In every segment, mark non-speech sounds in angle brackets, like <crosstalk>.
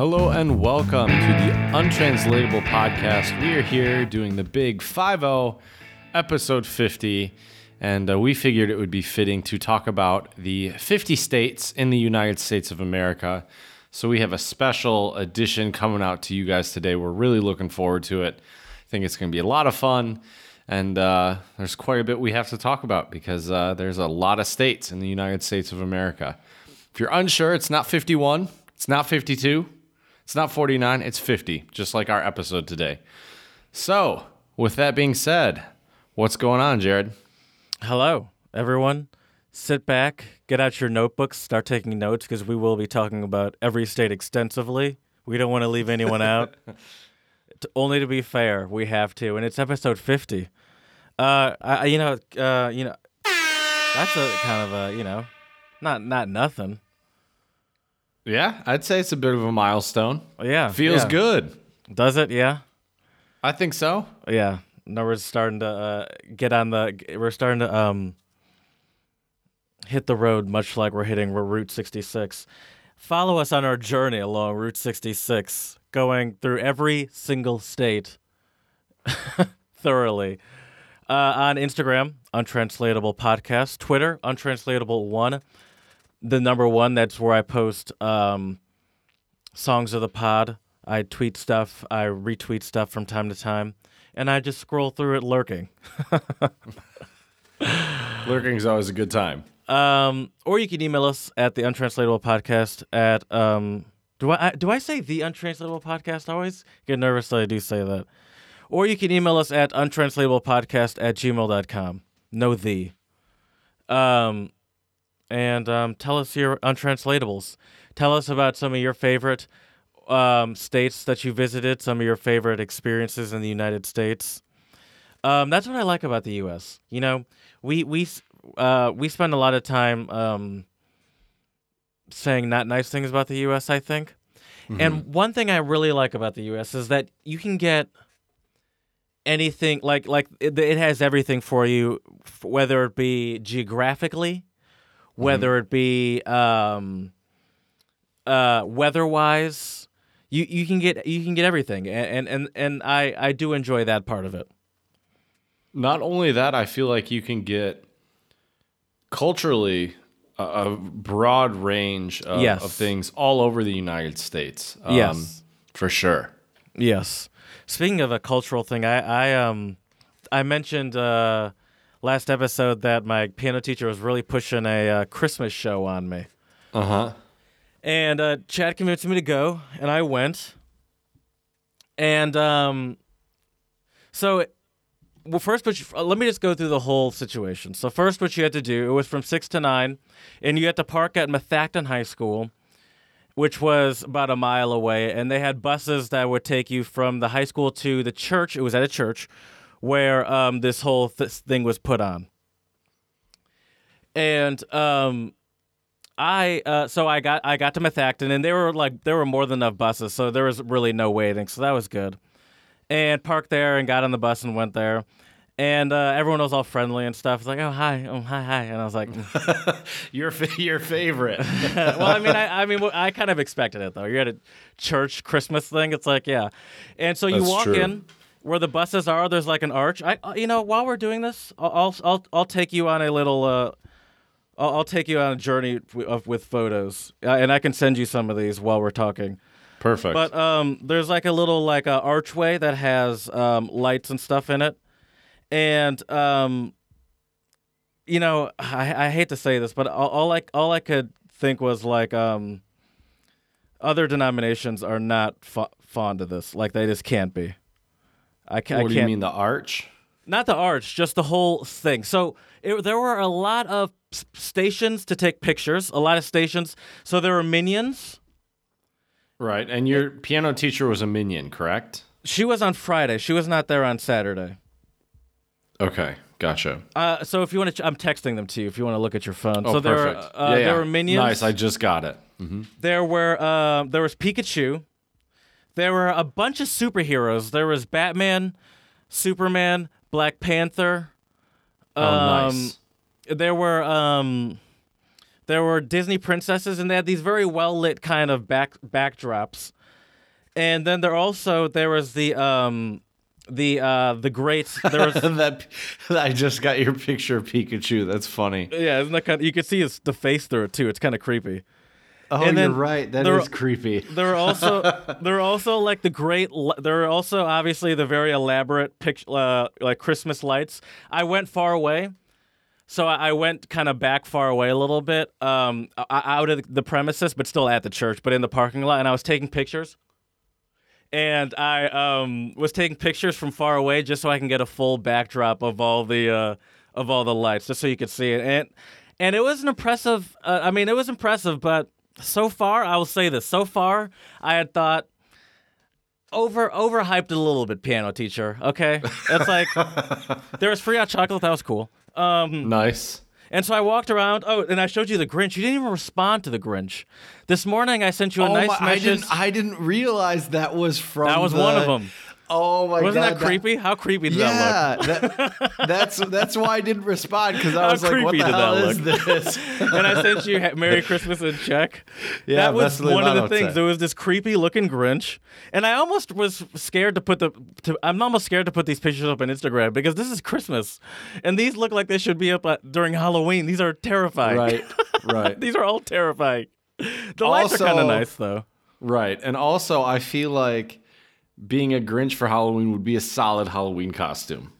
Hello and welcome to the Untranslatable Podcast. We are here doing the big 5 0 episode 50, and uh, we figured it would be fitting to talk about the 50 states in the United States of America. So we have a special edition coming out to you guys today. We're really looking forward to it. I think it's going to be a lot of fun. And uh, there's quite a bit we have to talk about because uh, there's a lot of states in the United States of America. If you're unsure, it's not 51, it's not 52, it's not 49, it's 50, just like our episode today. So, with that being said, what's going on, Jared? Hello, everyone. Sit back, get out your notebooks, start taking notes because we will be talking about every state extensively. We don't want to leave anyone out. <laughs> Only to be fair, we have to, and it's episode 50. Uh, I, you know, uh, you know, that's a kind of a, you know, not not nothing. Yeah, I'd say it's a bit of a milestone. Yeah, Feels yeah. good. Does it? Yeah, I think so. yeah. No, we're starting to uh, get on the. We're starting to um hit the road, much like we're hitting Route 66. Follow us on our journey along Route 66, going through every single state <laughs> thoroughly. Uh, on Instagram, Untranslatable Podcast, Twitter, Untranslatable One, the number one. That's where I post um, songs of the pod. I tweet stuff, I retweet stuff from time to time, and I just scroll through it lurking. <laughs> Lurking is always a good time. Um, or you can email us at the untranslatable podcast at um do I, I do I say the untranslatable podcast always? Get nervous that I do say that. Or you can email us at untranslatablepodcast at gmail.com. No the. Um and um, tell us your untranslatables. Tell us about some of your favorite um, states that you visited, some of your favorite experiences in the United States. Um, that's what I like about the U.S. You know, we we uh, we spend a lot of time um, saying not nice things about the U.S. I think, and one thing I really like about the U.S. is that you can get anything like like it, it has everything for you, whether it be geographically, whether it be um, uh, weather-wise. You, you can get you can get everything and, and and I, I do enjoy that part of it. Not only that, I feel like you can get culturally a, a broad range of, Yes. of things all over the United States. Um, Yes. For sure. Yes. Speaking of a cultural thing, I, I um I mentioned uh last episode that my piano teacher was really pushing a uh, Christmas show on me. Uh huh. And uh Chad convinced me to go and I went. And um so well first but uh, let me just go through the whole situation. So first what you had to do, it was from 6 to 9 and you had to park at Methacton High School which was about a mile away, and they had buses that would take you from the high school to the church. It was at a church where um, this whole th- thing was put on. And um, I uh, so I got I got to Methacton, and there were like there were more than enough buses, so there was really no waiting, so that was good. And parked there and got on the bus and went there. And uh, everyone was all friendly and stuff. It's like, oh hi, oh hi, hi, and I was like, <laughs> Your fa- your favorite. <laughs> well, I mean, I, I mean, I kind of expected it though. You're at a church Christmas thing. It's like, yeah, and so you That's walk true. in where the buses are. There's like an arch. I, uh, you know, while we're doing this, I'll, I'll, I'll, take you on a little. Uh, I'll, I'll take you on a journey of, with photos, uh, and I can send you some of these while we're talking. Perfect. But um, there's like a little like a archway that has um, lights and stuff in it, and um, you know, I, I hate to say this, but all, all I all I could think was like um, other denominations are not fo- fond of this. Like they just can't be. I, ca- I what do you mean the arch? Not the arch, just the whole thing. So it, there were a lot of s- stations to take pictures. A lot of stations. So there were minions. Right. And your piano teacher was a minion, correct? She was on Friday. She was not there on Saturday. Okay. Gotcha. Uh, so if you want to, ch- I'm texting them to you if you want to look at your phone. Oh, so there, perfect. Were, uh, yeah, yeah. there were minions. Nice. I just got it. hmm There were uh, there was Pikachu. There were a bunch of superheroes. There was Batman, Superman, Black Panther. Oh, um, nice. There were um, there were Disney princesses, and they had these very well lit kind of back backdrops And then there also there was the um the uh the great there was <laughs> that I just got your picture of Pikachu. That's funny. yeah isn't that kind of, you can see his the face through it too. It's kind of creepy. Oh, And then you're right. That there- is creepy. <laughs> There are also <laughs> there are also like the great there are also obviously the very elaborate pic- uh, like Christmas lights. I went far away. So I I went kind of back far away a little bit, um, out of the premises, but still at the church, but in the parking lot, and I was taking pictures. And I um, was taking pictures from far away just so I can get a full backdrop of all the uh, of all the lights, just so you could see it. And and it was an impressive. Uh, I mean, it was impressive, but so far, I will say this: so far, I had thought over overhyped it a little bit. Piano teacher, okay? It's like <laughs> there was free hot chocolate. That was cool. Um, Nice. and so I walked around. Oh, and I showed you the Grinch. You didn't even respond to the Grinch. This morning, I sent you a oh nice my, I message. didn't. I didn't realize that was from. that was the- one of them. Oh my god. Wasn't that creepy? How creepy did that look? Yeah, that, <laughs> that's that's why I didn't respond because I How was like, "What the hell is look? this?" <laughs> and I sent you Merry Christmas in check. Yeah, that was one of the things. There was this creepy looking Grinch, and I almost was scared to put the. To, I'm almost scared to put these pictures up on Instagram because this is Christmas, and these look like they should be up uh, during Halloween. These are terrifying. right, right, <laughs> these are all terrifying. The lights are kind of nice though. right. And also, I feel like being a Grinch for Halloween would be a solid Halloween costume.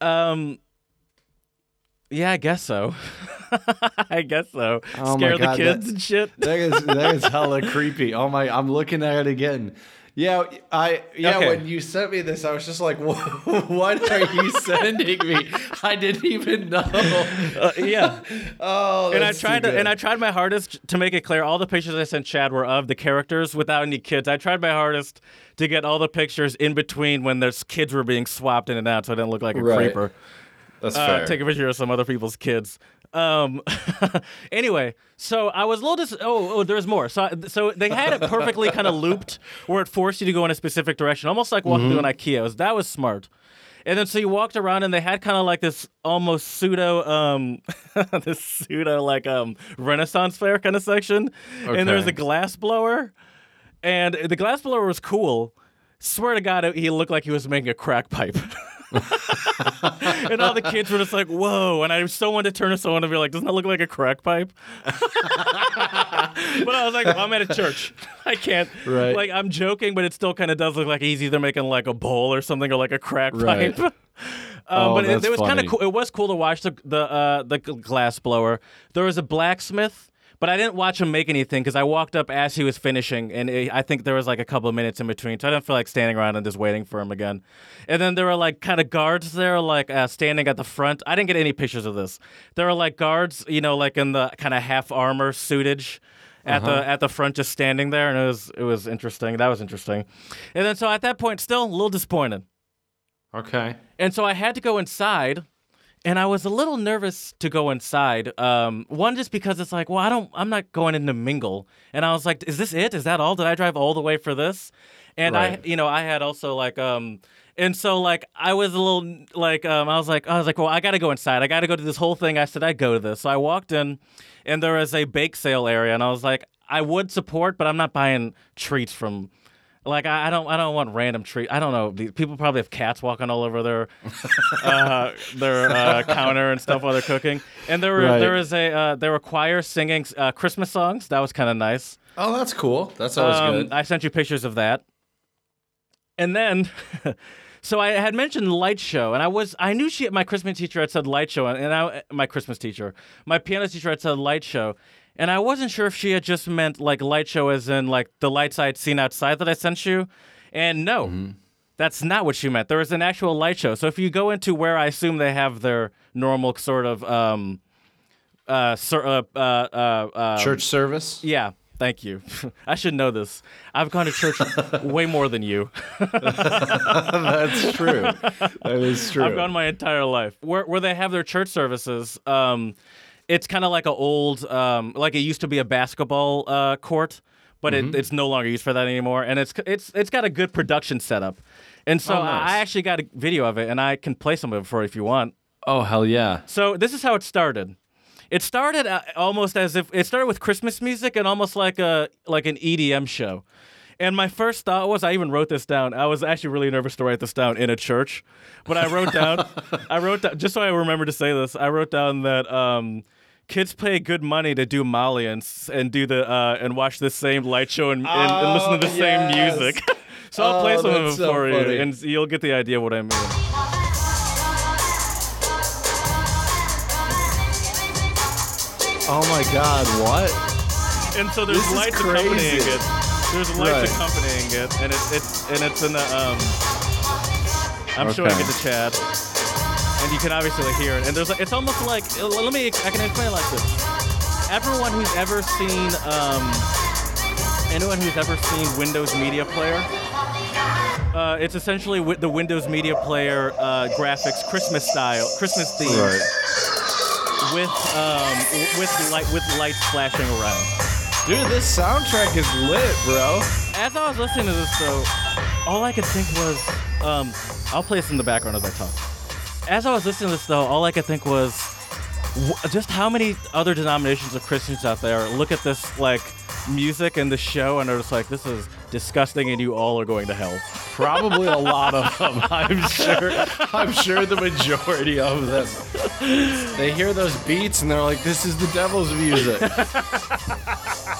Um. Yeah, I guess so. <laughs> I guess so. Oh Scare the kids that- and shit. That is that is <laughs> hella creepy. Oh my! I'm looking at it again. Yeah, I yeah. Okay. When you sent me this, I was just like, <laughs> "What are you <laughs> sending me?" I didn't even know. Uh, yeah. <laughs> Oh, and I tried to, and I tried my hardest to make it clear. All the pictures I sent Chad were of the characters without any kids. I tried my hardest to get all the pictures in between when those kids were being swapped in and out, so I didn't look like a Right. creeper. That's Uh, fair. take a picture of some other people's kids. Um, <laughs> anyway, so I was a little dis- oh, oh, there's more. So, I, so they had it perfectly kind of looped, where it forced you to go in a specific direction, almost like walking through an IKEA. Was, that was smart. And then so you walked around, and they had kind of like this almost pseudo, um, <laughs> this pseudo like um Renaissance fair kind of section. And there was a glass blower, and the glass blower was cool. Swear to God, he looked like he was making a crack pipe. <laughs> <laughs> and all the kids were just like, "Whoa!" And I so wanted to turn to someone and be like, "Doesn't that look like a crack pipe?" <laughs> but I was like, "I'm at a church. I can't." Right. Like I'm joking, but it still kind of does look like he's either making like a bowl or something or like a crack Right. pipe. <laughs> Um, Oh, but it, it was kind of cool. It was cool to watch the the uh, the glass blower. There was a blacksmith, but I didn't watch him make anything because I walked up as he was finishing, and it, I think there was like a couple of minutes in between, so I didn't feel like standing around and just waiting for him again. And then there were like kind of guards there, like uh, standing at the front. I didn't get any pictures of this. There were like guards, you know, like in the kind of half armor suitage. At Uh-huh. the at the front, just standing there, and it was it was interesting. That was interesting, and then so at that point, still a little disappointed. okay. And so I had to go inside, and I was a little nervous to go inside. Um, one just because it's like, well, I don't, I'm not going in to mingle. And I was like, is this it? Is that all? Did I drive all the way for this? And I, you know, I had also like, um, and so like I was a little like, um, I was like, I was like, well, I got to go inside. I got to go to this whole thing. I said I'd go to this. So I walked in, and there was a bake sale area, and I was like, I would support, but I'm not buying treats from. Like I, I don't I don't want random treat. I don't know. These people probably have cats walking all over their <laughs> uh, their uh, counter and stuff while they're cooking. And there were Right. there was a uh, there were choirs singing uh, Christmas songs. That was kind of nice. Oh, that's cool. That's always Um, good. I sent you pictures of that. And then, <laughs> so I had mentioned light show, and I was I knew she my Christmas teacher had said light show, and I my Christmas teacher, my piano teacher had said light show, and I wasn't sure if she had just meant like light show as in like the lights I'd seen outside that I sent you, and no. That's not what she meant. There was an actual light show. So if you go into where I assume they have their normal sort of um, uh, uh, uh, uh, uh, Church service. yeah, thank you. <laughs> I should know this. I've gone to church <laughs> way more than you. <laughs> that's true. That is true. I've gone my entire life. Where where they have their church services, um, it's kind of like an old, um, like it used to be a basketball uh, court, but Mm-hmm. it, it's no longer used for that anymore. And it's it's it's got a good production setup. And so Oh, nice. I actually got a video of it, and I can play some of it for you if you want. oh hell yeah. So this is how it started. It started uh, almost as if it started with Christmas music and almost like a like an EDM show. And my first thought was, I even wrote this down. I was actually really nervous to write this down in a church, but I wrote down, <laughs> I wrote down, just so I remember to say this, I wrote down that um, kids pay good money to do Molly and, and do the uh, and watch the same light show and, and, and listen to the Oh, same music. <laughs> so I'll play Oh, some of it so for funny. you, and you'll get the idea what I mean. Oh my God! What? And so there's This is lights accompanying it. There's lights Right. accompanying it, and it, it's and it's in the um. I'm showing Okay. it to Chad, and you can obviously hear it. And there's it's almost like uh, let me I can explain it like this. Everyone who's ever seen um, anyone who's ever seen Windows Media Player, uh, it's essentially wi- the Windows Media Player uh, graphics Christmas style, Christmas theme with um with light with lights flashing around. Dude, this soundtrack is lit, bro. As I was listening to this, though, all I could think was, um, I'll play this in the background as I talk. As I was listening to this, though, all I could think was, wh- just how many other denominations of Christians out there look at this like music and the show and are just like, this is disgusting, and you all are going to hell. Probably a lot of them. <laughs> I'm sure. I'm sure the majority of them. They hear those beats and they're like, "This is the devil's music." <laughs>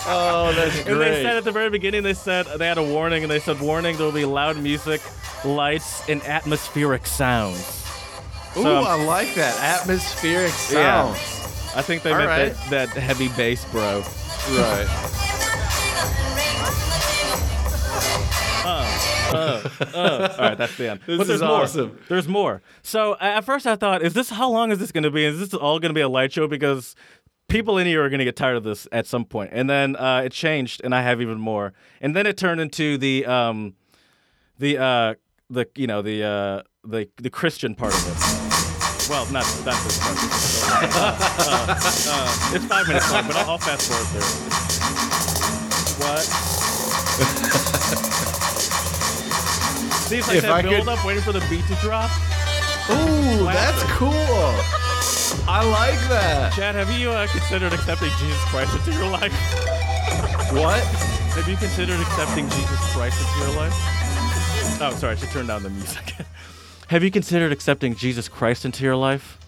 oh, that's great. <laughs> And they said at the very beginning, they said they had a warning, and they said, warning, there will be loud music, lights, and atmospheric sounds. Ooh, So- I like that atmospheric sounds. Yeah. I think they All meant right. that, that heavy bass, bro. Right. Uh, uh, uh. All right, that's the end. <laughs> This but there's is more. awesome. There's more. So at first I thought, is this how long is this going to be? Is this all going to be a light show? Because people in here are going to get tired of this at some point. And then uh, it changed, and I have even more. And then it turned into the um, the uh, the you know the uh, the the Christian part of it. Well, not not this part. <laughs> It's five minutes long, but I'll, I'll fast forward through. What? Seems like If that I could- build up, waiting for the beat to drop. Ooh, that's cool. I like that. Chad, have you uh, considered accepting Jesus Christ into your life? What? Have you considered accepting Jesus Christ into your life? Oh, sorry, I should turn down the music. <laughs> have you considered accepting Jesus Christ into your life?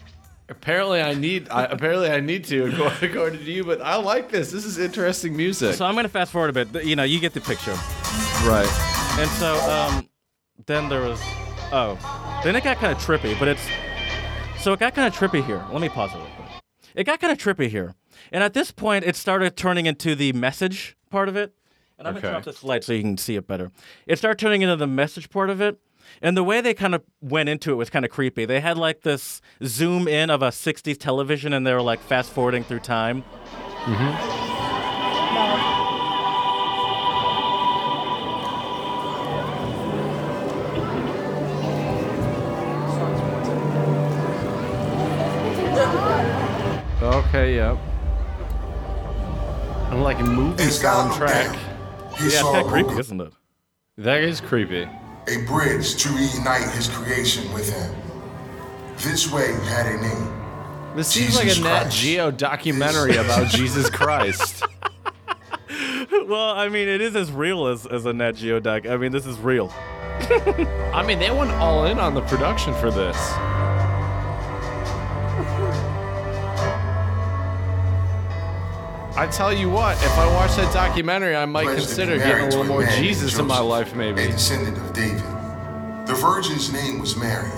Apparently, I need. I, apparently, I need to <laughs> according to you. But I like this. This is interesting music. So I'm gonna fast forward a bit. You know, you get the picture. right. And so, um, then there was, oh, then it got kind of trippy, but it's, so it got kind of trippy here. Let me pause it real quick. It got kind of trippy here. And at this point, it started turning into the message part of it. And I'm going to drop this light so you can see it better. It started turning into the message part of it. And the way they kind of went into it was kind of creepy. They had like this zoom in of a 60s television and they were like fast forwarding through time. Mm-hmm. Okay. Yep. I'm like a movie As God looked soundtrack. down, he Yeah, it's saw kind a of creepy, broken- isn't it? That is creepy. a bridge to reunite his creation with him. This way had a name. This seems like a Nat Christ. Geo documentary about <laughs> Jesus Christ. <laughs> Well, I mean, it is as real as, as a Nat Geo doc. I mean, this is real. <laughs> I mean, they went all in on the production for this. I tell you what, if I watch that documentary, I might pledged consider be getting a little more man named Jesus in my life, maybe. A descendant of David. The virgin's name was Mary.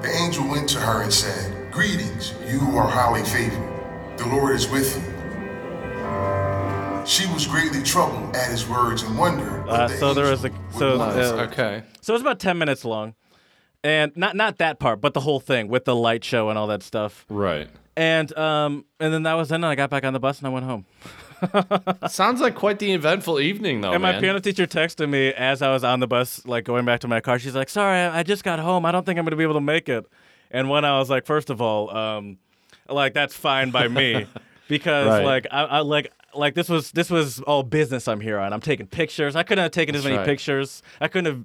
The angel went to her and said, Greetings, you who are highly favored. The Lord is with you. She was greatly troubled at his words and wondered. what Uh, the so there was a- would so, want. uh, Okay. So it's about 10 minutes long. And not not that part, but the whole thing with the light show and all that stuff. Right. And um and then that was then and I got back on the bus and I went home. <laughs> Sounds like quite the eventful evening, though, and my man. piano teacher texted me as I was on the bus, like going back to my car. She's like, "Sorry, I just got home. I don't think I'm gonna be able to make it." And when I was like, first of all, um, like that's fine by me <laughs> because Right. like I, I like like this was this was all business I'm here on. I'm taking pictures. I couldn't have taken as many right. pictures. I couldn't have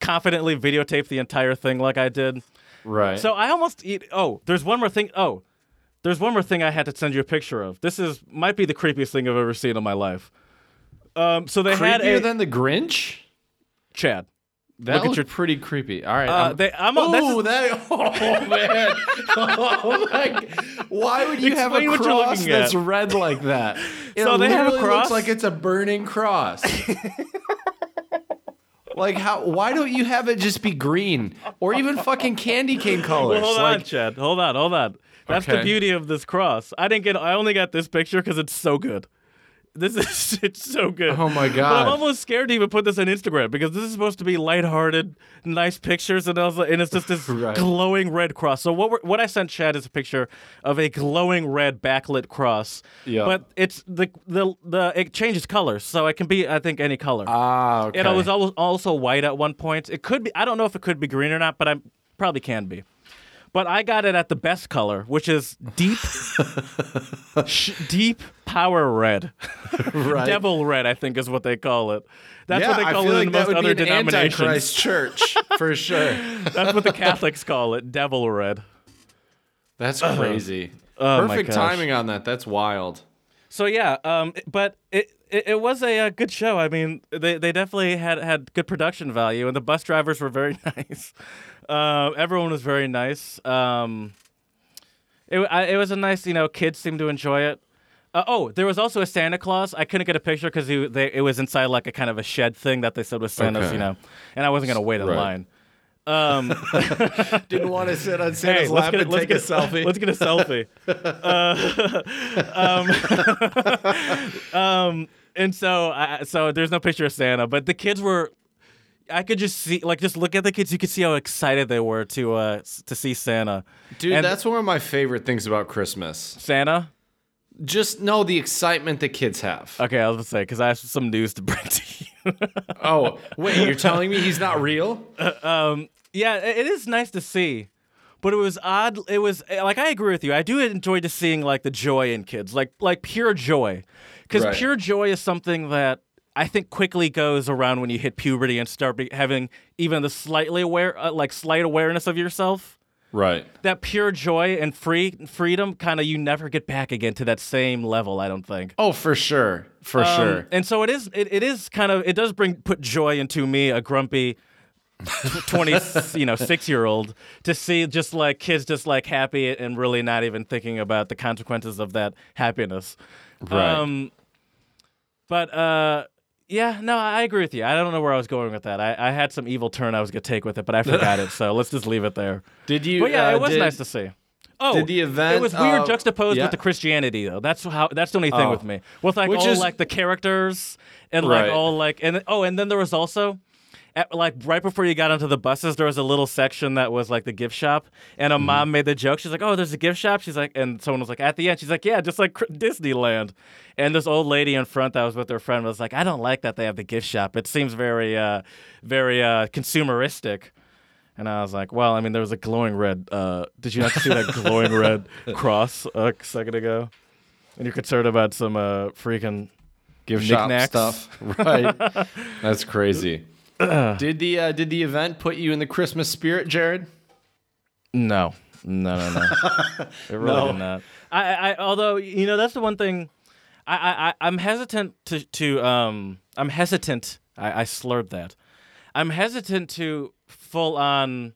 confidently videotaped the entire thing like I did. right. So I almost eat. Oh, there's one more thing. Oh, there's one more thing I had to send you a picture of. This is might be the creepiest thing I've ever seen in my life. Um, so they had Creepier a than the Grinch. Chad. That Look at looked your- pretty creepy. All right. Uh, I'm- they, I'm, that's Ooh, that! <laughs> Oh man! Oh my! Why would you have a Explain what you're cross looking at. that's red like that? <laughs> It So they have a cross? looks like it's a burning cross. <laughs> like how? Why don't you have it just be green or even fucking candy cane colors? Well, hold on, like, Chad. Hold on, hold on. That's the beauty of this cross. I didn't get. I only got this picture because it's so good. This <laughs> is it's so good. Oh my god! But I'm almost scared to even put this on Instagram because this is supposed to be lighthearted, nice pictures, and also, and it's just this <laughs> Right. glowing red cross. So what we're, what I sent Chad is a picture of a glowing red backlit cross. Yeah. But it's the the the it changes colors, so it can be I think any color. ah, okay. And it was also white at one point. It could be. I don't know if it could be green or not, but I probably can be. But I got it at the best color, which is deep, <laughs> sh- deep power red, <laughs> right. devil red. I think is what they call it. That's yeah, what they I call feel it like in that most would other be an denominations. Antichrist church <laughs> for sure. That's what the Catholics call it, devil red. That's crazy. Oh Perfect gosh. timing on that. That's wild. So yeah, um, but it, it it was a, uh good show. I mean, they they definitely had had good production value, and the bus drivers were very nice. Uh, everyone was very nice. Um, it I, it was a nice, you know, kids seemed to enjoy it. Uh, oh, there was also a Santa Claus. I couldn't get a picture because it was inside like a kind of a shed thing that they said was Santa's, Okay. you know, and I wasn't gonna wait in Right. line. Um, <laughs> Didn't want to sit on hey, let's get, let's get a selfie. <laughs> Let's get a selfie. uh, <laughs> um, um, and so, I, so there's no picture of Santa, but the kids were. I could just see, like, just look at the kids. You could see how excited they were to uh to see Santa. Dude, And- that's one of my favorite things about Christmas. Santa. Just know the excitement that kids have. Okay, I was gonna say because I have some news to <laughs> bring to you. oh, wait, you're telling me he's not real? um, yeah, it it is nice to see, but it was odd. It was like I agree with you. I do enjoy just seeing like the joy in kids, like like pure joy, because Right. pure joy is something that I think quickly goes around when you hit puberty and start be- having even the slightly aware, uh, like slight awareness of yourself. Right. That pure joy and free freedom, kind of, you never get back again to that same level. I don't think. Oh, for sure. For Um, sure. And so it is. It, it is kind of. It does bring put joy into me, a grumpy. 20 <laughs> you know 6 year old to see just like kids just like happy and really not even thinking about the consequences of that happiness Right. um but uh yeah no i agree with you i don't know where i was going with that i, I had some evil turn i was gonna take with it but i forgot it so let's just leave it there <laughs> Did you? but yeah uh, it was did- nice to see Oh, did the event, It was weird uh, juxtaposed yeah. with the Christianity, though. That's how. That's the only thing Oh. with me. With like Which all is- like the characters and Right. like all like and oh, and then there was also. At, like right before you got onto the buses, there was a little section that was like the gift shop, and a Mm-hmm. mom made the joke. She's like, "Oh, there's a gift shop." She's like, and someone was like, "At the end," she's like, "Yeah, just like Disneyland." And this old lady in front that was with her friend was like, "I don't like that they have the gift shop. It seems very, uh, very uh, consumeristic." And I was like, well, I mean, there was a glowing red. Uh, did you not see that glowing red <laughs> cross a second ago? And you're concerned about some uh, freaking gift shop stuff. <laughs> Right. That's crazy. <clears throat> did the uh, did the event put you in the Christmas spirit, Jared? no, no, no, no. <laughs> it really No. did not. I, I, although you know, that's the one thing. I, I, I- I'm hesitant to, to um, I'm hesitant. I, I slurred that. I'm hesitant to full on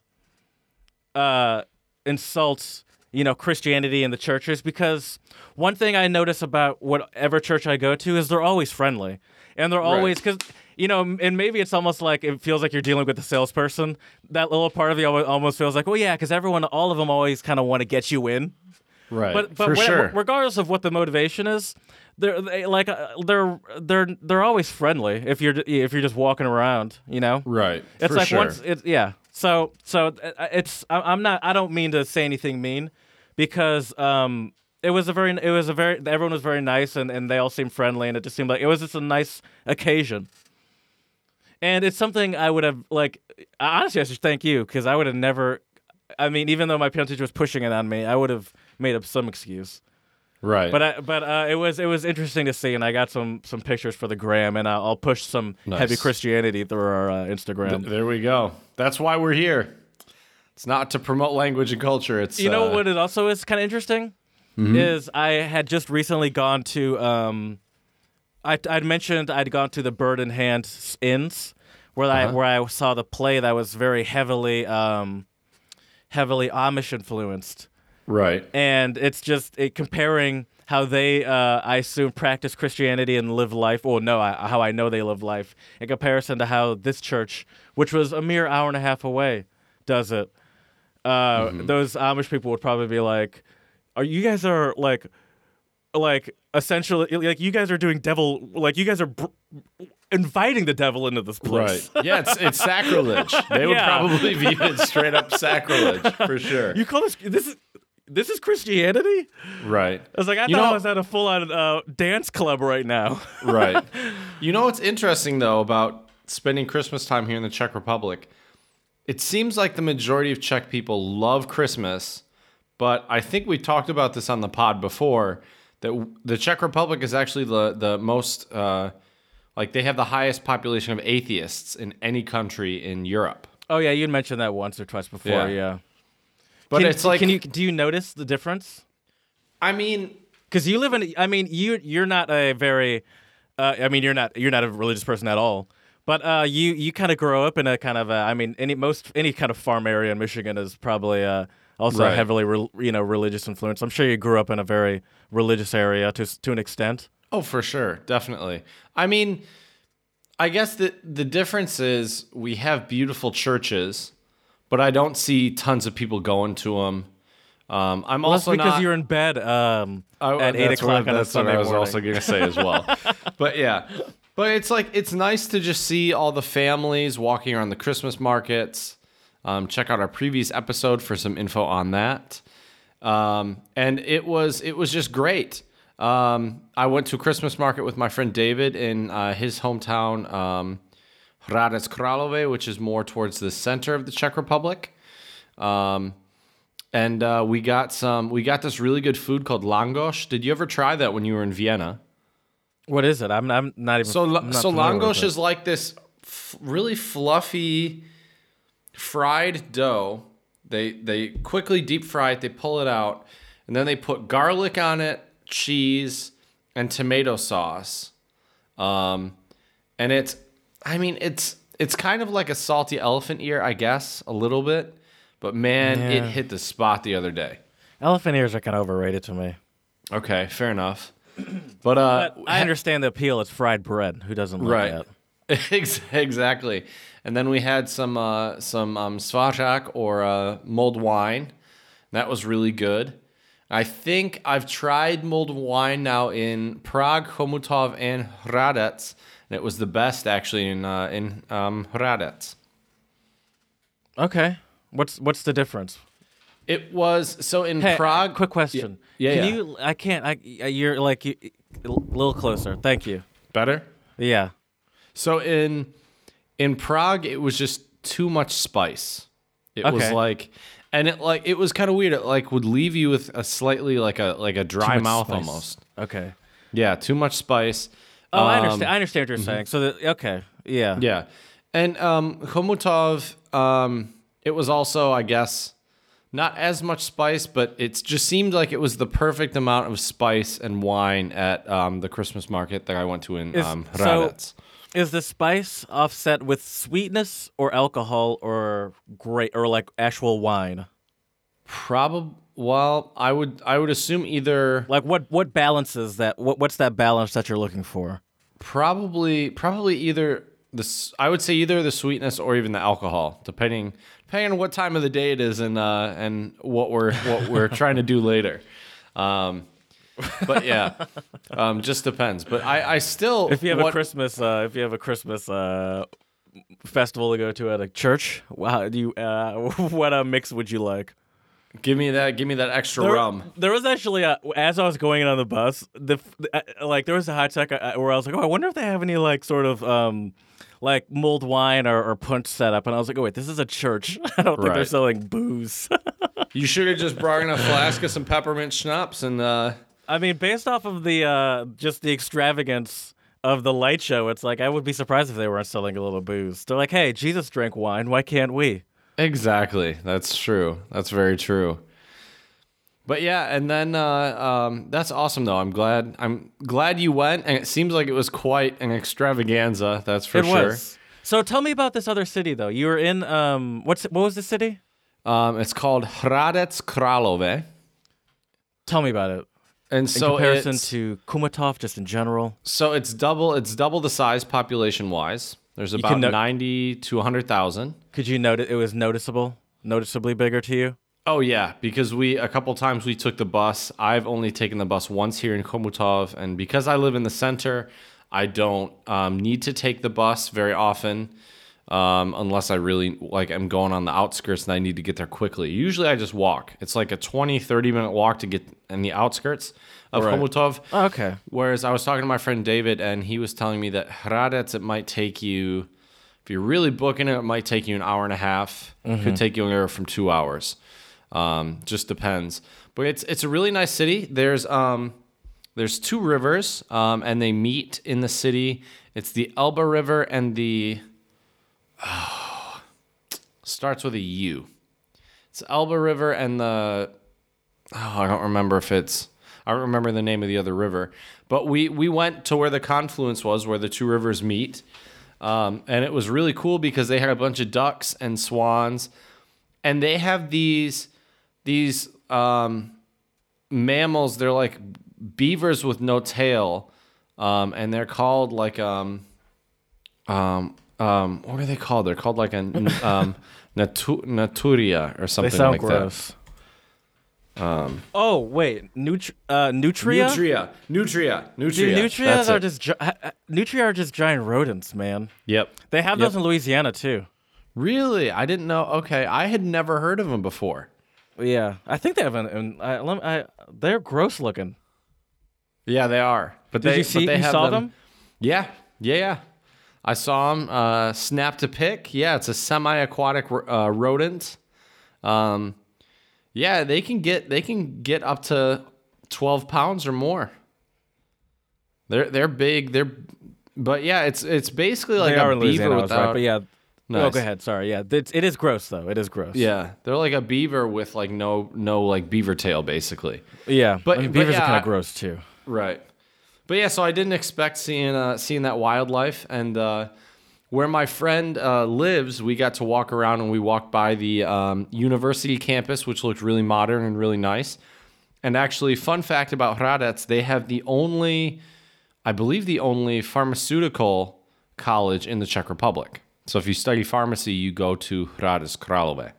uh, insult, you know, Christianity and the churches because one thing I notice about whatever church I go to is they're always friendly and they're always because you know, and maybe it's almost like it feels like you're dealing with a salesperson. That little part of you almost feels like, well, yeah, because everyone, all of them, always kind of want to get you in. Right. But but for when- sure. regardless of what the motivation is, they're they, like uh, they're they're they're always friendly if you're if you're just walking around, you know. right. It's for like sure. once it's yeah. So so uh, it's I- I'm not I don't mean to say anything mean because um it was a very it was a very everyone was very nice and and they all seemed friendly and it just seemed like it was just a nice occasion. And it's something I would have like honestly I should thank you because I would have never I mean even though my piano teacher was pushing it on me I would have made up some excuse. right. But I, but uh, it was it was interesting to see, and I got some some pictures for the gram, and I'll, I'll push some Nice. heavy Christianity through our uh, Instagram. Th- there we go. That's why we're here. It's not to promote language and culture. It's you know uh, what? It also is kind of interesting Mm-hmm. is I had just recently gone to um, I, I'd mentioned I'd gone to the Bird in Hand inns where I where I saw the play that was very heavily um, heavily Amish influenced, Right. and it's just it, comparing how they uh, I assume practice Christianity and live life. Well, no, I, how I know they live life in comparison to how this church, which was a mere hour and a half away, does it. Uh, Those Amish people would probably be like, "Are you guys are like?" Like essentially like you guys are doing devil like you guys are br- inviting the devil into this place Right. Yeah, it's it's sacrilege. <laughs> They would Yeah. probably view it straight up sacrilege for <laughs> sure. you call this this is this is christianity right. i was like i You thought know- i was at a full-on uh, dance club right now <laughs> Right. You know what's interesting though about spending Christmas time here in the Czech Republic? It seems like the majority of Czech people love Christmas, but I think we talked about this on the pod before that w- the Czech Republic is actually the the most uh, like they have the highest population of atheists in any country in Europe. oh yeah you'd mentioned that once or twice before Yeah. yeah, But Can- it's like can you do you notice the difference I mean, because you live in i mean you you're not a very uh, i mean you're not you're not a religious person at all but uh, you you kind of grow up in a kind of a, I mean any most any kind of farm area in Michigan is probably uh, also Right. heavily re, you know religious influence. I'm sure you grew up in a very religious area to to an extent. Oh, for sure, definitely. I mean, I guess the the difference is we have beautiful churches, but I don't see tons of people going to them. Um, I'm Well, also because not. you're in bed um, Oh, at eight o'clock what, on a that's Sunday what I was morning. also going to say as well. <laughs> but yeah, but it's like it's nice to just see all the families walking around the Christmas markets. Um, check out our previous episode for some info on that. Um, and it was it was just great. Um, I went to a Christmas market with my friend David in uh, his hometown, um, Hradec Králové, which is more towards the center of the Czech Republic. Um, and uh, we got some. We got this really good food called langosh. Did you ever try that when you were in Vienna? What is it? I'm I'm not even. So, not so familiar with langosh it. is like this f- really fluffy fried dough. They they quickly deep fry it. They pull it out, and then they put garlic on it, cheese, and tomato sauce. Um, and it's, I mean, it's it's kind of like a salty elephant ear, I guess, a little bit. But man, it hit the spot the other day. elephant ears are kind of overrated to me. Okay, fair enough. But uh, But I understand the appeal. It's fried bread. Who doesn't like right, that? <laughs> Ex- exactly. And then we had some uh, some um, Svařák or uh, mulled wine. That was really good. I think I've tried mulled wine now in Prague, Chomutov, and Hradec, and it was the best actually in uh, in um, Hradec. Okay. What's what's the difference? It was so in Hey, Prague. quick question. Yeah, Can yeah. you? I can't. I. You're like you, a little closer. Thank you. better. Yeah. So in in Prague, it was just too much spice. It was like, and it like it was kind of weird. It like would leave you with a slightly like a like a dry mouth spice. almost. Okay. Yeah, too much spice. Oh, I Um, understand. I understand what you're saying. So the, okay. Yeah. Yeah, and um, Chomutov, um, it was also I guess not as much spice, but it just seemed like it was the perfect amount of spice and wine at um, the Christmas market that I went to in Is- um, so- Hradec. Is the spice offset with sweetness or alcohol or great or like actual wine? Probably. Well, I would I would assume either Like what what balances that? What what's that balance that you're looking for? probably probably either the I would say either the sweetness or even the alcohol, depending depending on what time of the day it is and uh and what we're what we're <laughs> trying to do later. Um, but yeah, um, just depends. But I I still If you have what, a Christmas, uh, if you have a Christmas uh, festival to go to at a church, wow, do you uh, <laughs> what uh, mix would you like? give me that give me that extra There, rum. there was actually a, as I was going in on the bus, the uh, like there was a hot sec uh, where I was like, oh, I wonder if they have any like sort of um like mulled wine or, or punch setup, and I was like, oh wait, this is a church. <laughs> I don't think they're selling booze. <laughs> You should have just brought in a flask of some peppermint schnapps and uh, I mean, based off of the uh just the extravagance of the light show, it's like I would be surprised if they weren't selling a little booze. They're like, hey, Jesus drank wine, why can't we? Exactly. That's true. That's very true. But yeah, and then uh, um, that's awesome though. I'm glad. I'm glad you went, and it seems like it was quite an extravaganza. That's for it sure. was. So tell me about this other city though. You were in um what's what was the city? Um, it's called Hradec Králové, Tell me about it. And In so comparison to Chomutov, just in general. so it's double. It's double the size population wise. There's about no- ninety to hundred thousand. Could you note it was noticeable, noticeably bigger to you? Oh yeah, because we a couple times we took the bus. I've only taken the bus once here in Chomutov, and because I live in the center, I don't um, need to take the bus very often, um, unless I really like I'm going on the outskirts and I need to get there quickly. Usually I just walk. It's like a 20, 30 minute walk to get in the outskirts of Right. Chomutov. Oh, okay. Whereas I was talking to my friend David, and he was telling me that Hradec, it might take you, if you're really booking it, it might take you an hour and a half. Could take you anywhere from two hours. Um, just depends. But it's it's a really nice city. There's um, there's two rivers, um, and they meet in the city. It's the Elbe River and the starts with a U. It's Elbe River and the oh, I don't remember if it's I don't remember the name of the other river, but we we went to where the confluence was, where the two rivers meet, um, and it was really cool because they had a bunch of ducks and swans, and they have these these um, mammals. They're like beavers with no tail, um, and they're called like um, um, um, what are they called? They're called like a um, <laughs> natu- naturia or something They sound like gross. Um, oh wait, Nutri- uh, nutria. Nutria, nutria, nutria. Dude, That's nutrias are it. just gi- nutria are just giant rodents, man. Yep. They have those in Louisiana too. Really, I didn't know. Okay, I had never heard of them before. Yeah, I think they have an. an I, lem- I, they're gross looking. Yeah, they are. But Did they, you see? But they You have saw them. them? Yeah, yeah, yeah. I saw them. Uh, snapped a pic. Yeah, it's a semi-aquatic uh, rodent. Um, yeah, they can get they can get up to twelve pounds or more. They're they're big. They're, but yeah, it's it's basically like they a beaver without. right? But yeah. Oh, Nice. go ahead. Sorry. Yeah, it's, it is gross though. It is gross. Yeah, they're like a beaver with like no no like beaver tail basically. Yeah. But- I mean, but beavers yeah, are kind of gross too. Right. But yeah, so I didn't expect seeing uh, seeing that wildlife, and uh, where my friend uh, lives, we got to walk around and we walked by the um, university campus, which looked really modern and really nice. And actually, fun fact about Hradec, they have the only, I believe, the only pharmaceutical college in the Czech Republic. So if you study pharmacy, you go to Hradec Králové.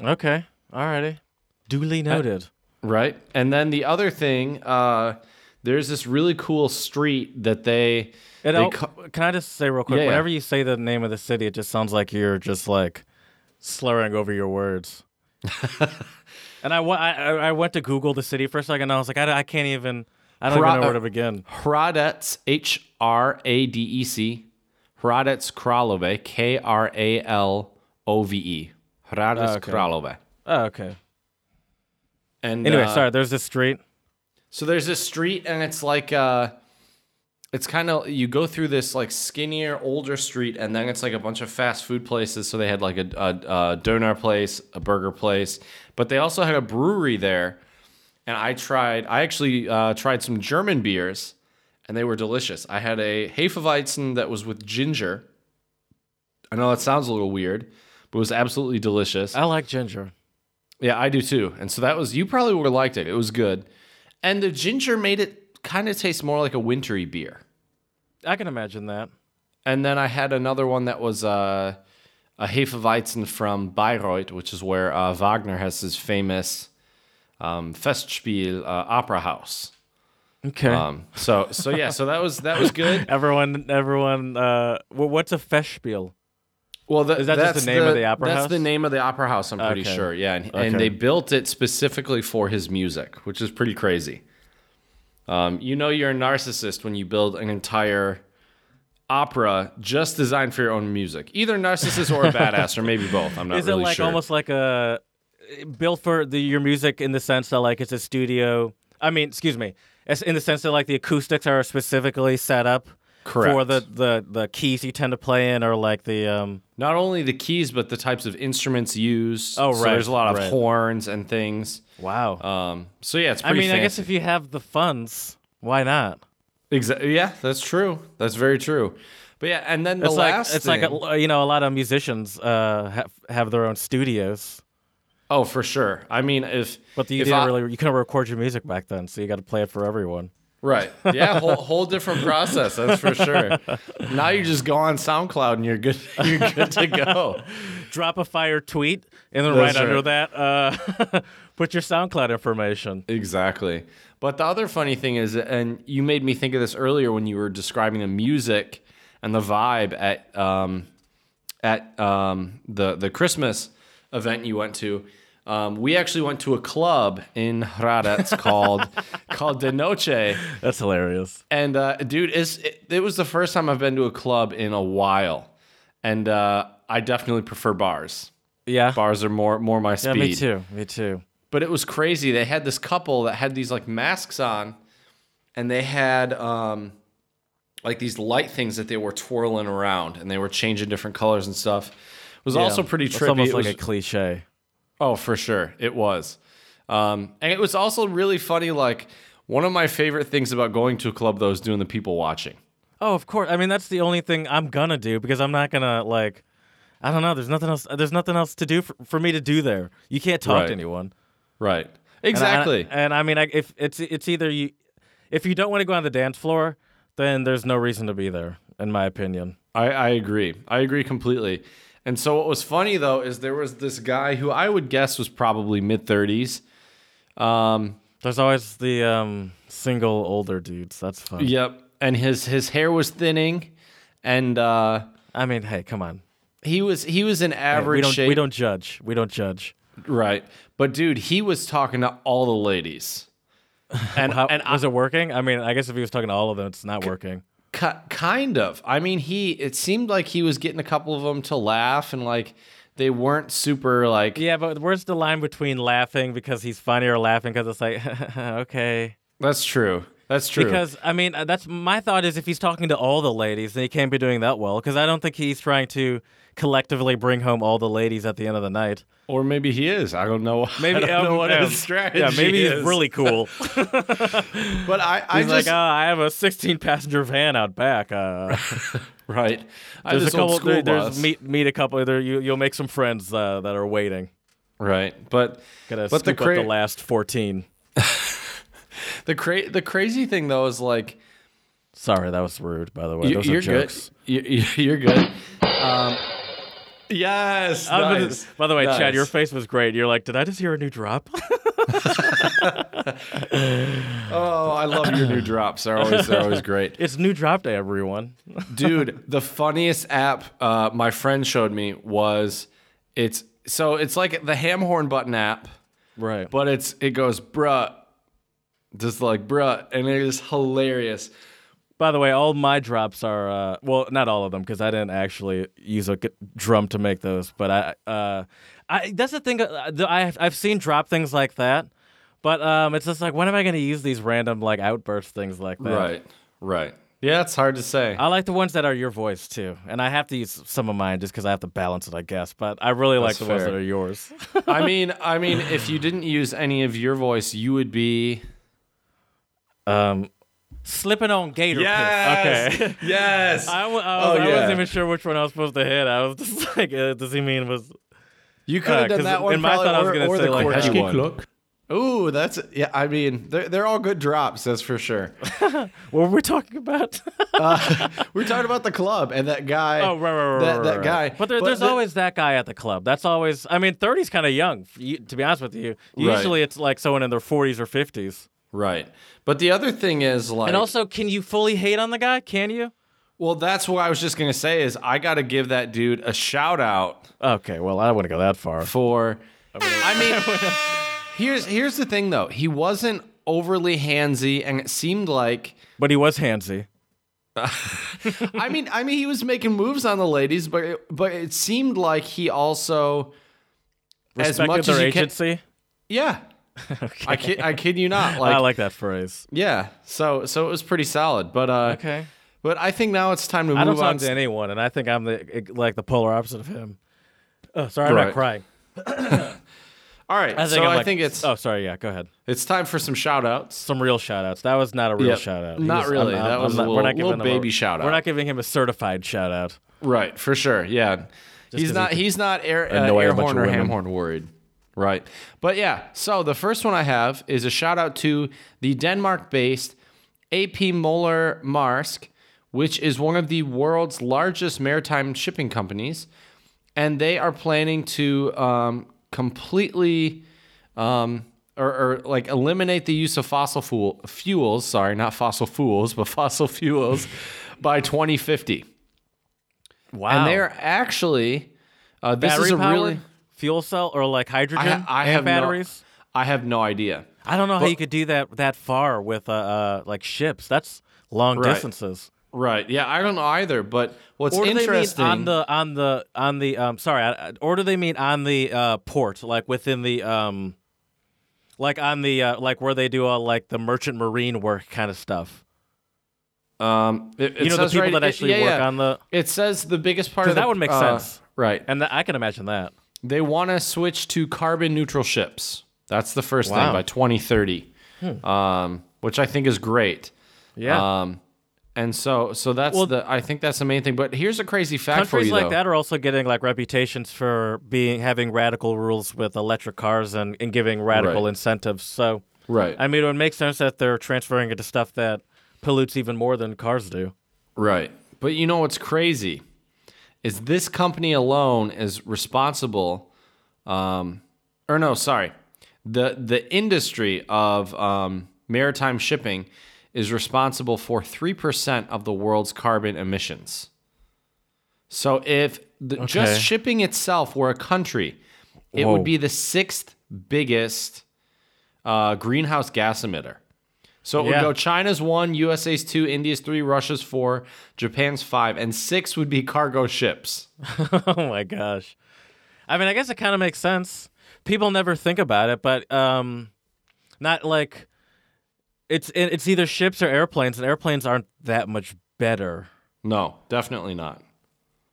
Okay. Alrighty. Duly noted. Right. And then the other thing, uh, there's this really cool street that they. They can I just say real quick? Yeah, yeah. Whenever you say the name of the city, it just sounds like you're just like slurring over your words. <laughs> and I, I, I went to Google the city for a second. And I was like, I, I can't even. I don't Hra- even know where to begin. Hradec, H R A D E C, Hradec Králové, K R A L O V E. Hradec Oh, okay. Králové. Oh, okay. And Anyway, uh, sorry. There's this street. So there's this street, and it's like uh, it's kind of you go through this like skinnier, older street, and then it's like a bunch of fast food places. So they had like a, a, a doner place, a burger place, but they also had a brewery there. And I tried, I actually uh, tried some German beers, and they were delicious. I had a Hefeweizen that was with ginger. I know that sounds a little weird, but it was absolutely delicious. I like ginger. Yeah, I do too. And so that was you probably would have liked it. It was good. And the ginger made it kind of taste more like a wintry beer. I can imagine that. And then I had another one that was uh, a Hefeweizen from Bayreuth, which is where uh, Wagner has his famous um, Festspiel uh, opera house. Okay. Um, so so yeah, so that was that was good. <laughs> everyone, everyone. Uh, what's a Festspiel? Well, the, Is that just that's the name of the opera That's house? That's the name of the opera house. I'm pretty Okay. sure. Yeah, and, Okay. and they built it specifically for his music, which is pretty crazy. Um, you know, you're a narcissist when you build an entire opera just designed for your own music. Either narcissist or a badass, or maybe both. I'm not sure. Is really it like sure. almost like a built for the your music in the sense that like it's a studio? I mean, excuse me, it's in the sense that like the acoustics are specifically set up For the, the the keys you tend to play in, or like the um. Not only the keys, but the types of instruments used. Oh, So right, there's a lot of right. horns and things. Wow. Um, so yeah, it's I pretty mean, I guess fancy. if you have the funds, why not? Exa- yeah, that's true. That's very true. But yeah, and then the It's like last it's thing, like a, you know a lot of musicians uh have have their own studios, oh for sure. I mean, if but you if didn't I- really you couldn't record your music back then, so you got to play it for everyone. Right, yeah, whole, whole different process. That's for sure. now you just go on SoundCloud and you're good. <laughs> You're good to go. Drop a fire tweet, and then That's right under that, uh, <laughs> put your SoundCloud information. Exactly. But the other funny thing is, and you made me think of this earlier when you were describing the music and the vibe at um, at um, the the Christmas event you went to. Um, we actually went to a club in Hradec called <laughs> called De Noche, That's hilarious. and uh, dude, it's, it, it was the first time I've been to a club in a while, and uh, I definitely prefer bars. Yeah. Bars are more more my speed. Yeah, me too. Me too. but it was crazy. They had this couple that had these like masks on, and they had um, like these light things that they were twirling around, and they were changing different colors and stuff. It was also pretty It's trippy. almost It like was- a cliche. Oh, for sure, it was. Um, and it was also really funny. Like one of my favorite things about going to a club though is doing the people watching. Oh, of course. I mean, that's the only thing I'm gonna do because I'm not gonna like. I don't know. There's nothing else. There's nothing else to do for, for me to do there. You can't talk Right. to anyone. Right. And I- Exactly. And I, mean, I, if it's it's either you, if you don't want to go on the dance floor, then there's no reason to be there, in my opinion. I, I agree. I agree completely. And so what was funny though is there was this guy who I would guess was probably mid thirties. Um, There's always the um, single older dudes. That's fun. Yep. And his his hair was thinning, and uh, I mean, hey, come on. he was he was Hey, average we don't shape. we don't judge. We don't judge. right. But dude, he was talking to all the ladies, <laughs> and How, and I, was it working? I mean, I guess if he was talking to all of them, it's not working. Ki- kind of. I mean, he it seemed like he was getting a couple of them to laugh, and like they weren't super like Yeah, but where's the line between laughing because he's funny or laughing because it's like, <laughs> okay. That's true. That's true. Because I mean, uh, that's my thought is if he's talking to all the ladies, then he can't be doing that well. Because I don't think he's trying to collectively bring home all the ladies at the end of the night. or maybe he is. I don't know. <laughs> Maybe I don't know um, what his strategy Yeah, maybe is. he's really cool. <laughs> But I, I he's just like, oh, I have a 16 passenger van out back. Uh, <laughs> right. I there's a couple. There, there's meet meet a couple. There, you you'll make some friends uh, that are waiting. Right. But Gotta But the cra- up the last 14. the cra- the crazy thing though is like Sorry, that was rude. By the way, You, those are jokes. good. You, you- you're good. Um, yes. I'm nice. by the way, Chad, your face was great. You're like, did I just hear a new drop? <laughs> Oh, I love your new drops. They're always they're always great, it's new drop day, everyone. <laughs> dude. The funniest app uh, my friend showed me was it's so it's like the ham horn button app, right. but it's it goes bruh, just like bruh, and it is hilarious. By the way, all my drops are uh, well, not all of them because I didn't actually use a drum to make those. But I, uh, I that's the thing. uh, the- I I've seen drop things like that, but um, it's just like when am I going to use these random like outburst things like that? Right. Right. Yeah, it's hard to say. I like the ones that are your voice too, and I have to use some of mine just because I have to balance it, I guess. But I really like That's the ones that are yours. <laughs> I mean, I mean, if you didn't use any of your voice, you would be. um, slipping on gator Yes. piss. Okay. <laughs> Yes. I, w- I, Oh, I yeah. wasn't even sure which one I was supposed to hit. I was just <laughs> like, uh, does he mean was You could have Uh, done 'cause that one. in my probably, thought I was or- gonna say, the like, quirky Hesky one. Ooh, that's yeah. I mean, they're they're all good drops. That's for sure. <laughs> what were we talking about? We're talking about the club and that guy. oh, right, right, right, that, right, that guy. But, there, there's the- always that guy at the club. That's always. I mean, 30's kind of young. To be honest with you, Right. usually it's like someone in their 40s or 50s. Right. But the other thing is like, And also, can you fully hate on the guy? Can you? well, that's what I was just gonna say is I got to give that dude a shout out Okay, well, I don't want to go that far. for. I mean, <laughs> here's here's the thing though. He wasn't overly handsy, and it seemed like. But he was handsy. <laughs> I mean, I mean, he was making moves on the ladies, but it, but it seemed like he also. As Respected much their as you can, agency. <laughs> yeah, I kid, I kid you not. <laughs> Like, I like that phrase. yeah, so so it was pretty solid. But uh, Okay. But I think now it's time to I don't move on. talk to anyone, and I think I'm the like the polar opposite of him. Oh, sorry, I'm Right. not crying. <coughs> All right, so I'm I like, think it's Oh, sorry. Yeah, go ahead. it's time for some shout outs. Some real shout outs. That was not a real Yeah, shout out. Not really. That was a not- little- we're not little giving him a- baby shout out. We're not giving him a certified shout out. Right, for sure. Yeah, he's 'cause not he he's not air, uh, annoy a air bunch horn of or women. ham horn worried. Right, but yeah. So the first one I have is a shout out to the Denmark-based AP Moller Maersk, which is one of the world's largest maritime shipping companies, and they are planning to um, completely. Um, or, or like eliminate the use of fossil fuel, fuels, sorry, not fossil fuels, but <laughs> fossil fuels by 2050. Wow. And they're actually uh, this battery is a powered really fuel cell or like hydrogen I, ha- I and have batteries. No, I have no idea. I don't know how you could do that that far with uh, uh like ships. That's long Right. distances. Right? Yeah, I don't know either. But what's Or do they mean interesting? on the on the on the um sorry, I- or do they mean on the uh port like within the um like on the uh, like where they do all like the merchant marine work kind of stuff. um, it, it You know the people right- that it- actually yeah, work yeah. on the It says the biggest part of the, that would make uh, sense. Right. and th- I can imagine that. They want to switch to carbon neutral ships. That's the first thing by 2030, um, which I think is great. Yeah. Um, and so, so that's Well- the. I think that's the main thing. But here's a crazy fact for you. Countries like though. that are also getting like reputations for being having radical rules with electric cars and, and giving radical Right. incentives. So Right. I mean, it would make sense that they're transferring it to stuff that pollutes even more than cars do. Right. But you know what's crazy is this company alone is responsible um or no, sorry. The the industry of um maritime shipping is responsible for 3% of the world's carbon emissions. So if the, Okay. just shipping itself were a country, it Whoa. would be the sixth biggest uh, greenhouse gas emitter. So it would go China's one, USA's two, India's three, Russia's four, Japan's five, and six would be cargo ships. <laughs> oh my gosh. I mean, I guess it kind of makes sense. People never think about it, but um, not like it's it's either ships or airplanes, and airplanes aren't that much better. No, definitely not.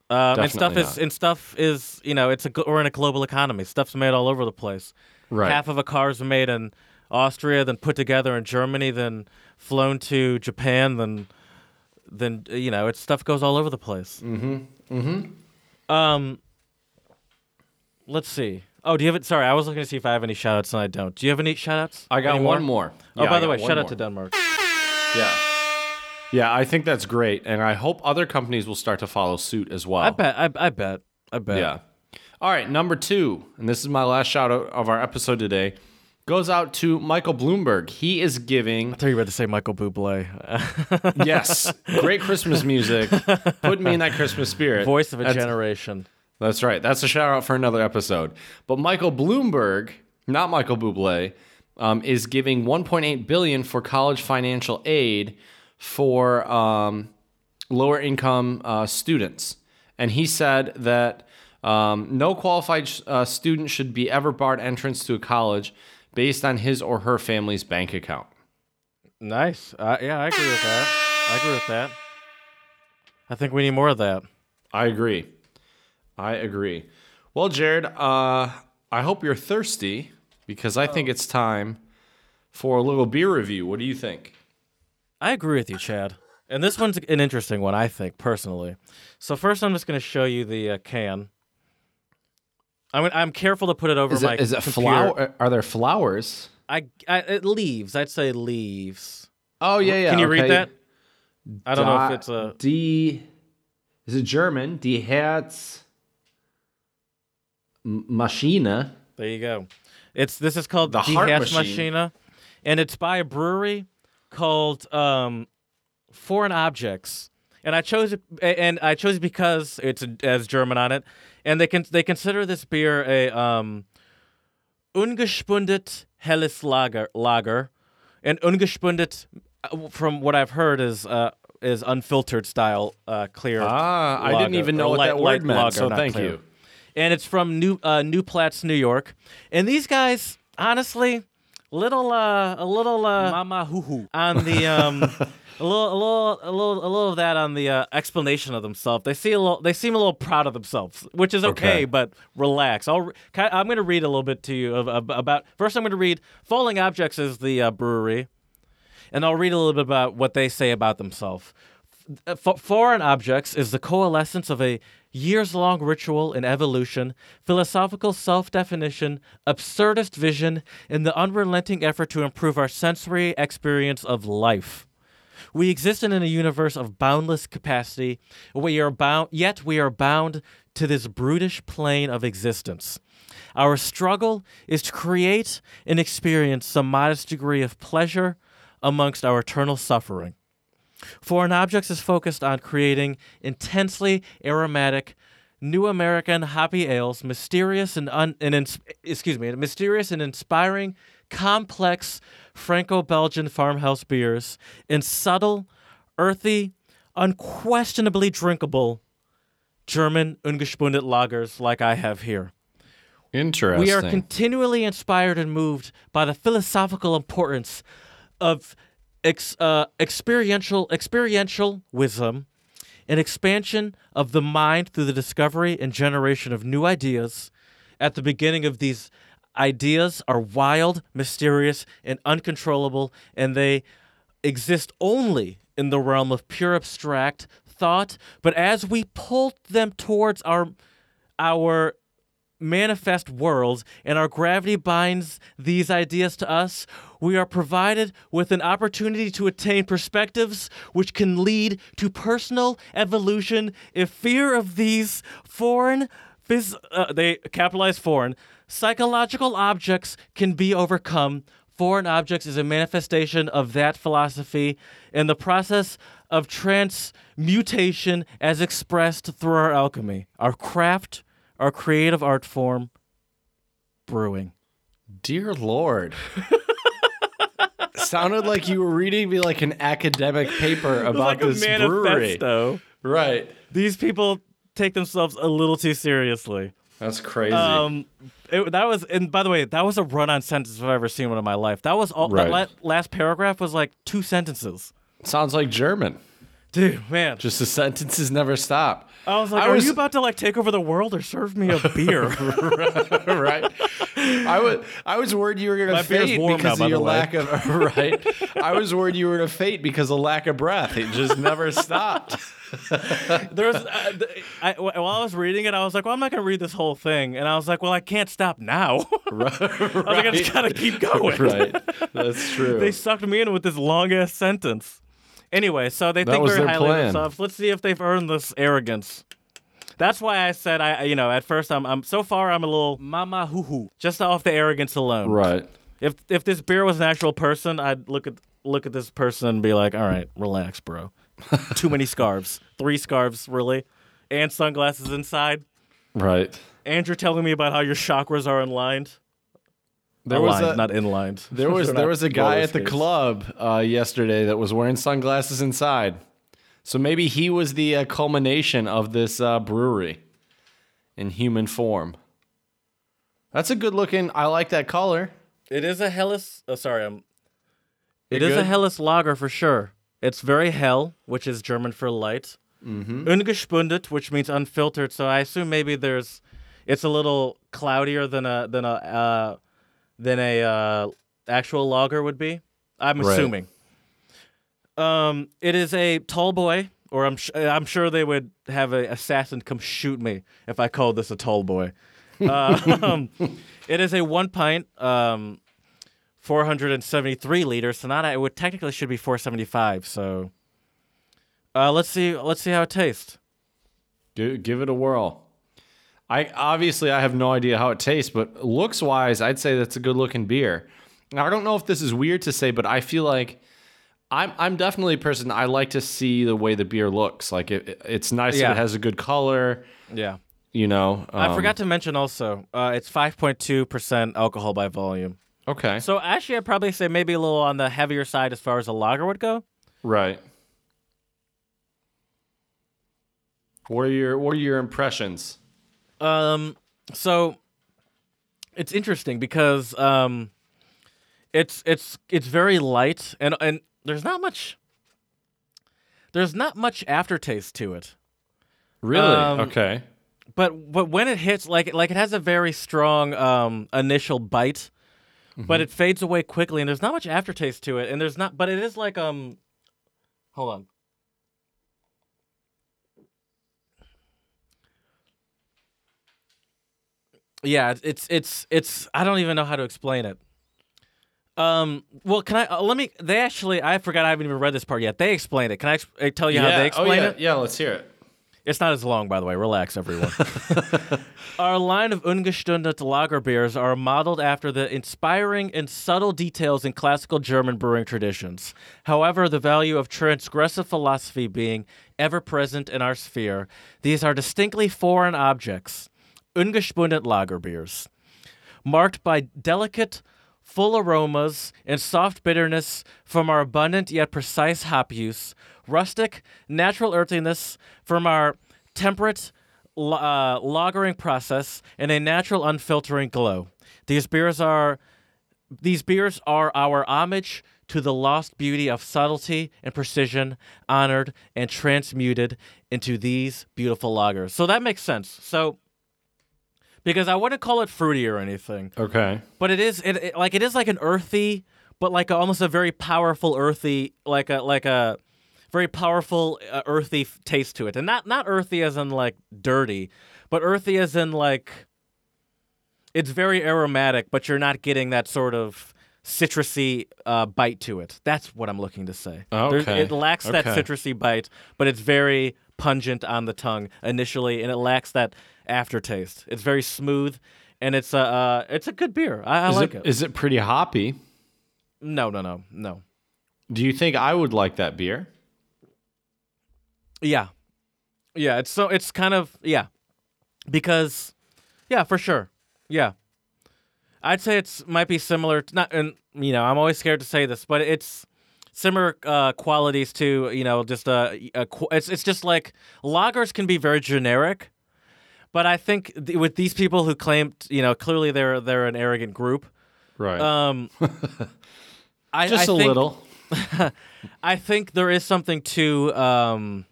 Um, and stuff Definitely is and stuff is you know it's a we're in a global economy. Stuff's made all over the place. Right. Half of a car's made in Austria, then put together in Germany, then flown to Japan, then then you know it's stuff goes all over the place. Mm-hmm. Mm-hmm. Um. Let's see. Oh, do you have it? Sorry, I was looking to see if I have any shout outs and I don't. Do you have any shout outs? I got one more. Oh, Yeah, by I the way, one shout out to Denmark. Yeah. Yeah, I think that's great. And I hope other companies will start to follow suit as well. I bet. I, I bet. I bet. Yeah. All right, number two, and this is my last shout out of our episode today, goes out to Michael Bloomberg. He is giving I thought you were about to say Michael Bublé. <laughs> yes, great Christmas music. Put me in that Christmas spirit. Voice of a That's- generation. That's right. That's a shout out for another episode. But Michael Bloomberg, not Michael Bublé, um, is giving 1.8 billion for college financial aid for um, lower income uh, students, and he said that um, no qualified uh, student should be ever barred entrance to a college based on his or her family's bank account. Nice. Uh, yeah, I agree with that. I agree with that. I think we need more of that. I agree. I agree. Well, Jared, uh, I hope you're thirsty because I think it's time for a little beer review. What do you think? I agree with you, Chad. And this one's an interesting one, I think, personally. So first, I'm just going to show you the uh, can. I'm I'm careful to put it over Is my. it, is it computer. flower? Are there flowers? I, I it leaves. I'd say leaves. Oh yeah, yeah. Can you okay. read that? I don't know if it's a. D. Is it German? Die Herz Maschine. There you go. It's this is called The Die Heart Herzmaschine, and it's by a brewery called um, Foreign Objects. And I chose it, and I chose it because it's as German on it, and they can they consider this beer a um, ungespundet helles lager lager, and ungespundet, uh, from what I've heard, is uh, is unfiltered style uh, clear. Ah, I didn't even know what light- that word meant. lager, so thank clear you. and it's from New uh, New Paltz, New York. And these guys, honestly, little uh a little uh mama hoo hoo on the um <laughs> a little a little a little a little of that on the uh, explanation of themselves. They see a little they seem a little proud of themselves, which is okay, Okay. but relax. I'll, I'm going to read a little bit to you of, of, about first I'm going to read Falling Objects is the uh, brewery and I'll read a little bit about what they say about themselves. F- foreign objects is the coalescence of a years long ritual in evolution, philosophical self definition, absurdist vision, and the unrelenting effort to improve our sensory experience of life. We exist in a universe of boundless capacity. We are bound, yet we are bound to this brutish plane of existence. Our struggle is to create and experience some modest degree of pleasure amongst our eternal suffering. Foreign Objects is focused on creating intensely aromatic New American hoppy ales, mysterious and un, and ins- excuse me, mysterious and inspiring, complex Franco-Belgian farmhouse beers, and subtle, earthy, unquestionably drinkable German ungespundet lagers like I have here. Interesting. We are continually inspired and moved by the philosophical importance of ex, uh, experiential experiential wisdom and expansion of the mind through the discovery and generation of new ideas. At the beginning of these ideas are wild, mysterious, and uncontrollable, and they exist only in the realm of pure abstract thought. But as we pull them towards our our manifest world and our gravity binds these ideas to us, we are provided with an opportunity to attain perspectives which can lead to personal evolution if fear of these foreign phys- uh, they capitalize foreign psychological objects can be overcome foreign objects is a manifestation of that philosophy and the process of transmutation as expressed through our alchemy our craft our creative art form, brewing. Dear Lord. <laughs> Sounded like you were reading me like an academic paper about this brewery. Right. These people take themselves a little too seriously. That's crazy. Um, it, that was, and by the way, that was a run-on sentence I've ever seen one in my life. That was all. That la- last paragraph was like two sentences. Sounds like German. Dude, man, Just the sentences never stop. I was like, I "Are was- you about to like take over the world or serve me a beer?" <laughs> right? I was I was worried you were gonna My beer's because now, of your lack of <laughs> right. I was worried you were gonna fade because of lack of breath. It just never <laughs> stopped. <laughs> there was, uh, th- I, while I was reading it, I was like, "Well, I'm not gonna read this whole thing," and I was like, "Well, I can't stop now." <laughs> right. I was like, "I just gotta keep going." right. That's <laughs> true. they sucked me in with this long ass sentence. Anyway, so they That think was very their highly plan. of themselves. Let's see if they've earned this arrogance. That's why I said I, you know, at first I'm, I'm so far I'm a little mama hoo hoo, just off the arrogance alone. right. If if this beer was an actual person, I'd look at look at this person and be like, all right, relax, bro. <laughs> Too many scarves, three scarves, really, and sunglasses inside. Right. And you're telling me about how your chakras are inlined. There was Aligned, a, not inlined. <laughs> there was there was a guy at the skates. club uh, yesterday that was wearing sunglasses inside. So maybe he was the uh, culmination of this uh, brewery in human form. That's a good looking. I like that color. It is a Helles. Oh, sorry, I'm. It is You is a good? Helles lager for sure. It's very hell, which is German for light. Mm-hmm. Ungespundet, which means unfiltered. So I assume maybe there's, it's a little cloudier than a than a uh, than a uh, actual lager would be. I'm Right. assuming. Um, it is a tall boy, or I'm sh- I'm sure they would have an assassin come shoot me if I called this a tall boy. <laughs> um, it is a one pint, um, 473 liters. So not it would technically should be 475. So uh, let's see let's see how it tastes. Give, give it a whirl. I obviously I have no idea how it tastes, but looks wise, I'd say that's a good looking beer. Now I don't know if this is weird to say, but I feel like I'm I'm definitely a person I like to see the way the beer looks. Like it, it's nice Yeah. if it has a good color. Yeah. You know, I um, forgot to mention also, uh, it's 5.2% alcohol by volume. Okay, So actually, I'd probably say maybe a little on the heavier side as far as a lager would go. right. What are your What are your impressions? Um, so it's interesting because um, it's it's it's very light and and there's not much there's not much aftertaste to it. Really? Um, okay. But but when it hits like like it has a very strong um initial bite, but it fades away quickly and there's not much aftertaste to it and there's not but it is like um hold on. Yeah, it's it's it's I don't even know how to explain it. Um. Well, can I? Uh, let me. They actually. I forgot. I haven't even read this part yet. They explained it. Can I ex- tell you how they oh, explain yeah. it? Yeah, let's hear it. It's not as long, by the way. Relax, everyone. <laughs> Our line of Ungespundete lager beers are modeled after the inspiring and subtle details in classical German brewing traditions. However, the value of transgressive philosophy being ever present in our sphere, these are distinctly foreign objects. Ungespundet lager beers marked by delicate, full aromas and soft bitterness from our abundant yet precise hop use, rustic, natural earthiness from our temperate uh, lagering process, and a natural unfiltering glow. These beers are these beers are our homage to the lost beauty of subtlety and precision, honored and transmuted into these beautiful lagers. So that makes sense. So because I wouldn't call it fruity or anything. Okay. but it is it, it- like it is like an earthy but like a, almost a very powerful earthy like a like a very powerful uh, earthy f- taste to it. And not not earthy as in like dirty but earthy as in like it's very aromatic but you're not getting that sort of citrusy uh, bite to it. That's what i'm looking to say. There's- Okay. it lacks that citrusy bite but it's very pungent on the tongue initially and it lacks that aftertaste it's very smooth and it's a uh, it's a good beer i, I like it, it is it pretty hoppy? no, no, no, no. Do you think I would like that beer? Yeah, yeah. It's so it's kind of yeah, because yeah, for sure. Yeah, I'd say it's might be similar. To, not and you know I'm always scared to say this, but it's similar uh, qualities to you know just a, a it's it's just like lagers can be very generic, but I think th- with these people who claim you know clearly they're they're an arrogant group. Right. Um, <laughs> I, Just I a think- little. <laughs> I think there is something to um,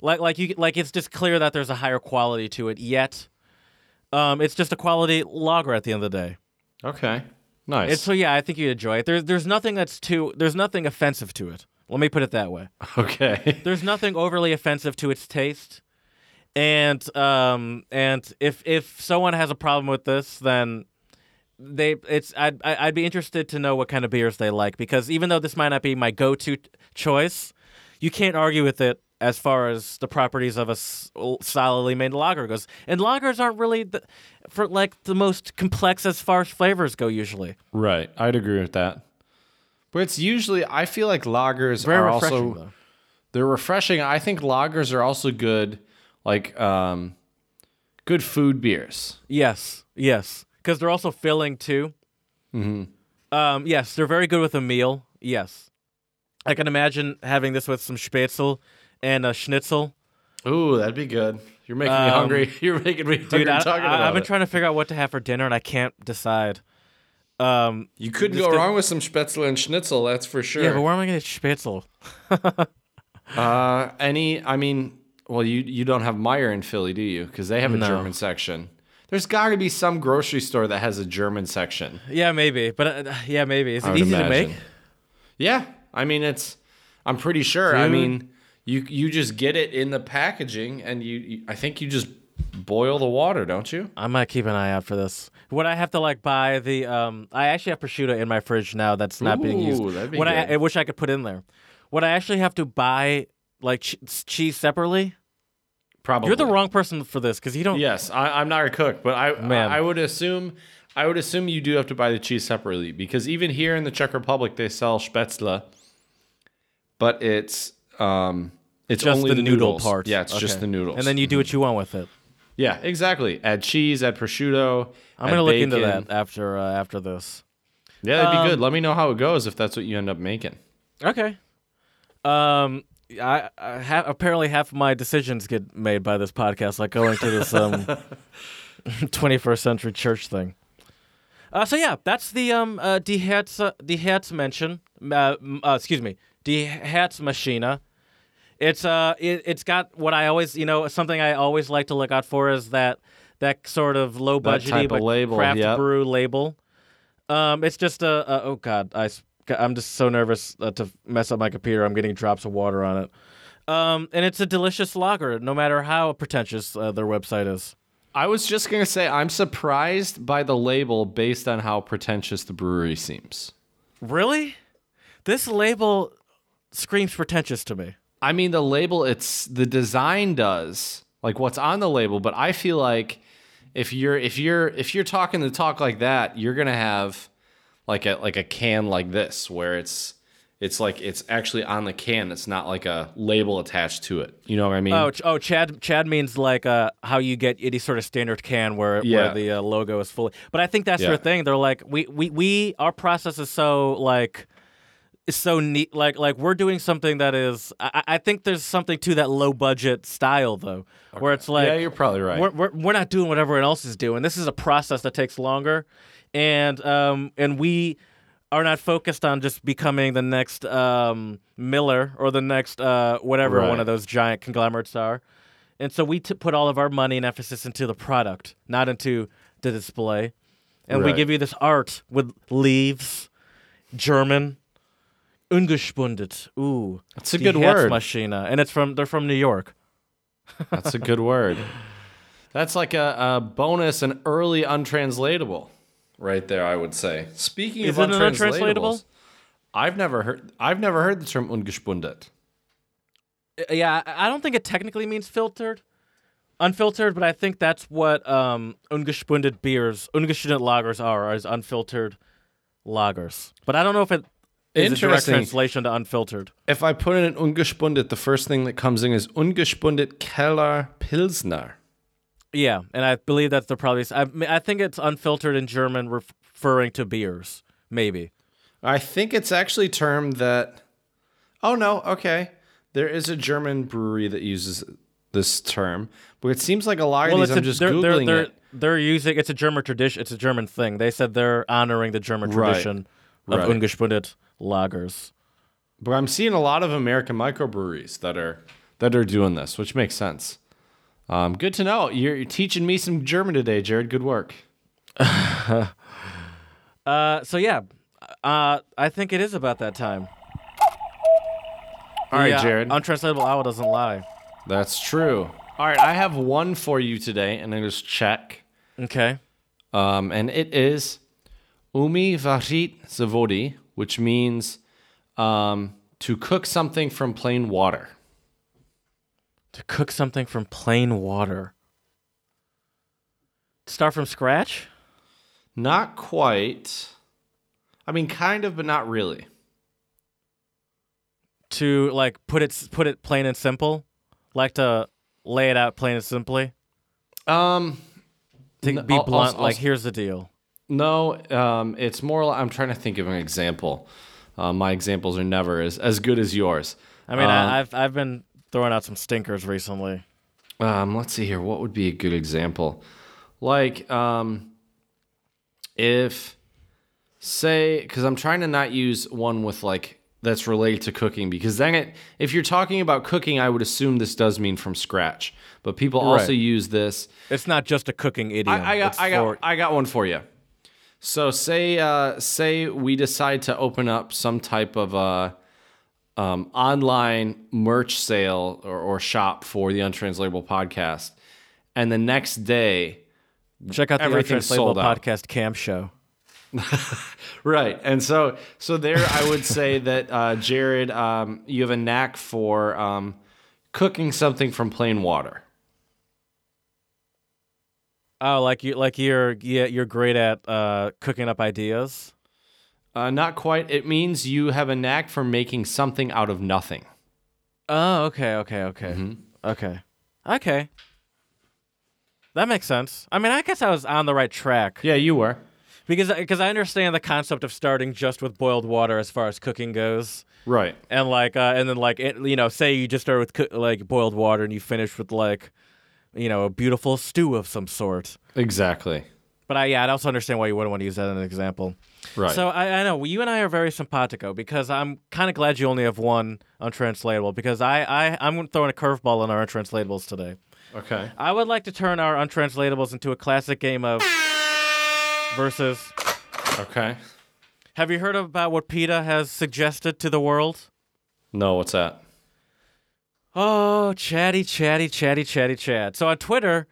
like like you like it's just clear that there's a higher quality to it. Yet, um, it's just a quality lager at the end of the day. Okay. Nice. It's, so yeah, I think you enjoy it. There's there's nothing that's too there's nothing offensive to it. Let me put it that way. <laughs> okay. There's nothing overly offensive to its taste. And um and if if someone has a problem with this, then they it's I'd I- I'd be interested to know what kind of beers they like because even though this might not be my go-to t- choice, you can't argue with it as far as the properties of a solidly made lager goes. And lagers aren't really the, for like the most complex as far as flavors go usually. Right. I'd agree with that. But it's usually I feel like lagers Very are also though. they're refreshing. I think lagers are also good like um good food beers. Yes, yes, because they're also filling too. Mm-hmm. Um, yes, they're very good with a meal. Yes, I can imagine having this with some spätzle and a schnitzel. Ooh, that'd be good. You're making me Um, hungry. <laughs> You're making me hungry Dude, I, talking I, about have been it. trying to figure out what to have for dinner, and I can't decide. Um, You couldn't go get- wrong with some spätzle and schnitzel, that's for sure. yeah, but where am I going to get spätzle? <laughs> Uh, any? I mean, well, you you don't have Meijer in Philly, do you? Because they have a No. German section. There's got to be some grocery store that has a German section. Yeah, maybe, but uh, yeah, maybe. Is it easy imagine. to make? Yeah, I mean it's. I'm pretty sure. I mean, you you just get it in the packaging, and you, you. I think you just boil the water, don't you? I might keep an eye out for this. Would I have to like buy the? Um, I actually have prosciutto in my fridge now that's not being used. Ooh, be Would I. I wish I could put in there. Would I actually have to buy like ch- cheese separately? Probably. You're the wrong person for this because you don't. Yes, I, I'm not a cook, but I, Man. I I would assume I would assume you do have to buy the cheese separately because even here in the Czech Republic they sell spätzle, but it's um it's Just only the, the, noodle noodles. part. Yeah, it's just the noodles. And then you do what you want with it. yeah, exactly. Add cheese, add prosciutto. I'm add gonna look into that after uh, after this. Yeah, that'd be Um, good. Let me know how it goes if that's what you end up making. Okay. Um, I, I ha- apparently half of my decisions get made by this podcast, like going to this um, <laughs> 21st century church thing. Uh, so yeah, that's the um uh, die Herz uh, die Herzmenschen. Uh, uh, excuse me, die Herzmaschine. It's uh it, it's got what I always you know something I always like to look out for is that that sort of low budgety but label, craft yep. brew label. Um, it's just a, a oh god I I'm just so nervous uh, to mess up my computer. I'm getting drops of water on it. Um, and it's a delicious lager, no matter how pretentious uh, their website is. I was just gonna say I'm surprised by the label based on how pretentious the brewery seems. Really? This label screams pretentious to me. I mean, the label, it's the design does like what's on the label, but I feel like if you're if you're if you're talking the talk like that, you're gonna have like a like a can like this where it's it's like it's actually on the can. It's not like a label attached to it. You know what I mean? Oh, oh, Chad. Chad means like uh, how you get any sort of standard can where, Yeah. where the uh, logo is fully. But I think that's Yeah. their thing. They're like, we, we, we, our process is so like, is so neat. Like, like we're doing something that is. I, I think there's something to that low budget style though, where it's like, yeah, you're probably right. we're, we're, we're not doing what everyone else is doing. This is a process that takes longer, and um and we are not focused on just becoming the next um Miller or the next uh whatever Right. one of those giant conglomerates are, and so we t- put all of our money and emphasis into the product, not into the display, and we give you this art with leaves, German. Ungespundet. Ooh, That's a good word. Herzmaschine. and it's from they're from New York. <laughs> That's a good word. That's like a, a bonus and early untranslatable, right there. I would say. Speaking Is of untranslatable? untranslatables, I've never heard. I've never heard the term ungespundet. Yeah, I I don't think it technically means filtered, unfiltered, but I think that's what um, ungespundet beers, ungespundet lagers are, is unfiltered lagers. But I don't know if it is a direct translation to unfiltered. If I put in an ungespundet, the first thing that comes in is ungespundet Keller Pilsner. Yeah, and I believe that's the probably. I, I think it's unfiltered in German, referring to beers. Maybe. I think it's actually termed that. Oh no, okay. There is a German brewery that uses this term, but it seems like a lot of these. I'm a, just they're, they're, googling they're, it. they're using it's a German tradition. It's a German thing. They said they're honoring the German Right. tradition of Right. ungespundet lagers. But I'm seeing a lot of American microbreweries that are that are doing this, which makes sense. Um, good to know. You're, you're teaching me some German today, Jared. Good work. <laughs> Uh, so yeah, uh, I think it is about that time. All right, Yeah, Jared. Untranslatable owl doesn't lie. That's true. All right, I have one for you today, and it is Czech. Okay. Um, and it is umi varit zavodi, which means um, to cook something from plain water. To cook something from plain water. Start from scratch? Not quite. I mean, kind of, but not really. To like put it put it plain and simple? Like to lay it out plain and simply? Um, To be I'll- I'll- blunt, I'll- like here's the deal. No, um, it's more. li- I'm trying to think of an example. Uh, my examples are never as, as good as yours. I mean, Um, I, I've I've been throwing out some stinkers recently. Um, let's see here. What would be a good example? Like, um, if, say, because I'm trying to not use one with like that's related to cooking because then it, if you're talking about cooking, I would assume this does mean from scratch. But people also use this It's not just a cooking idiom. I, I got, I got, for- I got one for you. So say, uh, say we decide to open up some type of uh, um, online merch sale or, or shop for the Untranslatable podcast, and the next day, check out the Untranslatable podcast camp show. <laughs> right? And so, so there, I would say <laughs> that uh, Jared, um, you have a knack for um, cooking something from plain water. Oh, like you like you're yeah, you're great at uh, cooking up ideas. Uh, not quite. It means you have a knack for making something out of nothing. Oh, okay, okay, okay, Mm-hmm. okay, okay. That makes sense. I mean, I guess I was on the right track Yeah, you were. because because I understand the concept of starting just with boiled water as far as cooking goes, Right. and like uh, and then like it, you know, say you just start with coo- like boiled water and you finish with like, you know, a beautiful stew of some sort. Exactly. But I yeah, I also understand why you wouldn't want to use that as an example. Right. So I, I know you and I are very simpatico because I'm kind of glad you only have one untranslatable because I, I I'm throwing a curveball on our untranslatables today. okay. I would like to turn our untranslatables into a classic game of versus. Okay. Have you heard about what PETA has suggested to the world? No, what's that? Oh, chatty, chatty, chatty, chatty, chat. So on Twitter,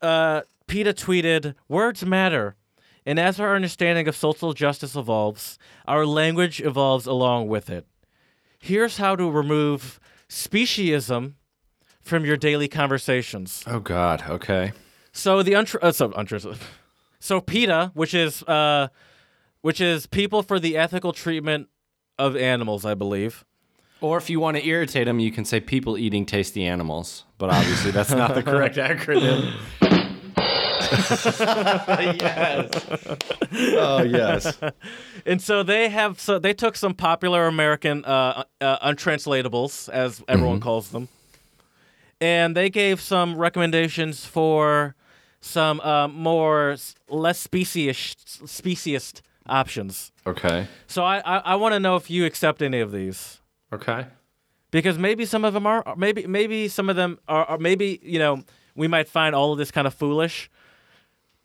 uh, PETA tweeted, Words matter. And as our understanding of social justice evolves, our language evolves along with it. Here's how to remove speciesism from your daily conversations. Oh God. Okay. So the untr- uh, so, untr- so PETA, which is uh, which is People for the Ethical Treatment of Animals, I believe. Or if you want to irritate them, you can say people eating tasty animals. But obviously, that's not the correct acronym. yes. <laughs> Oh yes. And so they have so they took some popular American uh, uh, untranslatables, as everyone calls them, and they gave some recommendations for some uh, more less speciest speciest options. Okay. So I I, I want to know if you accept any of these Okay. because maybe some of them are maybe maybe some of them are, are maybe you know we might find all of this kind of foolish.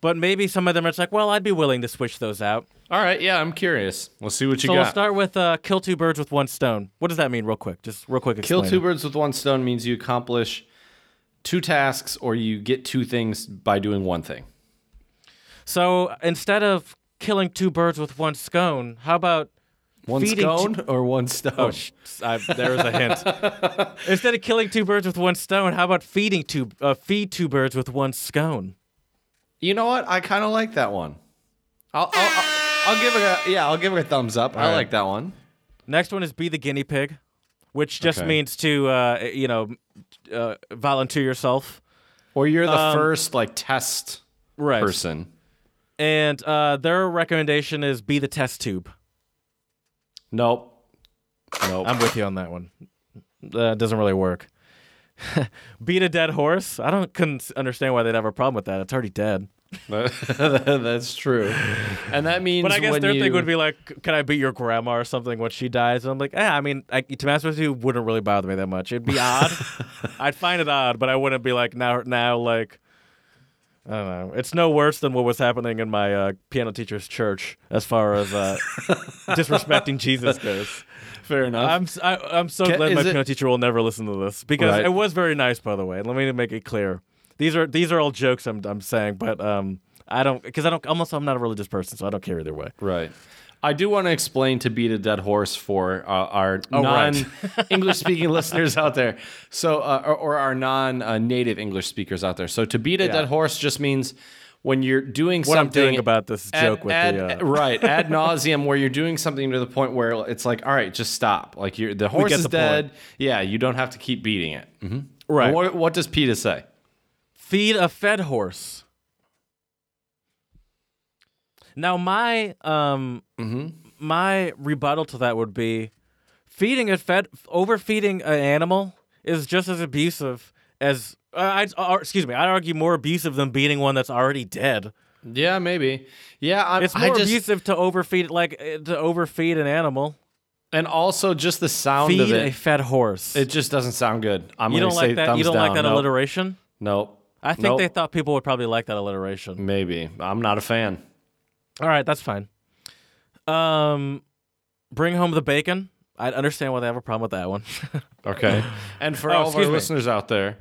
But maybe some of them are just like, well, I'd be willing to switch those out. All right. Yeah, I'm curious. We'll see what you so got. we'll start with uh, kill two birds with one stone. What does that mean, real quick? Just real quick. Kill two it. birds with one stone means you accomplish two tasks or you get two things by doing one thing. So instead of killing two birds with one scone, how about One Feeding scone or one stone? oh, sh- I, there was a hint. <laughs> instead of killing two birds with one stone, how about feeding two uh, feed two birds with one scone? You know what? I kind of like that one. I'll, I'll, I'll, I'll give it a yeah. I'll give it a thumbs up. I right. like that one. Next one is be the guinea pig, which just Okay. means to uh, you know uh, volunteer yourself. Or you're the Um, first like test Right. person. And uh, their recommendation is be the test tube. Nope. Nope. I'm with you on that one. That doesn't really work. <laughs> Beat a dead horse? I don't couldn't understand why they'd have a problem with that. It's already dead. <laughs> That's true. And that means But I guess when their you, thing would be like, "Can I beat your grandma or something when she dies?" And I'm like, "Eh, I mean, I, to be honest with you, wouldn't really bother me that much. It'd be <laughs> odd. I'd find it odd, but I wouldn't be like now, now like." I don't know. It's no worse than what was happening in my uh, piano teacher's church as far as uh, <laughs> disrespecting Jesus goes. fair enough. I'm s- I, am i am so Ca- glad my it- piano teacher will never listen to this because Right. it was very nice, by the way. Let me make it clear. These are these are all jokes I'm I'm saying, but um I don't because I don't almost I'm not a religious person, so I don't care either way. Right. I do want to explain to beat a dead horse for uh, our Oh, right. non-English <laughs> speaking listeners out there. So, uh, or, or our non-native English speakers out there. So, to beat a Yeah. dead horse just means when you're doing What I'm something doing about this ad- joke with ad- the uh, right <laughs> ad nauseum, where you're doing something to the point where it's like, all right, just stop. Like you're the horse is the point. dead. Yeah, you don't have to keep beating it. hmm right What, what does PETA say? feed a fed horse. Now my um my rebuttal to that would be feeding a fed overfeeding an animal is just as abusive as uh, I'd, uh, excuse me, I'd argue more abusive than beating one that's already dead. Yeah, maybe. Yeah, I'm, It's I more just, abusive to overfeed like uh, to overfeed an animal. and also just the sound Feed of it. a fed horse. It just doesn't sound good. I'm you gonna don't say like that. You don't like that Nope. alliteration. Nope. I think Nope. they thought people would probably like that alliteration. Maybe. I'm not a fan. All right, that's fine. Um, bring home the bacon. I understand why they have a problem with that one. <laughs> Okay. And for Oh, all of our me. listeners out there,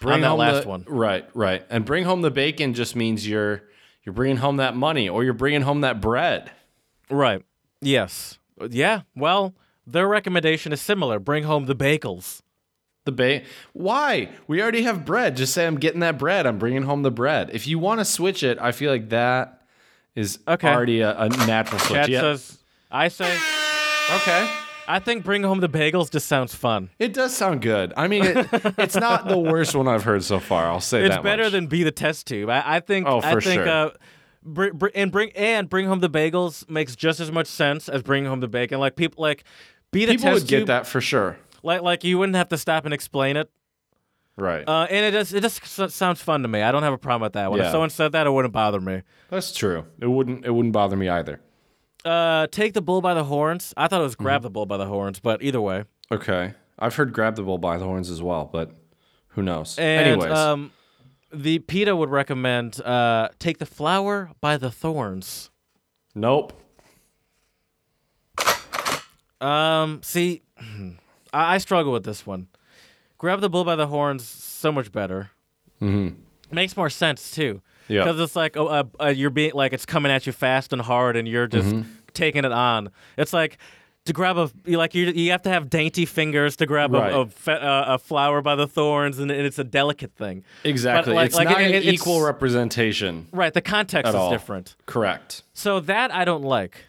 bring that home last the, one. Right, right. And bring home the bacon just means you're you're bringing home that money or you're bringing home that bread. right. Yes. Yeah. Well, their recommendation is similar. Bring home the bagels. The ba- Why? We already have bread. Just say I'm getting that bread. I'm bringing home the bread. If you want to switch it, I feel like that is Okay. already a, a natural switch. Yeah. says. I say. okay. I think bring home the bagels just sounds fun. It does sound good. I mean, it, <laughs> it's not the worst one I've heard so far. I'll say It's that It's better much. than be the test tube. I, I think. Oh, I for think, sure. Uh, br- br- and bring and bring home the bagels makes just as much sense as bringing home the bacon. Like people like be the People test would get that for sure. Like like you wouldn't have to stop and explain it. Right. Uh, and it just it just sounds fun to me. I don't have a problem with that. When Yeah. if someone said that, it wouldn't bother me. That's true. It wouldn't. It wouldn't bother me either. Uh, take the bull by the horns. I thought it was Mm-hmm. grab the bull by the horns, but either way. Okay. I've heard grab the bull by the horns as well, but who knows? And Anyways. um, the PETA would recommend uh, take the flower by the thorns. nope. Um, see, <clears throat> I, I struggle with this one. Grab the bull by the horns, so much better. Mm-hmm. Makes more sense too. Yeah. Because it's like, oh, uh, uh, you're being like it's coming at you fast and hard, and you're just Mm-hmm. taking it on. It's like to grab a you like you you have to have dainty fingers to grab Right. a, a, fe- uh, a flower by the thorns, and, and it's a delicate thing. Exactly. like- it's like not it- an it- it's- equal representation Right. The context is all. different. Correct. So that I don't like.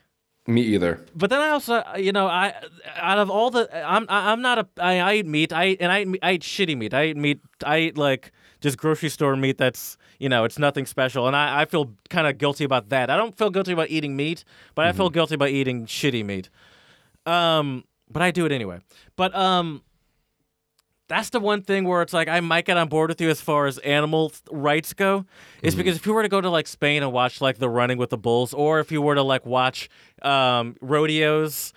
Me either. But then I also, you know, I out of all the, I'm I- I'm not a I, I eat meat. I and I eat, I eat shitty meat. I eat meat. I eat like just grocery store meat. That's you know, it's nothing special. And I, I feel kind of guilty about that. I don't feel guilty about eating meat, but I feel guilty about eating shitty meat. Um, but I do it anyway. But um, that's the one thing where it's like I might get on board with you as far as animal rights go, is because if you were to go to like Spain and watch like the running with the bulls, or if you were to like watch um, rodeos,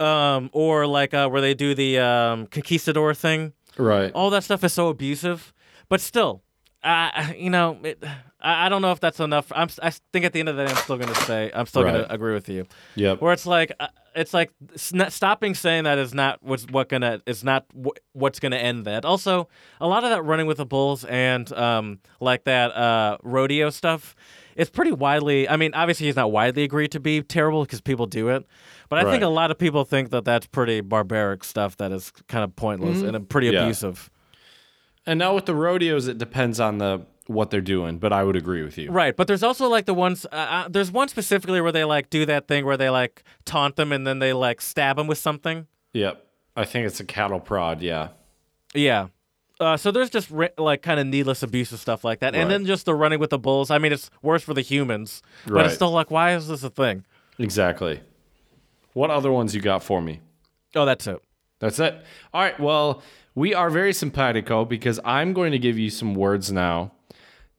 um, or like uh, where they do the um, conquistador thing, Right. all that stuff is so abusive. But still, uh, you know, it, I, I don't know if that's enough. I'm, I think at the end of the day, I'm still gonna say I'm still Right. gonna agree with you. Yep. Where it's like, uh, it's like s- stopping saying that is not what's what gonna is not wh- what's gonna end that. Also, a lot of that running with the bulls and um like that uh rodeo stuff. It's pretty widely. I mean, obviously, it's not widely agreed to be terrible because people do it, but I think a lot of people think that that's pretty barbaric stuff that is kind of pointless and uh, pretty Yeah. abusive. And now with the rodeos, it depends on the what they're doing, but I would agree with you. Right, but there's also like the ones. Uh, uh, there's one specifically where they like do that thing where they like taunt them and then they like stab them with something. Yep. I think it's a cattle prod. Yeah. Yeah. Uh, so there's just like kind of needless abuse of stuff like that, Right. and then just the running with the bulls. I mean, it's worse for the humans, but Right. it's still like, why is this a thing? Exactly. What other ones you got for me? Oh, that's it. That's it. All right. Well, we are very simpatico because I'm going to give you some words now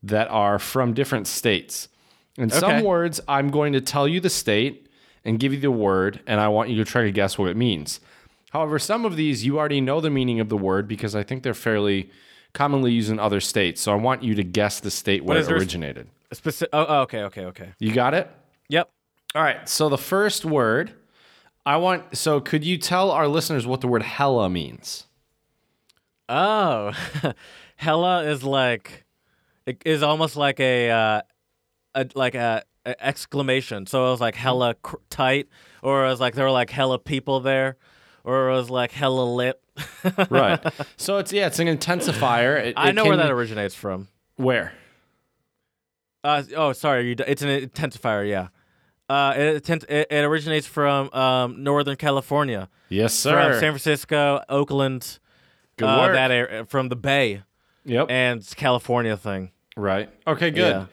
that are from different states. And some words, I'm going to tell you the state and give you the word, and I want you to try to guess what it means. However, some of these you already know the meaning of the word because I think they're fairly commonly used in other states. So I want you to guess the state where it originated. Speci- oh, oh, okay, okay, okay. You got it? Yep. All right. So the first word, I want. So could you tell our listeners what the word hella means? Oh, <laughs> hella is like, it is almost like a, uh, a like a, a exclamation. So it was like hella cr- tight, or it was like there were like hella people there, or it was like hella lit. Right. <laughs> so it's yeah, it's an intensifier. It, I it know where that originates from. Where? Uh, oh, sorry, you, d- it's an intensifier. Yeah. Uh, it, it, it originates from um, Northern California, Yes, sir. from. San Francisco, Oakland, Good uh, work. that area, from the Bay, yep. and California thing. Right. Okay. Good. Yeah.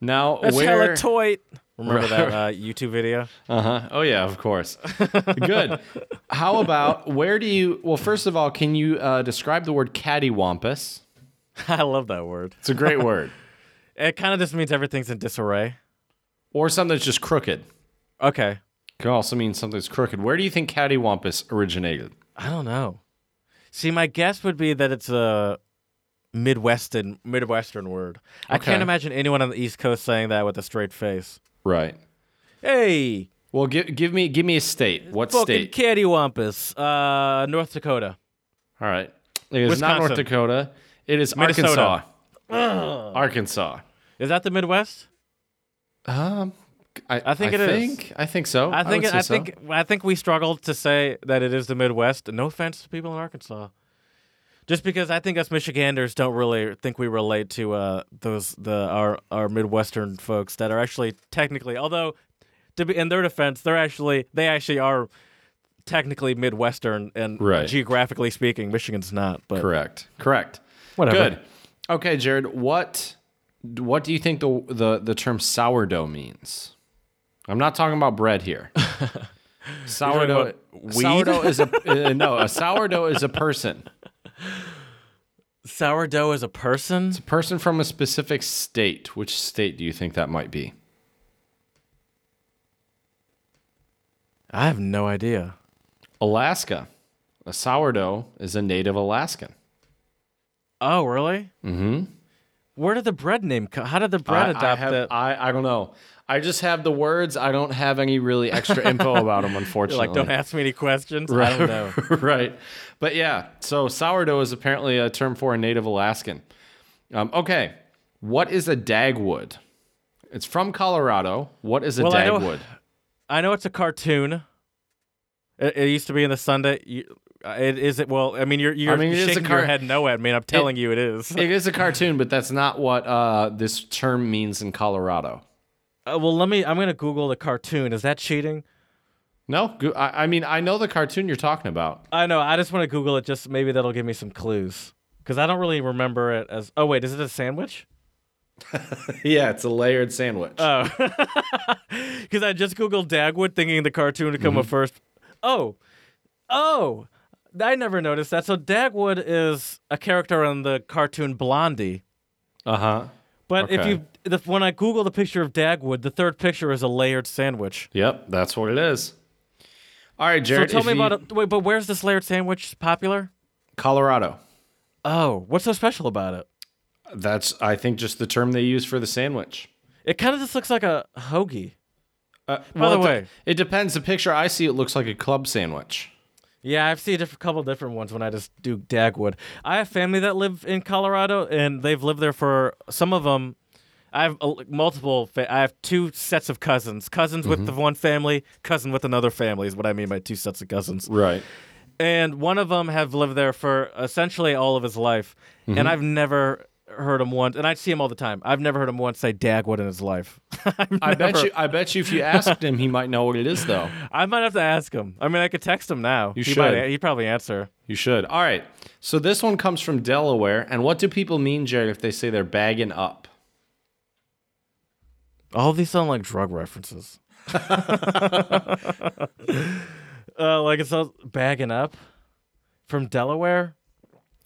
Now That's where? hella toit. Remember Right. that uh, YouTube video? uh huh. Oh yeah, of course. <laughs> Good. How about where do you? Well, first of all, can you uh, describe the word cattywampus? <laughs> I love that word. It's a great word. <laughs> It kind of just means everything's in disarray. Or something that's just crooked. Okay. Can also mean something's crooked. Where do you think cattywampus originated? I don't know. See, my guess would be that it's a Midwestern Midwestern word. I can't imagine anyone on the East Coast saying that with a straight face. Right. Hey, Well, give give me give me a state. What fucking state? cattywampus. Uh, North Dakota. All right. It is not North Dakota. It is Minnesota. Arkansas. Arkansas. Is that the Midwest? Um, I, I think I it is. think, I think so. I think I, say so. think I think we struggled to say that it is the Midwest. No offense to people in Arkansas. Just because I think us Michiganders don't really think we relate to uh, those the our our Midwestern folks that are actually technically, although to be in their defense, they're actually they actually are technically Midwestern and Right. geographically speaking, Michigan's not. But correct. Correct. Whatever. Good. Okay, Jared. What what do you think the the the term sourdough means? I'm not talking about bread here. <laughs> sourdough. Sourdough is a uh, <laughs> no. A sourdough is a person. Sourdough is a person. It's a person from a specific state. Which state do you think that might be? I have no idea. Alaska. A sourdough is a native Alaskan. Oh, really? Mm-hmm. Where did the bread name come? How did the bread I, adopt I have, that? I, I don't know. I just have the words. I don't have any really extra info <laughs> about them, unfortunately. like, don't ask me any questions. I don't know. <laughs> right. But yeah, so sourdough is apparently a term for a native Alaskan. Um, okay. What is a dagwood? It's from Colorado. What is a Well, I know- dagwood? <sighs> I know it's a cartoon. It, it used to be in the Sunday. Uh, it is it. Well, I mean, you're you're mean, it is a shaking car- your head no at me. I'm telling you, it is. <laughs> It is a cartoon, but that's not what uh, this term means in Colorado. Uh, well, let me. I'm gonna Google the cartoon. Is that cheating? No, I, I mean I know the cartoon you're talking about. I know. I just want to Google it. Just maybe that'll give me some clues. Because I don't really remember it as. Oh wait, is it a sandwich? <laughs> Yeah, it's a layered sandwich. Oh, <laughs> because I just googled Dagwood, thinking the cartoon would come Mm-hmm. up first. Oh, oh, I never noticed that. So Dagwood is a character in the cartoon Blondie. Uh huh. But if you, the, when I Google the picture of Dagwood, the third picture is a layered sandwich. Yep, that's what it is. All right, Jerry. So tell me you- about it. Wait, but where's this layered sandwich popular? Colorado. Oh, what's so special about it? That's I think just the term they use for the sandwich. It kind of just looks like a hoagie. Uh, By the it de- way- it depends. The picture I see, it looks like a club sandwich. Yeah, I've seen a couple different ones when I just do Dagwood. I have family that live in Colorado, and they've lived there for some of them. I have uh, multiple. Fa- I have two sets of cousins. Cousins with the one family, cousin with another family is what I mean by two sets of cousins. Right. And one of them have lived there for essentially all of his life, and I've never heard him once. And I see him all the time. I've never heard him once say Dagwood in his life. <laughs> I bet you. I bet you, if you asked him, he might know what it is, though. <laughs> I might have to ask him. I mean, I could text him now. You he Might, should. he'd probably answer. You should. All right. So this one comes from Delaware, and what do people mean, Jared, if they say they're bagging up? All these sound like drug references. <laughs> uh, like it's all bagging up from Delaware.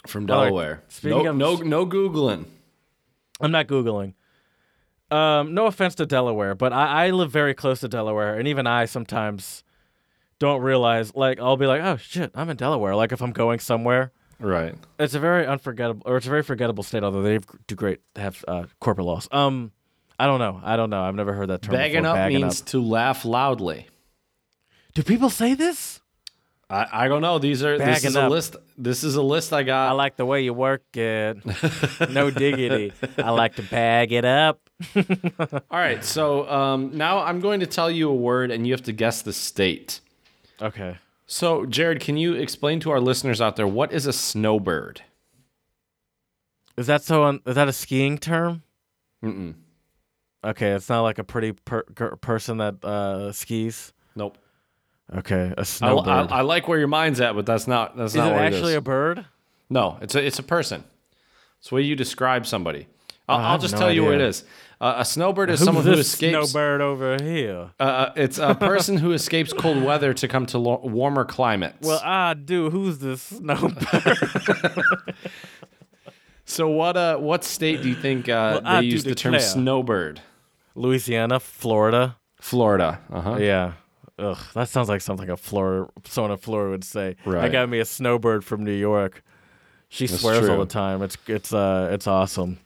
From Delaware. speaking no, of- no, no googling. I'm not googling. Um, no offense to Delaware, but I, I live very close to Delaware, and even I sometimes don't realize. Like I'll be like, oh shit, I'm in Delaware. Like if I'm going somewhere, Right. it's a very unforgettable, or it's a very forgettable state. Although they do great have uh, corporate laws. Um, I don't know. I don't know. I've never heard that term. Bagging before. up bagging means up. to laugh loudly. Do people say this? I, I don't know. These are this Bagging is a up. list. This is a list I got. I like the way you work it. no <laughs> diggity. I like to bag it up. <laughs> All right. So um, now I'm going to tell you a word, and you have to guess the state. Okay. So, Jared, can you explain to our listeners out there what is a snowbird? Is that so? Un- is that a skiing term? Mm-mm. Okay, it's not like a pretty per- person that uh, skis. Nope. Okay, a I, snowbird. I, I like where your mind's at, but that's not that's is not it what actually it a bird? no, it's a it's a person. It's the way you describe somebody. I'll, I I'll just no tell you what it is. Uh, a snowbird is Who's someone who this escapes. snowbird over here? Uh, uh, it's a person who escapes cold weather to come to lo- warmer climates. Well, I do. Who's this snowbird? <laughs> so what uh what state do you think uh, Well, they do use the term snowbird? Louisiana, Florida. Florida. Uh huh. Yeah. Ugh, that sounds like something a Florida, someone in Florida would say. I got me a snowbird from New York. She That's swears all the time. It's it's uh it's awesome.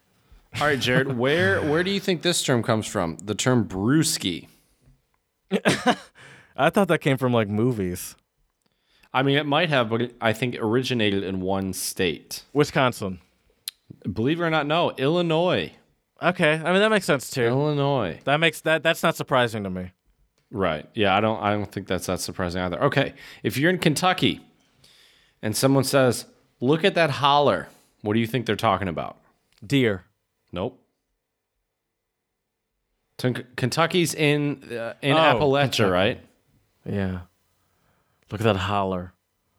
All right, Jared. <laughs> Where where do you think this term comes from? The term brewski. <laughs> I thought that came from like movies. I mean, it might have, but I think it originated in one state. Wisconsin. Believe it or not, no, Illinois. Okay, I mean that makes sense too. Illinois. That makes that that's not surprising to me. Right. Yeah, I don't I don't think that's that surprising either. Okay. If you're in Kentucky and someone says, "Look at that holler." What do you think they're talking about? Deer. Nope. Ken- Kentucky's in uh, in Oh, Appalachia, Kentucky. <laughs> right? Yeah. Look at that holler.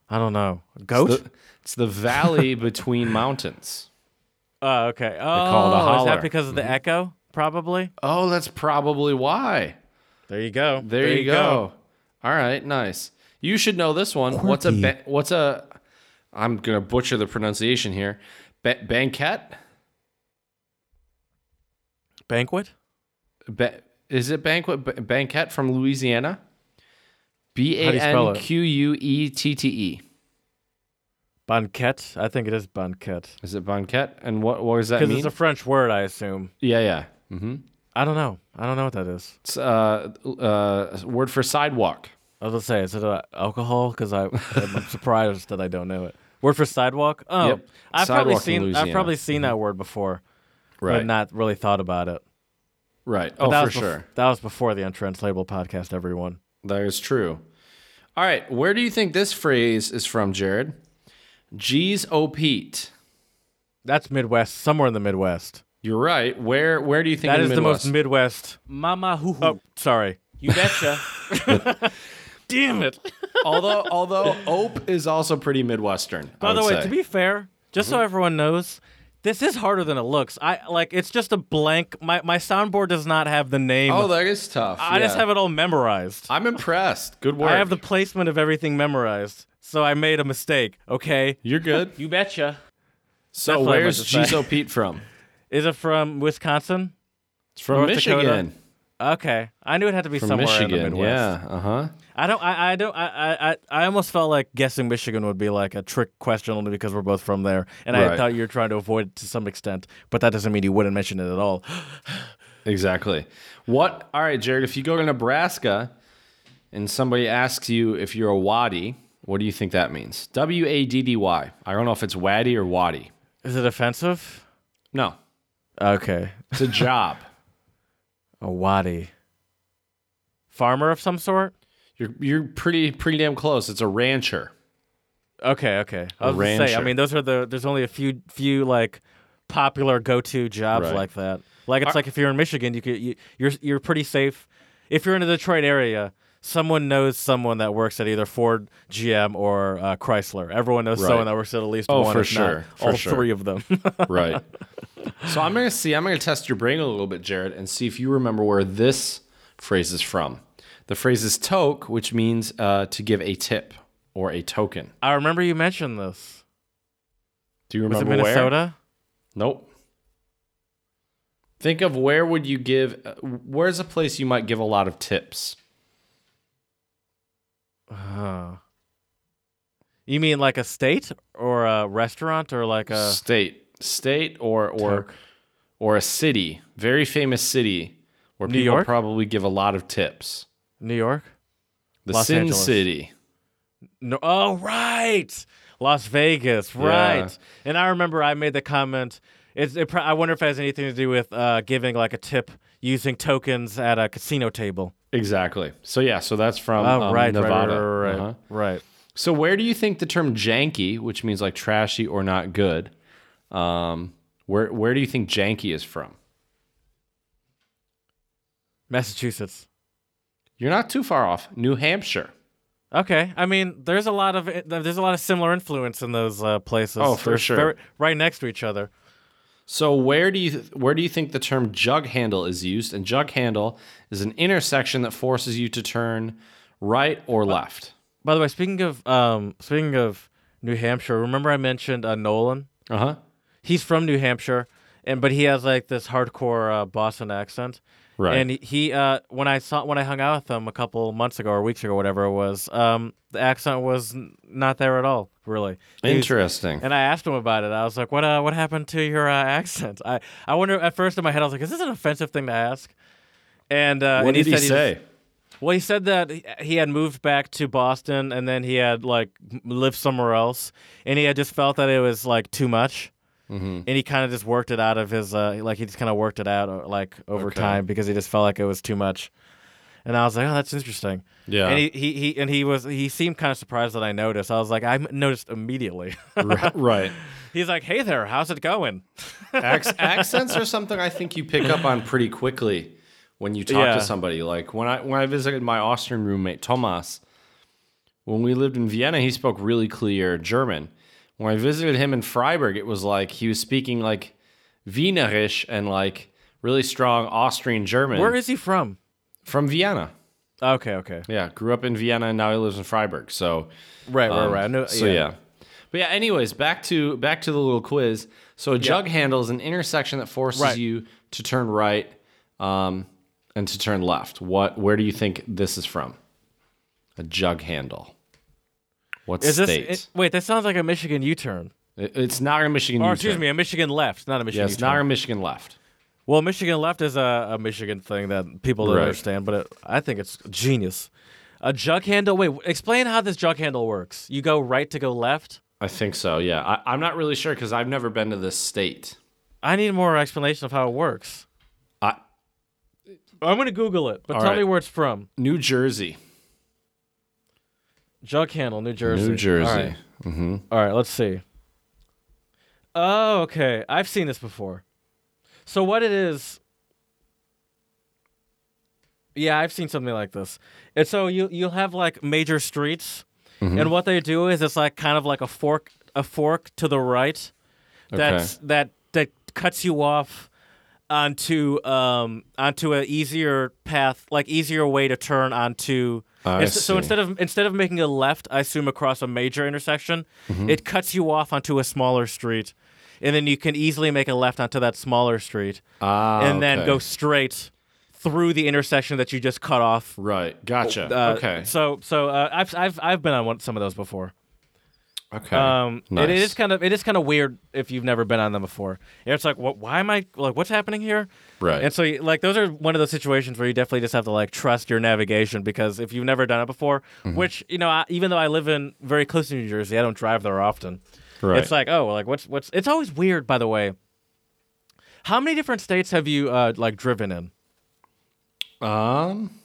I don't know. A Goat? The- it's the valley <laughs> between mountains. oh, okay. Oh, call it a is that because of the echo? Probably. Oh, that's probably why. There you go. There, you go. All right, nice. You should know this one. What's a ba- what's a I'm going to butcher the pronunciation here. Ba- banquet? Banquet? Ba- is it banquet? Ba- banquet from Louisiana? B How A do you spell N it? Q U E T T E. Banquet? I think it is banquet. Is it banquet? And what what does that mean? Because mean? it's a French word, I assume. yeah, yeah. Mm-hmm. I don't know. I don't know what that is. It's uh, uh, a word for sidewalk. I was gonna say, is it uh, alcohol? Because I'm <laughs> surprised that I don't know it. Word for sidewalk? Oh, Yep. I've probably Sidewalk in seen. I've Louisiana. probably seen that word before, Right. but not really thought about it. Right. But Oh, that for was bef- sure. that was before the untranslatable podcast. Everyone. That is true. All right. Where do you think this phrase is from, Jared? G's O Pete. That's Midwest, somewhere in the Midwest. You're right. Where where do you think That in is the the most Midwest? Midwest. Mama hoo hoo. Oh, sorry. You betcha. <laughs> <laughs> Damn it. although although ope is also pretty midwestern. I By the way, say. to be fair, just so mm-hmm. everyone knows, this is harder than it looks. I like it's just a blank. My my soundboard does not have the name. oh, that is tough. I just have it all memorized. I'm impressed. Good work. I have the placement of everything memorized. So I made a mistake. Okay. You're good. you betcha. So That's where's meant to say. G's O Pete from? <laughs> Is it from Wisconsin? It's from North Michigan. Dakota? Okay. I knew it had to be From somewhere in the Michigan. Midwest. Yeah. Uh huh. I don't. I. I don't. I, I. I- I almost felt like guessing Michigan would be like a trick question only because we're both from there, and I thought you were trying to avoid it to some extent. But that doesn't mean you wouldn't mention it at all. <gasps> Exactly. What? All right, Jared. If you go to Nebraska and somebody asks you if you're a waddy, what do you think that means? W A D D Y. I don't know if it's waddy or waddy. Is it offensive? No, Okay. it's a job. <laughs> A waddy. Farmer of some sort. you're you're pretty pretty damn close. It's a rancher. Okay. Okay. I A was gonna say. I mean, those are the. There's only a few few like popular go-to jobs Right. like that. Like it's like if you're in Michigan, you could you, you're you're pretty safe. If you're in the Detroit area, someone knows someone that works at either Ford, GM, or uh, Chrysler. Everyone knows Right. someone that works at at least Oh, one. for sure, for all sure. three of them. <laughs> Right. so I'm gonna see. I'm gonna test your brain a little bit, Jared, and see if you remember where this phrase is from. The phrase is toke, which means uh, to give a tip or a token. I remember you mentioned this. Do you remember Was it remember where? Minnesota? Nope. Think of where would you give? uh, Where's a place you might give a lot of tips? Uh, you mean like a state or a restaurant or like a state, state, or or Toke. or a city, very famous city where New people York? probably give a lot of tips. New York? The Los Sin Angeles. City. No, oh, right. Las Vegas, right. And I remember I made the comment. It's, it, I wonder if it has anything to do with uh, giving like a tip using tokens at a casino table. Exactly. So yeah, so that's from Oh, um, right, Nevada. right, right, right, Uh-huh. right. So where do you think the term janky, which means like trashy or not good, um, where where do you think janky is from? Massachusetts. You're not too far off. New Hampshire. Okay, I mean, there's a lot of there's a lot of similar influence in those uh, places. Oh, for They're sure. very- right next to each other. So where do you where do you think the term jug handle is used? And jug handle is an intersection that forces you to turn right or left. By the way, speaking of um, speaking of New Hampshire, remember I mentioned uh, Nolan? Uh huh. He's from New Hampshire, and but he has like this hardcore uh, Boston accent. Right. And he, he uh, when I saw when I hung out with him a couple months ago or weeks ago, whatever it was, um, the accent was n- not there at all, really. He was- Interesting. and I asked him about it. I was like, "What? Uh, what happened to your uh, accent?" I, I wonder. At first, in my head, I was like, "Is this an offensive thing to ask?" And uh, what and did he, said just- say? well, he said that he- he had moved back to Boston and then he had like lived somewhere else, and he had just felt that it was like too much, Mm-hmm. and he kind of just worked it out of his uh, like he just kind of worked it out uh, like over Okay. time because he just felt like it was too much. And I was like, oh, that's interesting. Yeah. And he, he, he and he was he seemed kind of surprised that I noticed. I was like, I noticed immediately. right. <laughs> right. He's like, hey there, how's it going? Ac- <laughs> accents are something I think you pick up on pretty quickly when you talk Yeah. to somebody. Like when I when I visited my Austrian roommate Thomas, when we lived in Vienna, he spoke really clear German. When I visited him in Freiburg, it was like he was speaking like Wienerisch and like really strong Austrian German Where is he from? from Vienna. Okay, okay, Yeah, grew up in Vienna and now he lives in Freiburg. So right, right, um, right. I know, So yeah. But yeah, anyways, back to back to the little quiz. So a jug handle is an intersection that forces Right. you to turn right um, and to turn left. What? Where do you think this is from? A jug handle. What Is this state? it- wait? That sounds like a Michigan U-turn. It- it's not a Michigan. Or U-turn. excuse me, a Michigan left, not a Yeah, Michigan. it's U-turn. not a Michigan left. Well, Michigan left is a, a Michigan thing that people don't Right. understand, but it, I think it's genius. A jug handle. Wait, explain how this jug handle works. You go right to go left. I think so. Yeah, I, I'm not really sure because I've never been to this state. I need more explanation of how it works. I, I'm gonna Google it, but tell right. me where it's from. New Jersey. Jug handle, New Jersey. New Jersey. All right. Mm-hmm. All right, let's see. Oh, okay. I've seen this before. So what it is? Yeah, I've seen something like this. And so you you'll have like major streets, Mm-hmm. and what they do is it's like kind of like a fork a fork to the right, that's that that cuts you off onto um onto a easier path, like easier way to turn onto. It's- so instead of instead of making a left, I assume across a major intersection, Mm-hmm. it cuts you off onto a smaller street, and then you can easily make a left onto that smaller street, Ah, and then okay. go straight through the intersection that you just cut off. Right. Gotcha. Uh, okay. So so uh, I've I've I've been on one, some of those before. Okay. Um, nice. it, it is kind of it is kind of weird if you've never been on them before. And it's like, what? Why am I like? What's happening here? Right. And so, like, those are one of those situations where you definitely just have to like trust your navigation because if you've never done it before, Mm-hmm. which you know, I, even though I live in very close to New Jersey, I don't drive there often. Right. It's like, oh, like what's what's? It's always weird, by the way. How many different states have you uh, like driven in? Um,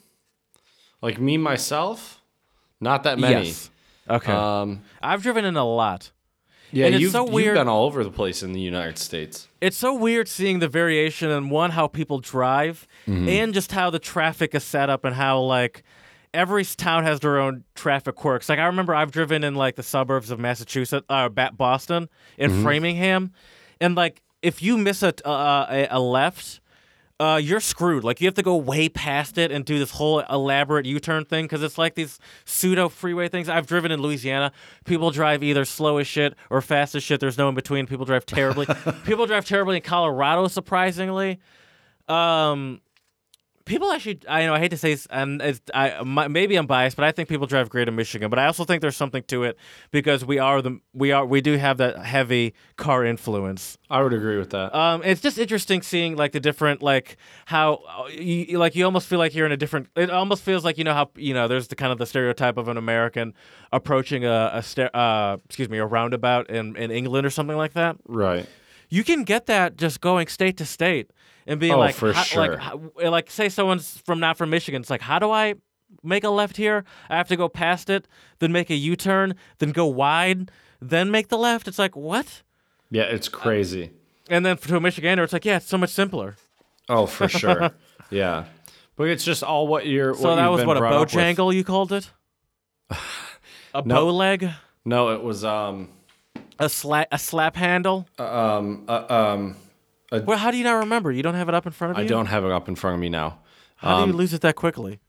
like me myself, not that many. Yes. Okay. Um, I've driven in a lot. yeah, And it's you've, so you've been all over the place in the United States. it's so weird seeing the variation in one how people drive and just how the traffic is set up and how like every town has their own traffic quirks like i remember i've driven in like the suburbs of massachusetts uh, boston in framingham and like if you miss a, uh, a, a left uh, you're screwed. Like you have to go way past it and do this whole elaborate U-turn thing because it's like these pseudo freeway things. I've driven in Louisiana. People drive either slow as shit or fast as shit. There's no in between. People drive terribly. <laughs> people drive terribly in Colorado, surprisingly. Um, people actually, I know I hate to say, it's, I my, maybe I'm biased, but I think people drive great in Michigan. But I also think there's something to it because we are the we are we do have that heavy car influence. I would agree with that. Um, it's just interesting seeing like the different like how you like you almost feel like you're in a different. It almost feels like you know how you know there's the kind of the stereotype of an American approaching a, a sta- uh, excuse me a roundabout in in England or something like that. right. You can get that just going state to state and being Oh, like for how- sure. like like say someone's from not from Michigan. It's like how do I make a left here? I have to go past it, then make a U turn, then go wide, then make the left. It's like what? Yeah, it's crazy. And then to a Michigander, it's like yeah, it's so much simpler. oh, for sure. <laughs> yeah, but it's just all what you're. So what that was what a bojangle you called it? <laughs> A No. bow leg? No, it was um A slap a slap handle? um uh, um. Well, how do you not remember? You don't have it up in front of you? I don't have it up in front of me now How um, do you lose it that quickly?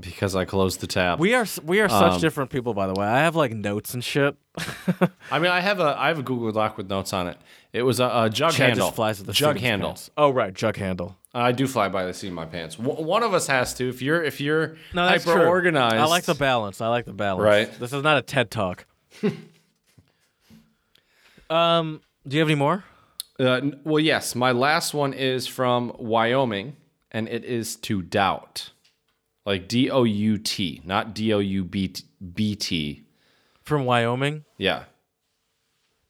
because I closed the tab. We are we are such Um, different people, by the way. I have like notes and shit. <laughs> I mean, I have a I have a Google Doc with notes on it. It was a, a jug Chad handle. just flies at the jug handle. pants. Oh right, jug handle. I do fly by the seat of my pants. W- one of us has to. If you're if you're No, that's hyper true. organized, I like the balance. I like the balance. Right. This is not a TED talk. <laughs> um, do you have any more? Uh, well, yes. My last one is from Wyoming, and it is to doubt, like D O U T, not D O U B B T. From Wyoming Yeah,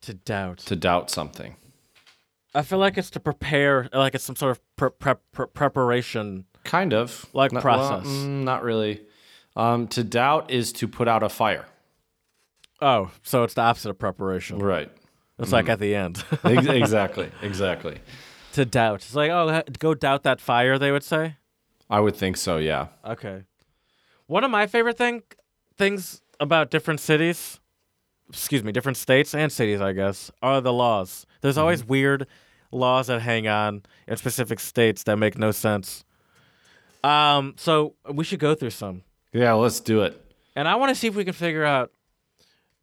to doubt. to doubt something. I feel like it's to prepare, like it's some sort of pre- prep pre- preparation. Kind of Like Not- process. well, mm, not really. Um, to doubt is to put out a fire. Oh, so it's the opposite of preparation. Right. It's like at the end. <laughs> Exactly. Exactly. to doubt. It's like, oh, go doubt that fire, they would say. I would think so. Yeah. Okay. One of my favorite thing things about different cities, excuse me, different states and cities, I guess, are the laws. There's always weird laws that hang on in specific states that make no sense. Um, so we should go through some. Yeah. Let's do it. And I want to see if we can figure out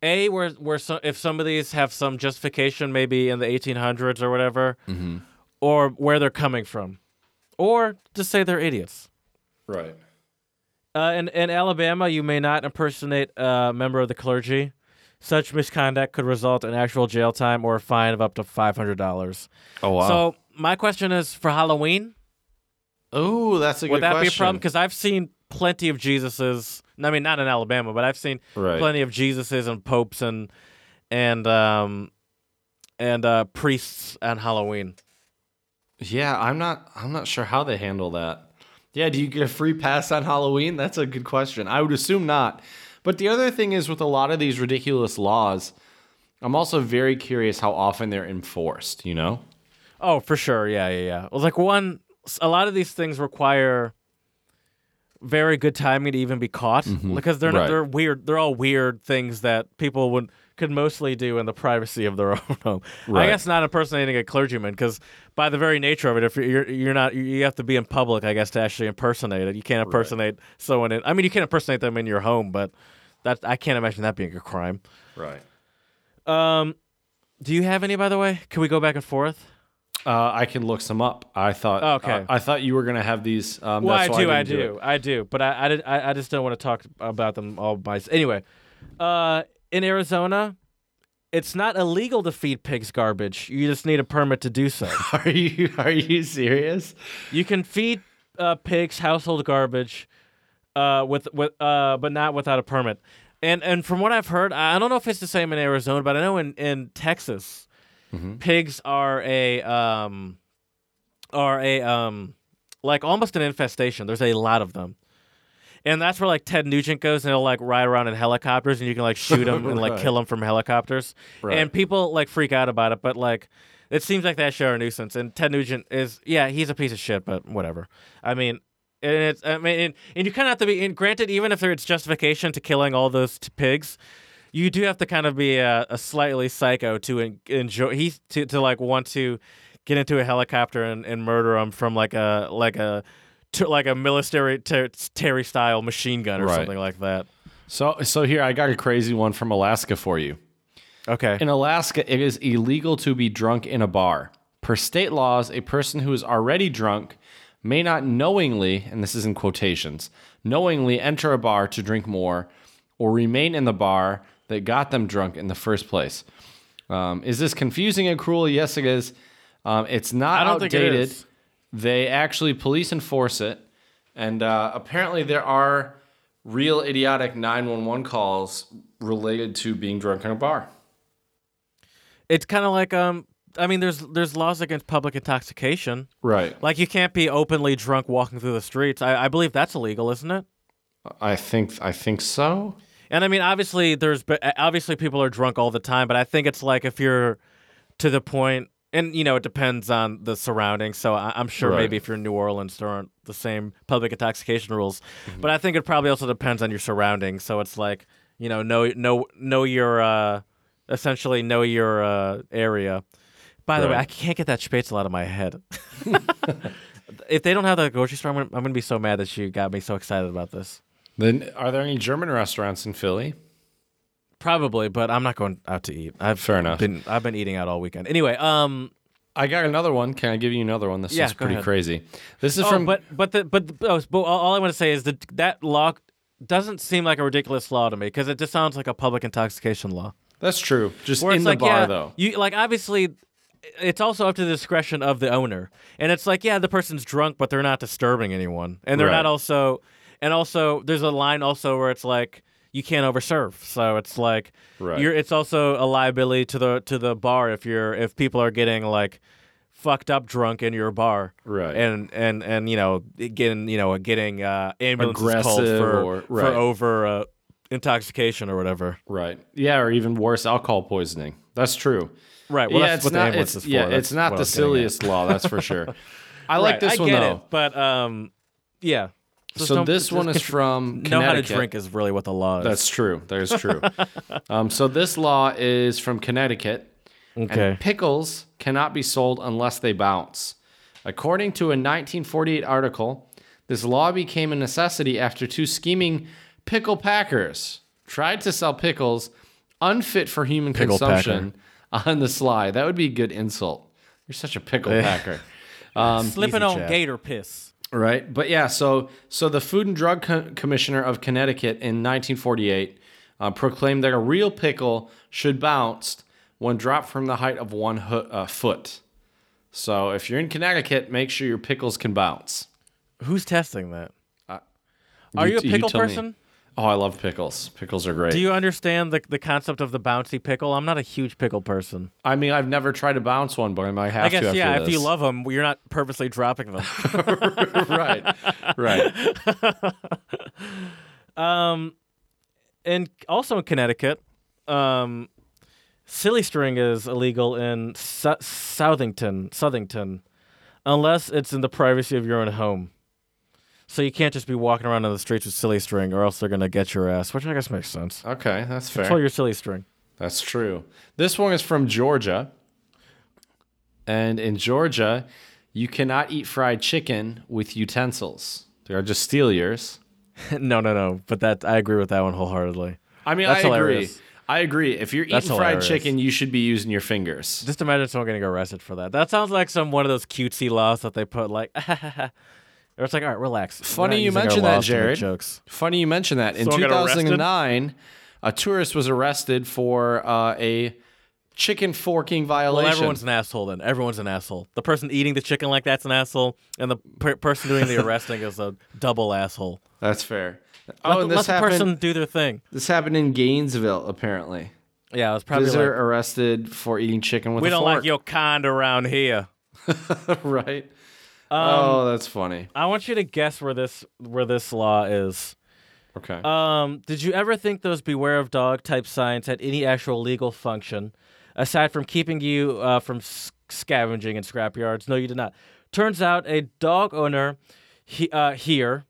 a where where so, if some of these have some justification, maybe in the 1800s or whatever, or where they're coming from, or just say they're idiots. Right. Uh, in, in Alabama, you may not impersonate a member of the clergy. Such misconduct could result in actual jail time or a fine of up to five hundred dollars. Oh wow. So my question is for Halloween, oh, that's a would that question. be a problem? Because I've seen plenty of Jesuses. I mean, not in Alabama, but I've seen Right. plenty of Jesuses and popes and and um and uh, priests on Halloween. Yeah, I'm not. I'm not sure how they handle that. Yeah, do you get a free pass on Halloween? That's a good question. I would assume not. But the other thing is, with a lot of these ridiculous laws, I'm also very curious how often they're enforced. You know? Oh, for sure. Yeah, yeah, yeah. Well, like one, a lot of these things require very good timing to even be caught because they're Right. they're weird. They're all weird things that people would could mostly do in the privacy of their <laughs> own home. I guess not impersonating a clergyman because by the very nature of it, if you're you're not you have to be in public, I guess, to actually impersonate it. You can't impersonate someone in. I mean, you can't impersonate them in your home, but that I can't imagine that being a crime. Right. Um, do you have any, by the way? Can we go back and forth? Uh, I can look some up. I thought. Okay. uh, I thought you were gonna have these. Um, Well, that's I why do, I, didn't do. I do, but I, I, did, I, I just don't want to talk about them all by. Anyway, uh, in Arizona, it's not illegal to feed pigs garbage. You just need a permit to do so. <laughs> Are you Are you serious? you can feed uh, pigs household garbage, uh, with with uh, but not without a permit. And and from what I've heard, I don't know if it's the same in Arizona, but I know in in Texas, pigs are a um, are a um, like almost an infestation. There's a lot of them. And that's where like Ted Nugent goes and he'll like ride around in helicopters and you can like shoot <laughs> them and like Right. kill them from helicopters. Right. And people like freak out about it, but like it seems like that show a nuisance. And Ted Nugent is yeah, he's a piece of shit, but whatever. I mean, and it's I mean, and, and you kind of have to be. And granted, even if there's justification to killing all those t- pigs, you do have to kind of be a, a slightly psycho to en- enjoy. He's to, to like want to get into a helicopter and, and murder them from like a like a to like a military ter- Terry style machine gun or Right. something like that. So so here I got a crazy one from Alaska for you. Okay. In Alaska, it is illegal to be drunk in a bar. Per state laws, a person who is already drunk may not knowingly, and this is in quotations, knowingly enter a bar to drink more or remain in the bar that got them drunk in the first place. Um, is this confusing and cruel? Yes, it is. Um, it's not I don't think outdated. it. They actually police enforce it, and uh, apparently there are real idiotic 911 calls related to being drunk in a bar. It's kind of like um. I mean, there's there's laws against public intoxication. Right. Like you can't be openly drunk walking through the streets. I, I believe that's illegal, isn't it? I think I think so. And I mean, obviously, there's obviously people are drunk all the time, but I think it's like if you're to the point, and you know, it depends on the surroundings. So I, I'm sure Right. maybe if you're in New Orleans, there aren't the same public intoxication rules. Mm-hmm. But I think it probably also depends on your surroundings. So it's like you know, know know know your uh, essentially know your uh, area. By the way, I can't get that Spätzle out of my head. <laughs> <laughs> if they don't have that grocery store, I'm gonna, I'm gonna be so mad that you got me so excited about this. Then are there any German restaurants in Philly? Probably, but I'm not going out to eat. I've Fair enough. been I've been eating out all weekend. Anyway, um, I got another one. Can I give you another one? This Yeah, is pretty ahead. crazy. This is oh, from but but the but, the, oh, but all I want to say is that that law doesn't seem like a ridiculous law to me because it just sounds like a public intoxication law. That's true. Just Where in the like, bar yeah, though. you like obviously. It's also up to the discretion of the owner, and it's like, yeah, the person's drunk, but they're not disturbing anyone, and they're Right. not also, and also there's a line also where it's like you can't overserve, so it's like Right. you're. It's also a liability to the to the bar if you're if people are getting like fucked up drunk in your bar, Right. And and and you know getting you know getting uh, ambulances called Aggressive for or- for over uh, intoxication or whatever. Right. Yeah, or even worse, alcohol poisoning. That's true. Right. Well, yeah, that's it's what the not. ambulance It's, is for. yeah, That's it's not the was getting at. silliest law. That's for sure. <laughs> I like Right, this I one though. It, but um, yeah. Just So don't- this one is con- <laughs> from know how to Connecticut. drink is really what the law is. That's true. That is true. <laughs> um, so this law is from Connecticut. okay. And pickles cannot be sold unless they bounce. According to a 1948 article, this law became a necessity after two scheming pickle packers tried to sell pickles unfit for human Pickle consumption on the sly. That would be a good insult. You're such a pickle <laughs> packer. Slipping on chat. gator piss. Right, but yeah, so so the Food and Drug Co- Commissioner of Connecticut in 1948 uh, proclaimed that a real pickle should bounce when dropped from the height of one ho- uh, foot. So if you're in Connecticut, make sure your pickles can bounce. Who's testing that? Are you a you pickle tell me. Oh, I love pickles. Pickles are great. Do you understand the the concept of the bouncy pickle? I'm not a huge pickle person. I mean, I've never tried to bounce one, but I might have I guess to yeah. this. If you love them, you're not purposely dropping them. <laughs> right, right. <laughs> Um, and also in Connecticut, um, silly string is illegal in Su- Southington, Southington, unless it's in the privacy of your own home. So you can't just be walking around on the streets with silly string, or else they're gonna get your ass. Which I guess makes sense. Okay, that's fair. Control your silly string. That's true. This one is from Georgia. And in Georgia, you cannot eat fried chicken with utensils. They are just steal yours. <laughs> no, no, no. But that I agree with that one wholeheartedly. I mean, That's I agree. I agree. If you're That's eating fried hilarious. chicken, you should be using your fingers. Just imagine someone getting arrested for that. That sounds like some one of those cutesy laws that they put like. <laughs> or it's like, all right, relax. Funny you using our mentioned that, laws to make Jared. Jokes. Funny you mentioned that. In Someone got arrested? 2009, a tourist was arrested for uh, a chicken forking violation. Well, violation. everyone's an asshole then. Everyone's an asshole. The person eating the chicken like that's an asshole, and the per- person doing the arresting is a double asshole. That's fair. Let, Oh, the, and let this the happened. person do their thing. This happened in Gainesville, apparently. Yeah, it was probably Visitor like, arrested for eating chicken with we a don't fork. like your kind around here. <laughs> right. Um, oh, that's funny. I want you to guess where this where this law is. Okay. Um, did you ever think those beware of dog type signs had any actual legal function aside from keeping you uh, from s- scavenging in scrapyards? No, you did not. Turns out a dog owner he, uh, here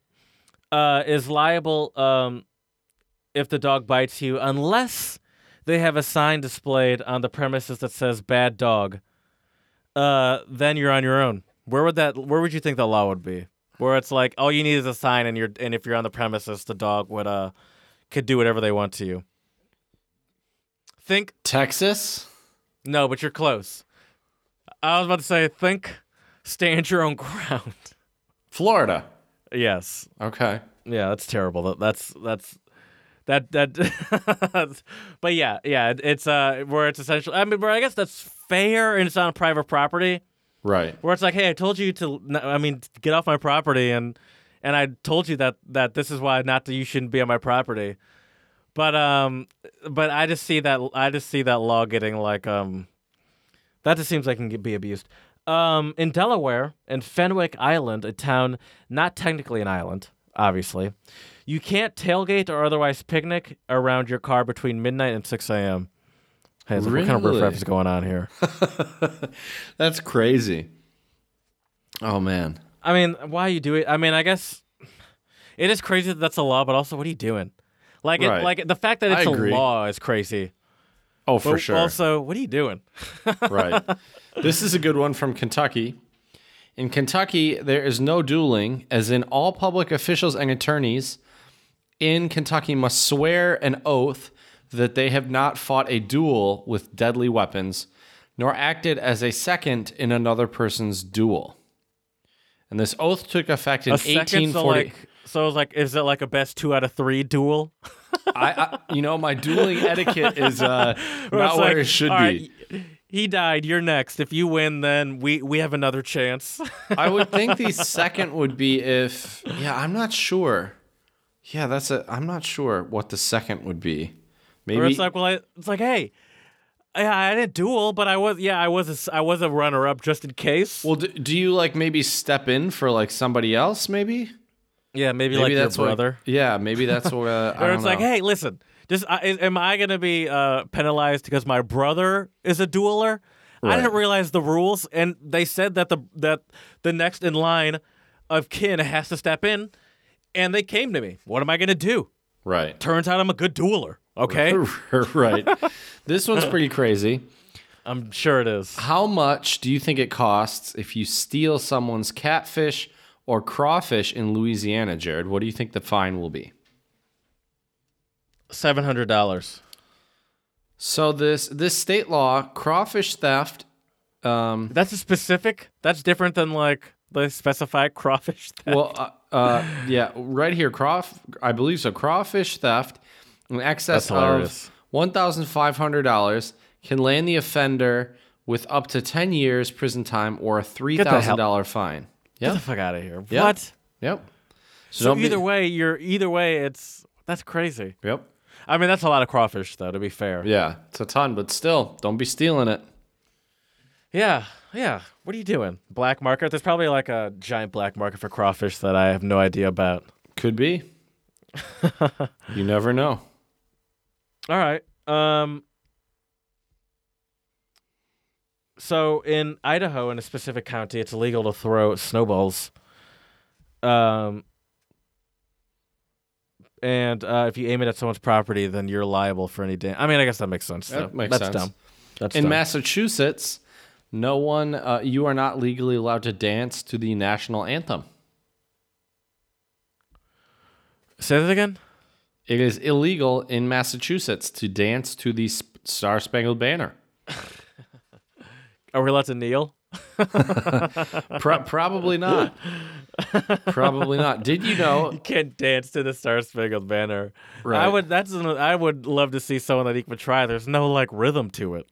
uh, is liable um, if the dog bites you unless they have a sign displayed on the premises that says bad dog. Uh, then you're on your own. Where would that where would you think the law would be? Where it's like all you need is a sign and you're and if you're on the premises the dog would uh could do whatever they want to you. Think Texas? no, but you're close. I was about to say think stand your own <laughs> ground. Florida. yes. Okay. Yeah, that's terrible. That- That's that's that that. <laughs> but yeah, yeah, it- it's uh where it's essentially. I mean, where I guess that's fair and it's on private property. Right. Where it's like, hey, I told you to, I mean, get off my property, and and I told you that that this is why not that you shouldn't be on my property. But um, but I just see that I just see that law getting like um, that just seems like it can be abused. Um, in Delaware, in Fenwick Island, a town not technically an island, obviously, you can't tailgate or otherwise picnic around your car between midnight and six a.m. Hey, it's like, what kind of Really? riffraff is going on here? <laughs> That's crazy. Oh man. I mean, why are you do it? I mean, I guess it is crazy that that's a law, but also, what are you doing? Like, it, like the fact that it's a law is crazy. Oh, for But sure. Also, what are you doing? <laughs> right. This is a good one from Kentucky. In Kentucky, there is no dueling, as in all public officials and attorneys in Kentucky must swear an oath that they have not fought a duel with deadly weapons, nor acted as a second in another person's duel. And this oath took effect in A second, so 1840. like, so it's like, is it like a best two out of three duel? <laughs> I, I, you know, my dueling etiquette is uh, <laughs> not where like, it should all be. right, he died. You're next. If you win, then we we have another chance. <laughs> I would think the second would be if yeah, I'm not sure. Yeah, that's a I'm not sure what the second would be. Maybe Or it's like, well, I, it's like, hey, I, I didn't duel, but I was, yeah, I was, a, I was a runner up just in case. well, do, do you like maybe step in for like somebody else? Maybe yeah, maybe, maybe like your that's what- brother. yeah, maybe that's what. <laughs> Uh, I Or it's like, hey, listen, just is, am I gonna be uh, penalized because my brother is a dueler? I didn't realize the rules, and they said that the that the next in line of kin has to step in, and they came to me. What am I gonna do? right, Turns out I'm a good dueler. Okay, <laughs> right. This one's pretty crazy. I'm sure it is. How much do you think it costs if you steal someone's catfish or crawfish in Louisiana, Jared? What do you think the fine will be? Seven hundred dollars. So this this state law, crawfish theft. Um, That's a specific. That's different than like the specified crawfish. Theft. well, uh, uh, yeah, right here, crawf. I believe so. Crawfish theft in excess of one thousand five hundred dollars can land the offender with up to ten years prison time or a three the hell- thousand dollar fine. Get the fuck out of here. Yeah. What? Yep. So, be- either way, you're either way. It's that's crazy. Yep. I mean, that's a lot of crawfish, though. To be fair. Yeah, it's a ton, but still, don't be stealing it. Yeah, yeah. What are you doing? Black market? There's probably like a giant black market for crawfish that I have no idea about. Could be. <laughs> you never know. All right. Um. So in Idaho, in a specific county, it's illegal to throw snowballs. Um. And uh, if you aim it at someone's property, then you're liable for any damage. I mean, I guess that makes sense. That though. makes That's sense. dumb. That's In dumb. Massachusetts, no one, uh, you are not legally allowed to dance to the national anthem. Say that again. It is illegal in Massachusetts to dance to the Star Spangled Banner. Are we allowed to kneel? <laughs> Pro- probably not. probably not. Did you know? You can't dance to the Star Spangled Banner. I would. That's. an- I would love to see someone that even try. There's no like rhythm to it.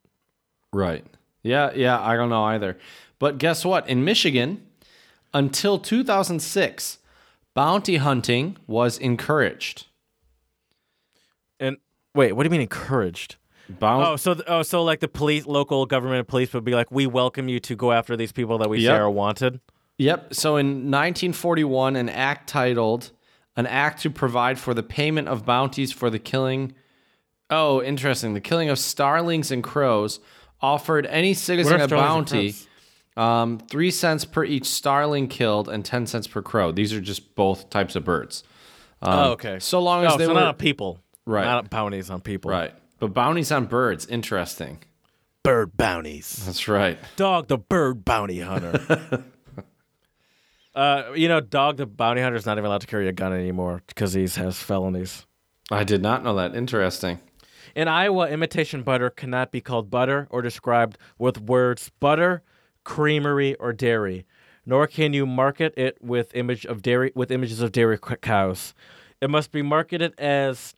Right. Yeah, yeah, I don't know either. But guess what? In Michigan, until 2006, bounty hunting was encouraged. And wait, what do you mean encouraged? Bounty. Oh, so th- oh, so like the police, local government police would be like, we welcome you to go after these people that we Yep. say are wanted. Yep. So in 1941, an act titled "An Act to Provide for the Payment of Bounties for the Killing." Oh, interesting. The killing of starlings and crows offered any citizen a starlings and bounty, um, three cents per each starling killed and ten cents per crow. These are just both types of birds. Um, oh, okay. So long as oh, they so were not on people, Right. Not bounties on people, right, but bounties on birds. Interesting. Bird bounties. That's right. Dog the bird bounty hunter. <laughs> uh, you know, dog the bounty hunter is not even allowed to carry a gun anymore because he has felonies. I did not know that. Interesting. In Iowa, imitation butter cannot be called butter or described with words butter, creamery, or dairy. Nor can you market it with image of dairy with images of dairy cows. It must be marketed as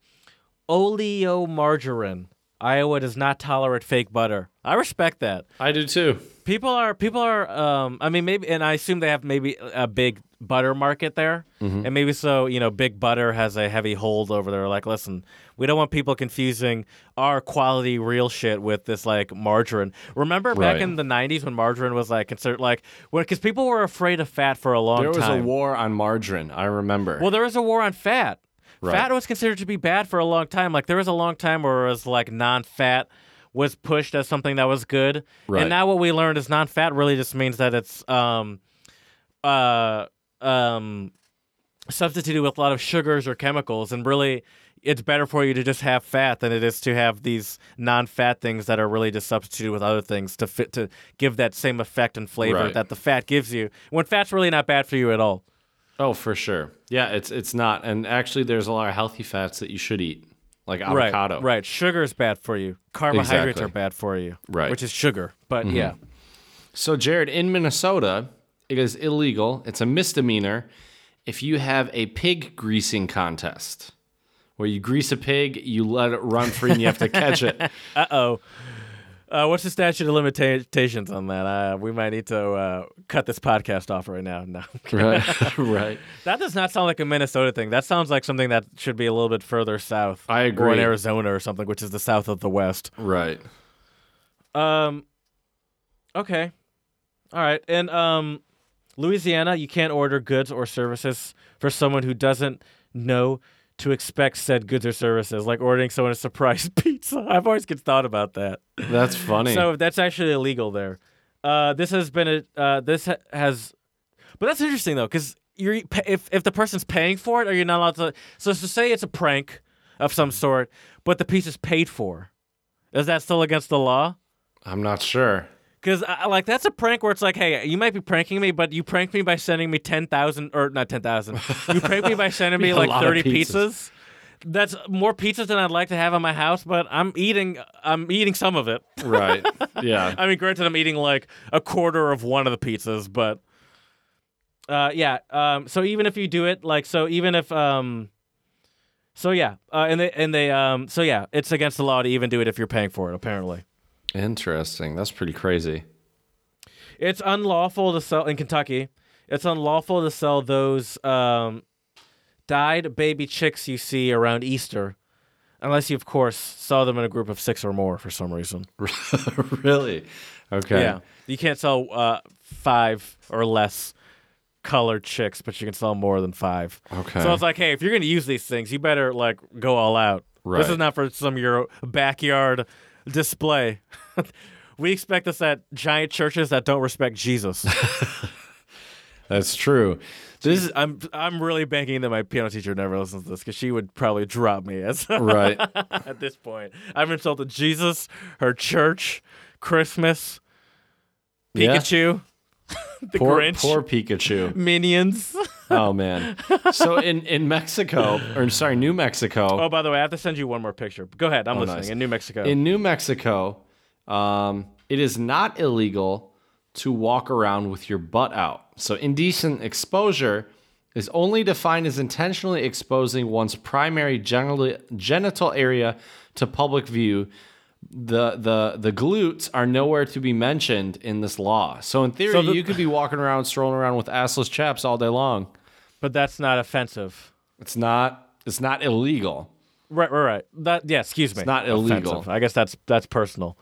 oleomargarine. Iowa does not tolerate fake butter. I respect that. I do too. People are people are um I mean maybe and I assume they have maybe a big butter market there. And maybe so, you know, big butter has a heavy hold over there like listen, we don't want people confusing our quality real shit with this like margarine. Remember back Right. in the 90s when margarine was like considered like cuz people were afraid of fat for a long time. There was time. a war on margarine. I remember. Well, there was a war on fat. Right. Fat was considered to be bad for a long time. Like there was a long time where it was like non-fat was pushed as something that was good. Right. And now what we learned is non-fat really just means that it's um uh um substituted with a lot of sugars or chemicals and really it's better for you to just have fat than it is to have these non-fat things that are really just substituted with other things to fit to give that same effect and flavor Right. that the fat gives you. When fat's really not bad for you at all. Oh, for sure. Yeah, it's it's not. And actually, there's a lot of healthy fats that you should eat, like Right, avocado. Right. Sugar is bad for you. Carbohydrates Exactly. are bad for you. Right. Mm-hmm. Which is sugar. But yeah. So, Jared, in Minnesota, it is illegal. It's a misdemeanor if you have a pig greasing contest where you grease a pig, you let it run free, and you have to catch it. <laughs> Uh oh. Uh, what's the statute of limitations on that? Uh, we might need to uh, cut this podcast off right now. <laughs> No, right. <laughs> right. that does not sound like a Minnesota thing. That sounds like something that should be a little bit further south. I Or in. Arizona or something, which is the south of the West. Right. Um. Okay. All right. And um, Louisiana, you can't order goods or services for someone who doesn't know to expect said goods or services, like ordering someone a surprise <laughs> pizza. I've always get thought about that. That's funny. So that's actually illegal there. Uh, this has been a uh, this ha- has, but that's interesting though, because you're if if the person's paying for it, are you not allowed to? So to say it's a prank of some sort, but the piece is paid for, is that still against the law? I'm not sure. Because like that's a prank where it's like, hey, you might be pranking me, but you pranked me by sending me ten thousand or not ten thousand. You pranked me by sending <laughs> me like thirty pizzas. pizzas. That's more pizzas than I'd like to have in my house, but I'm eating. I'm eating some of it. Right. <laughs> Yeah. I mean, granted, I'm eating like a quarter of one of the pizzas, but uh, yeah. Um, so even if you do it, like, so even if, um, so yeah, uh, and they and they, um, so yeah, it's against the law to even do it if you're paying for it. Apparently, Interesting. That's pretty crazy. it's unlawful to sell in Kentucky. It's unlawful to sell those um, dyed baby chicks you see around Easter, unless you, of course, sell them in a group of six or more for some reason. <laughs> really? Okay. Yeah, you can't sell uh, five or less colored chicks, but you can sell more than five. Okay. So it's like, hey, if you're gonna use these things, you better like go all out. Right. This is not for some your backyard display. <laughs> <laughs> we expect this at giant churches that don't respect Jesus. <laughs> That's true. This is I'm I'm really banking that my piano teacher never listens to this because she would probably drop me as <laughs> right. at this point. I've insulted Jesus, her church, Christmas, Yeah. Pikachu, the Poor, Grinch, poor Pikachu. Minions. Oh man. So in in Mexico, or sorry, New Mexico. Oh, by the way, I have to send you one more picture. Go ahead. I'm oh, listening. nice. In New Mexico. In New Mexico, um, it is not illegal to walk around with your butt out. So indecent exposure is only defined as intentionally exposing one's primary genital, genital area to public view. The, the the glutes are nowhere to be mentioned in this law. So in theory, So the- you could be walking around, strolling around with assless chaps all day long. but that's not offensive. It's not it's not illegal. Right, right, right. That yeah. Excuse me. It's not illegal. I guess that's that's personal.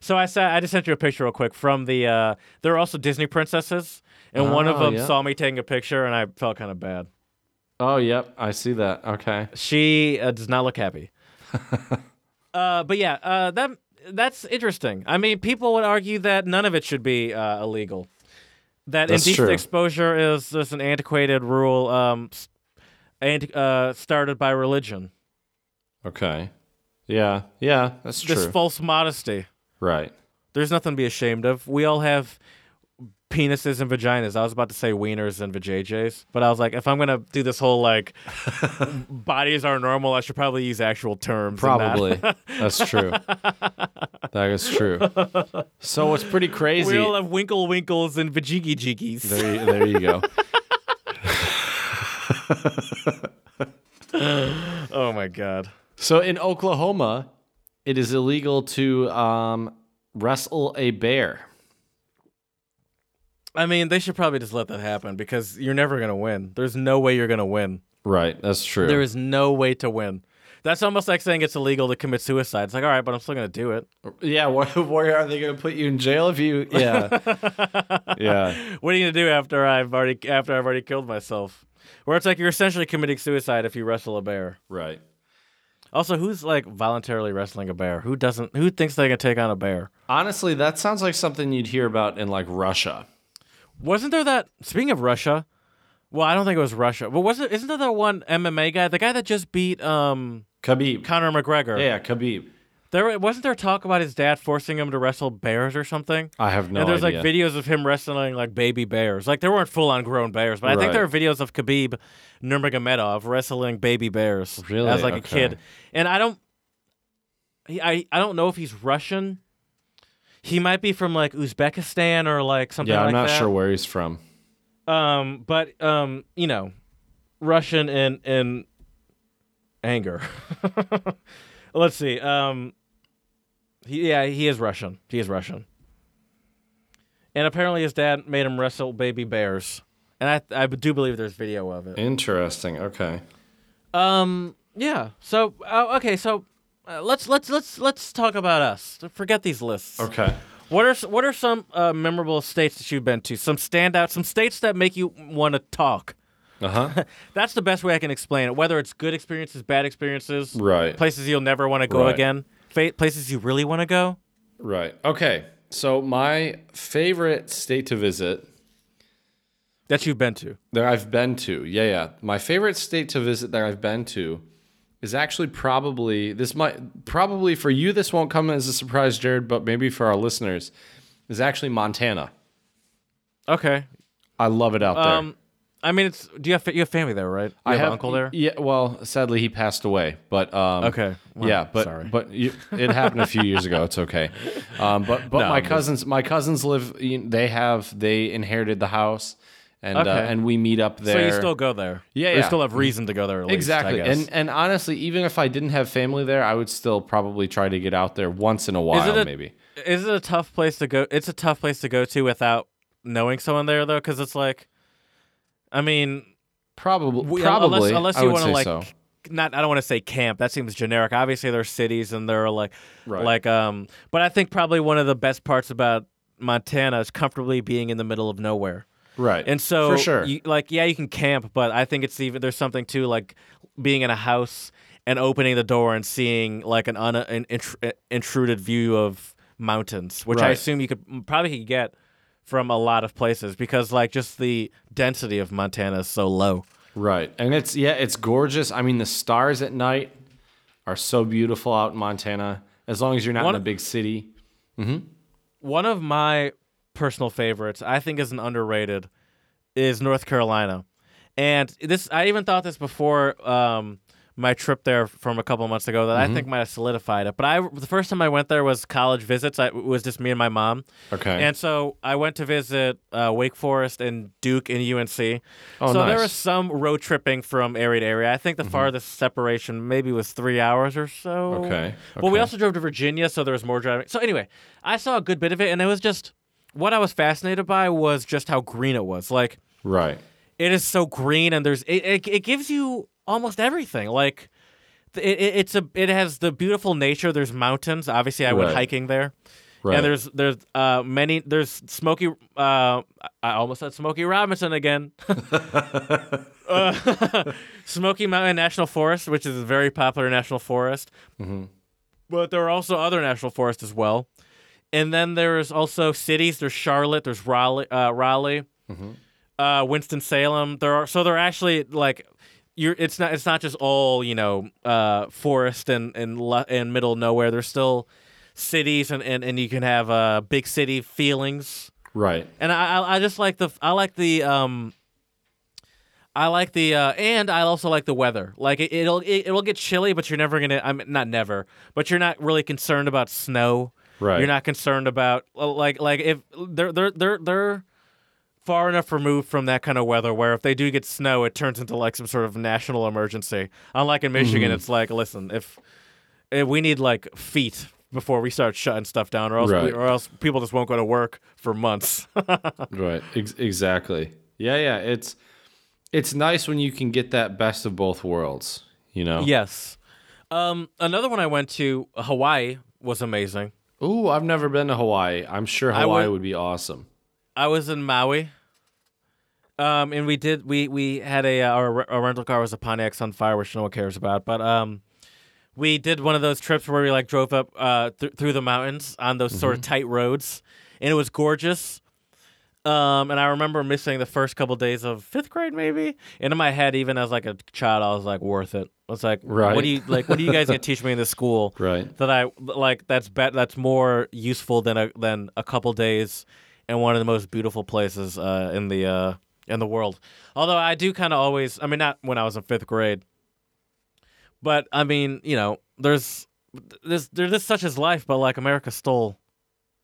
So I said I just sent you a picture real quick from the. Uh, there are also Disney princesses, and one of Oh, them yeah. saw me taking a picture, and I felt kind of bad. Oh, yep, I see that. Okay. She uh, does not look happy. <laughs> uh, but yeah, uh, that that's interesting. I mean, people would argue that none of it should be uh, illegal. That That's indecent true. exposure is just an antiquated rule, um, and uh, started by religion. Okay. Yeah. Yeah, that's true. This false modesty. Right. There's nothing to be ashamed of. We all have penises and vaginas. I was about to say wieners and vajayjays, but I was like, if I'm gonna do this whole like <laughs> bodies are normal, I should probably use actual terms. Probably. <laughs> That's true. That is true. So it's pretty crazy. we all have winkle winkles and vajiggy jiggies. there, there you go. <laughs> Oh my god. So in Oklahoma, it is illegal to um, wrestle a bear. I mean, they should probably just let that happen because you're never gonna win. There's no way you're gonna win. Right. That's true. There is no way to win. That's almost like saying it's illegal to commit suicide. It's like, all right, but I'm still gonna do it. yeah. Where, <laughs> where are they going to put you in jail if you? Yeah. <laughs> yeah. What are you gonna do after I've already after I've already killed myself? Where it's like you're essentially committing suicide if you wrestle a bear. Right. Also, who's like voluntarily wrestling a bear? Who doesn't? Who thinks they can take on a bear? Honestly, that sounds like something you'd hear about in like Russia. Wasn't there that? Speaking of Russia, well, I don't think it was Russia, but was it? Isn't there that one MMA guy, the guy that just beat um Khabib. Conor McGregor? Yeah, Khabib. There wasn't there talk about his dad forcing him to wrestle bears or something. I have no and there's idea. like videos of him wrestling like baby bears. Like there weren't full on grown bears, but I think there are videos of Khabib Nurmagomedov wrestling baby bears Really? as like a kid. And I don't, I I don't know if he's Russian. He might be from like Uzbekistan or like something yeah, I'm like not that. sure where he's from. Um, but um, you know, Russian in in anger. <laughs> Let's see. Um, he, yeah, he is Russian. He is Russian. And apparently, his dad made him wrestle baby bears, and I I do believe there's video of it. Interesting. Okay. Um, yeah. So uh, okay, so uh, let's let's let's let's talk about us. Forget these lists. Okay. What are what are some uh, memorable states that you've been to? Some standout, some states that make you want to talk. Uh huh. <laughs> That's the best way I can explain it. Whether it's good experiences, bad experiences, Right. places you'll never want to go Right. again, fa- places you really want to go. Right. Okay. So my favorite state to visit That you've been to. that I've been to, yeah, yeah. My favorite state to visit that I've been to is actually probably this might probably for you this won't come as a surprise, Jared, but maybe for our listeners is actually Montana. Okay. I love it out there. Um, I mean, it's. Do you have you have family there, right? You I have, have uncle there. Yeah, well, sadly he passed away, but um, Okay. Well, yeah, but sorry. but you, it happened a few years ago. It's okay. Um, but but <laughs> No, my I'm just- cousins, my cousins live. They have they inherited the house, and uh, and we meet up there. So you still go there? Yeah, Or You still have reason to go there. At least, I exactly. and and honestly, even if I didn't have family there, I would still probably try to get out there once in a while, a- maybe. Is it a tough place to go? It's a tough place to go to without knowing someone there, though, because it's like, I mean, Probably, we- probably. unless unless you want to like, so. not I don't want to say camp. That seems generic. Obviously, there are cities and there are like, Right. like um. But I think probably one of the best parts about Montana is comfortably being in the middle of nowhere. right, And so, for sure, you, like, yeah, you can camp, but I think it's even there's something to like being in a house and opening the door and seeing like an, un, an intr- intruded view of mountains, which I assume you could probably could get from a lot of places because like just the density of Montana is so low. right, and it's yeah, it's gorgeous. I mean, the stars at night are so beautiful out in Montana. As long as you're not One- in a big city. One of my personal favorites, I think, is an underrated, is North Carolina, and this I even thought this before um, my trip there from a couple months ago that I think might have solidified it. But I the first time I went there was college visits. I, it was just me and my mom, Okay. and so I went to visit uh, Wake Forest and Duke and UNC. Oh, so there was some road tripping from area to area. I think the farthest separation maybe was three hours or so. Okay, But we also drove to Virginia, so there was more driving. So anyway, I saw a good bit of it, and it was just what I was fascinated by was just how green it was. Like right. it is so green, and there's it. It, it gives you almost everything. Like it, it, it's a it has the beautiful nature. There's mountains. Obviously, I went Right. hiking there. Right. And there's there's uh many there's Smokey uh I almost said Smokey Robinson again. <laughs> uh, <laughs> Smoky Mountain National Forest, which is a very popular national forest. Mm-hmm. But there are also other national forests as well. And then there's also cities. There's Charlotte. There's Raleigh. Uh, Raleigh. Uh, Winston Salem. There are so they're actually like you're. It's not. It's not just all you know. Uh, forest and and and middle nowhere. There's still cities and, and, and you can have uh big city feelings. Right. And I I just like the I like the um. I like the uh, and I also like the weather. Like it, it'll it, it'll get chilly, but you're never gonna. I'm not never, but you're not really concerned about snow. Right. You're not concerned about like like if they're they're they're they're far enough removed from that kind of weather where if they do get snow, it turns into like some sort of national emergency. Unlike in Michigan, it's like listen, if, if we need like feet before we start shutting stuff down, or else we, or else people just won't go to work for months. <laughs> Right. Ex- exactly. Yeah, yeah. It's it's nice when you can get that best of both worlds, you know? yes. Um, another one I went to Hawaii was amazing. Ooh, I've never been to Hawaii. I'm sure Hawaii would- would be awesome. I was in Maui. Um, and we did we we had a uh, our, our rental car was a Pontiac Sunfire, which no one cares about, but um, we did one of those trips where we like drove up uh th- through the mountains on those sort of tight roads, and it was gorgeous. Um, and I remember missing the first couple days of fifth grade, maybe. And in my head, even as like a child, I was like, worth it. I was like, Right. what do you like? What do you guys gonna <laughs> teach me in this school? Right. that I like that's bet that's more useful than a than a couple days in one of the most beautiful places uh, in the uh, in the world. Although I do kind of always, I mean, not when I was in fifth grade, but I mean, you know, there's there's there's just such as life. But like America stole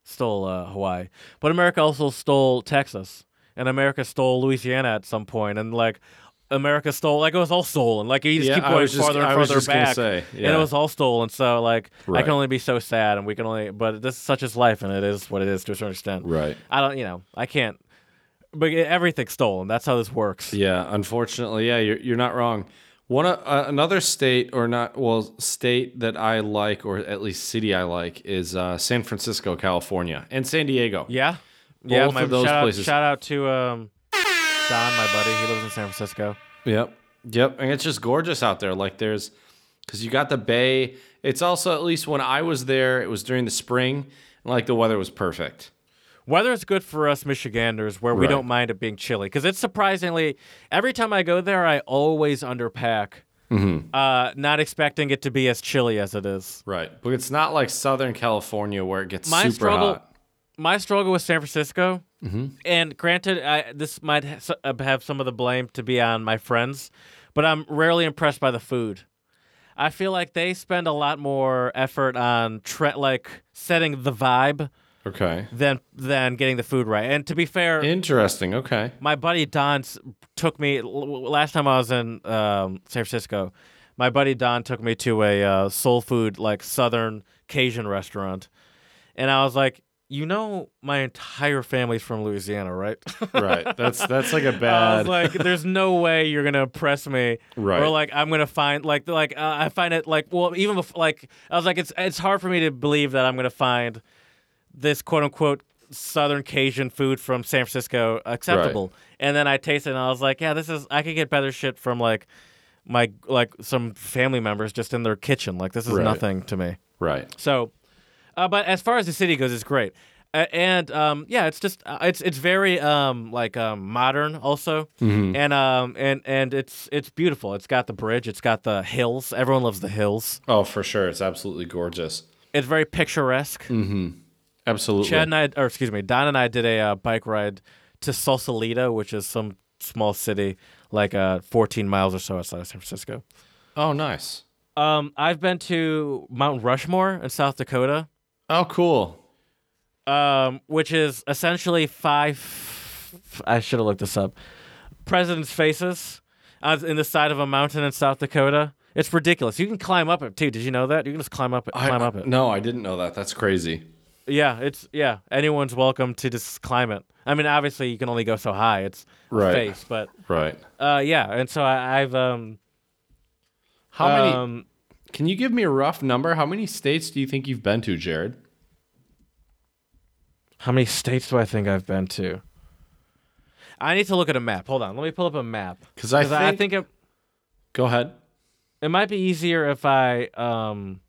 stole uh, Hawaii, but America also stole Texas, and America stole Louisiana at some point, and like. America stole like it was all stolen. Like you just Yeah, keep going just- farther and farther back, say, and it was all stolen. So like I can only be so sad, and we can only. But this is such as life, and it is what it is to a certain extent. Right. I don't, you know, I can't. But everything's stolen. That's how this works. Yeah, unfortunately, yeah, you're you're not wrong. One uh, another state or not well state that I like or at least city I like is uh, San Francisco, California, and San Diego. Yeah, yeah. My of those shout places. Out, shout out to um, Don, my buddy. He lives in San Francisco. Yep. Yep. And it's just gorgeous out there. Like there's because you got the bay. It's also at least when I was there, it was during the spring, and like the weather was perfect. Weather is good for us Michiganders, where we Right. don't mind it being chilly, because it's surprisingly every time I go there, I always underpack, Mm-hmm. uh, not expecting it to be as chilly as it is. Right. But it's not like Southern California where it gets My super struggle, hot. my struggle with San Francisco, Mm-hmm. and granted, I, this might ha- uh, have some of the blame to be on my friends, but I'm rarely impressed by the food. I feel like they spend a lot more effort on tre- like setting the vibe Okay. than than getting the food right. And to be fair, Interesting. Okay. my buddy Don took me last time I was in um, San Francisco. My buddy Don took me to a uh, soul food like Southern Cajun restaurant, and I was like, you know, my entire family's from Louisiana, right? <laughs> Right. That's that's like a bad. was like, there's no way you're gonna impress me, Right. Or like I'm gonna find like like uh, I find it like well even bef- like I was like it's it's hard for me to believe that I'm gonna find this quote unquote Southern Cajun food from San Francisco acceptable. And then I tasted it and I was like, yeah, this is I could get better shit from like my like some family members just in their kitchen. Like this is Right. nothing to me. right. So, uh, but as far as the city goes, it's great, uh, and um, yeah, it's just uh, it's it's very um, like um, modern also, Mm-hmm. and um, and and it's it's beautiful. It's got the bridge. It's got the hills. Everyone loves the hills. Oh, for sure. It's absolutely gorgeous. It's very picturesque. Absolutely. Chad and I, or excuse me, Don and I did a uh, bike ride to Sausalito, which is some small city like uh, 14 miles or so outside of San Francisco. oh, nice. Um, I've been to Mount Rushmore in South Dakota. Oh, cool. um, which is essentially five. I should have looked this up. Presidents' faces on in the side of a mountain in South Dakota. It's ridiculous. You can climb up it too. Did you know that? You can just climb up it. I- Climb up it. No, I didn't know that. That's crazy. Yeah, it's yeah. Anyone's welcome to just climb it. I mean, obviously you can only go so high. It's Right. face, but Right. uh, yeah. And so I, I've um How many? um Can you give me a rough number? How many states do you think you've been to, Jared? how many states do I think I've been to? I need to look at a map. Hold on. Let me pull up a map. 'Cause I I think- think it, Go ahead. it might be easier if I um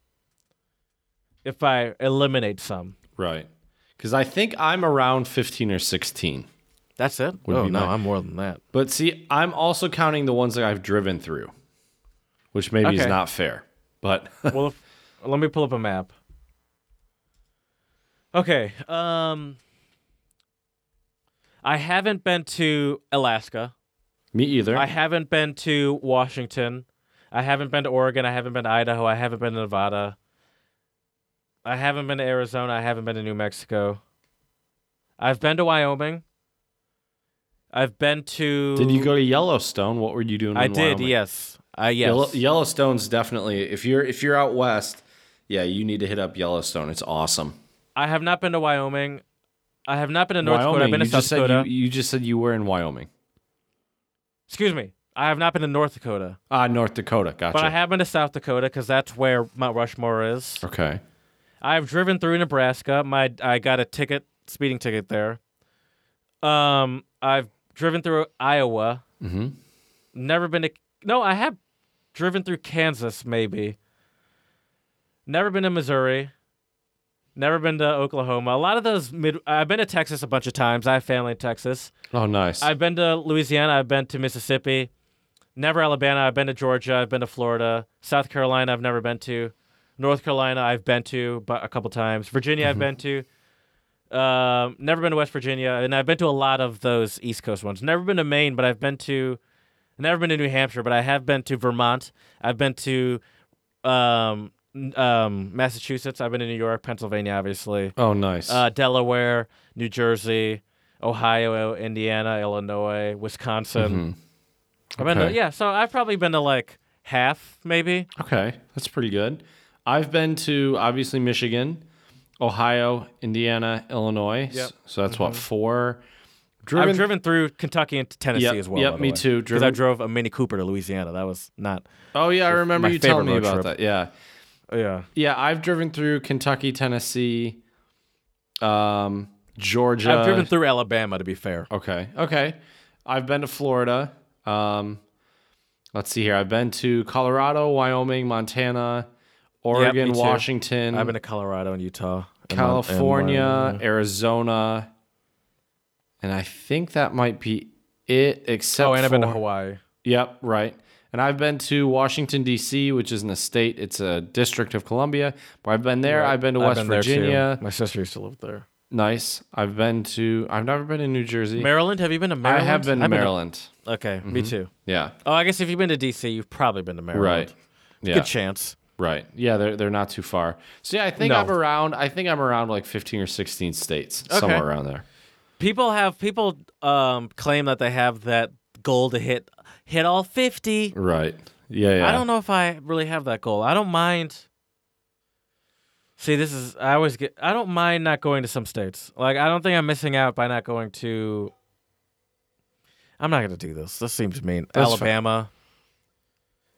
if I eliminate some. Right. Because I think I'm around 15 or 16. That's it. Would oh no, my- I'm more than that. But see, I'm also counting the ones that I've driven through, which maybe is not fair. But <laughs> well, if, let me pull up a map. Okay. Um, I haven't been to Alaska. me either. I haven't been to Washington. I haven't been to Oregon. I haven't been to Idaho. I haven't been to Nevada. I haven't been to Arizona. I haven't been to New Mexico. I've been to Wyoming. I've been to. Did you go to Yellowstone? What were you doing? I in did. Wyoming? Yes. I yes. Yellow, Yellowstone's definitely if you're if you're out west, yeah, you need to hit up Yellowstone. It's awesome. I have not been to Wyoming. I have not been to North Wyoming. Dakota. I've been to South Dakota. you, you just said you were in Wyoming. Excuse me. I have not been to North Dakota, Ah, North Dakota. Gotcha. but I have been to South Dakota because that's where Mount Rushmore is. Okay. I've driven through Nebraska. My I got a ticket, speeding ticket there. Um, I've driven through Iowa. Mm-hmm. Never been to. No, I have driven through Kansas. Maybe. Never been to Missouri. Never been to Oklahoma. A lot of those mid. I've been to Texas a bunch of times. I have family in Texas. Oh, nice. I've been to Louisiana. I've been to Mississippi. Never Alabama. I've been to Georgia. I've been to Florida. South Carolina. I've never been to. North Carolina. I've been to but a couple times. Virginia. I've been to. Um, never been to West Virginia, and I've been to a lot of those East Coast ones. Never been to Maine, but I've been to. Never been to New Hampshire, but I have been to Vermont. I've been to. Um, um, Massachusetts. I've been to New York, Pennsylvania, obviously oh, nice. uh, Delaware, New Jersey, Ohio, Indiana, Illinois, Wisconsin. I've been to, Mm-hmm. Okay. yeah, so I've probably been to like half, maybe. okay, that's pretty good. I've been to obviously Michigan, Ohio, Indiana, Illinois. Yep. So that's what four. Driven, I've driven through Kentucky and Tennessee Yep, as well. yep, me way. too. Because I drove a Mini Cooper to Louisiana. That was not. Oh yeah, I remember you telling me about trip. that. Yeah. oh, Yeah. Yeah, I've driven through Kentucky, Tennessee, um, Georgia. I've driven through Alabama, to be fair. Okay, okay. I've been to Florida. Um, let's see here. I've been to Colorado, Wyoming, Montana, Oregon, me too. Washington, I've been to Colorado and Utah. and Mon- and California, Arizona, and I think that might be it. Except Oh, and I've been to Hawaii. Yep, right. And I've been to Washington D.C., which isn't a state; it's a district of Columbia. But I've been there. I've been to West been. Virginia. My sister used to live there. nice. I've been to. I've never been in New Jersey. Maryland? Have you been to Maryland? I have been to I've Maryland. okay, me too. yeah. Oh, I guess if you've been to DC, you've probably been to Maryland. Right. Yeah. Good chance. Right. Yeah, they're they're not too far. So yeah, I think No. I'm around I think I'm around like 15 or 16 states, Okay. somewhere around there. People have people um, claim that they have that goal to hit hit all fifty. Right. Yeah, yeah. I don't know if I really have that goal. I don't mind. See, this is I always get. I don't mind not going to some states. Like I don't think I'm missing out by not going to. I'm not gonna do this. This seems mean. That's Alabama.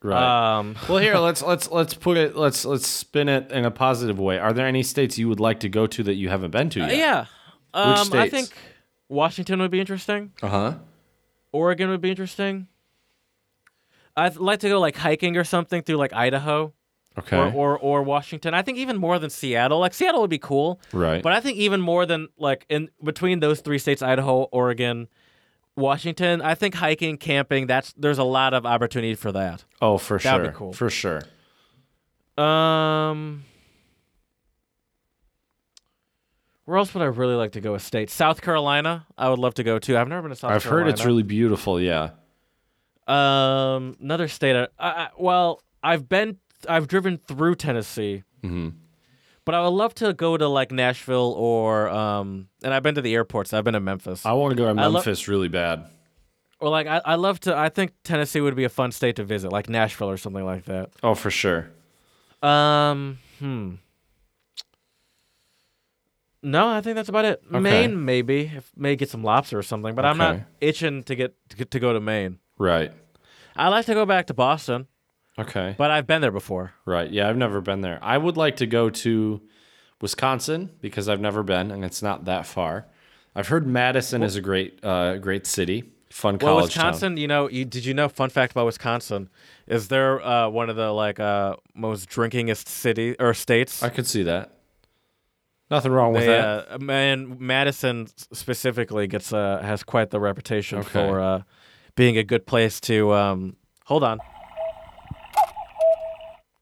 Right. Um, well, here let's let's let's put it let's let's spin it in a positive way. Are there any states you would like to go to that you haven't been to yet? yeah. Um, I states? think Washington would be interesting. Uh-huh. Oregon would be interesting. I'd like to go like hiking or something through like Idaho Okay. or, or or Washington. I think even more than Seattle. Like Seattle would be cool. right. But I think even more than like in between those three states, Idaho, Oregon, Washington, I think hiking, camping, that's there's a lot of opportunity for that. oh, for that'd sure. be cool. For sure. Um Where else would I really like to go a state? South Carolina, I would love to go to. I've never been to South Carolina. I've Carolina. heard it's really beautiful, yeah. um another state I, I, well, I've been I've driven through Tennessee. Mhm. But I would love to go to like Nashville or um and I've been to the airports. I've been to Memphis. I want to go to I lo- Memphis really bad. Or like I, I love to I think Tennessee would be a fun state to visit, like Nashville or something like that. Oh, for sure. Um hmm. No, I think that's about it. Maine maybe. If may get some lobster or something, but I'm not itching to get, to get to go to Maine. Right. I like to go back to Boston, Okay. but I've been there before. Right. Yeah, I've never been there. I would like to go to Wisconsin because I've never been and it's not that far. I've heard Madison is a great uh great city. Fun college. Well, Wisconsin, you know, you, did you know? Fun fact about Wisconsin is they're uh, one of the like uh, most drinkingest city or states. I could see that. Nothing wrong with They, that. uh, man, Madison specifically gets uh, has quite the reputation Okay. for uh, being a good place to. Um, hold on.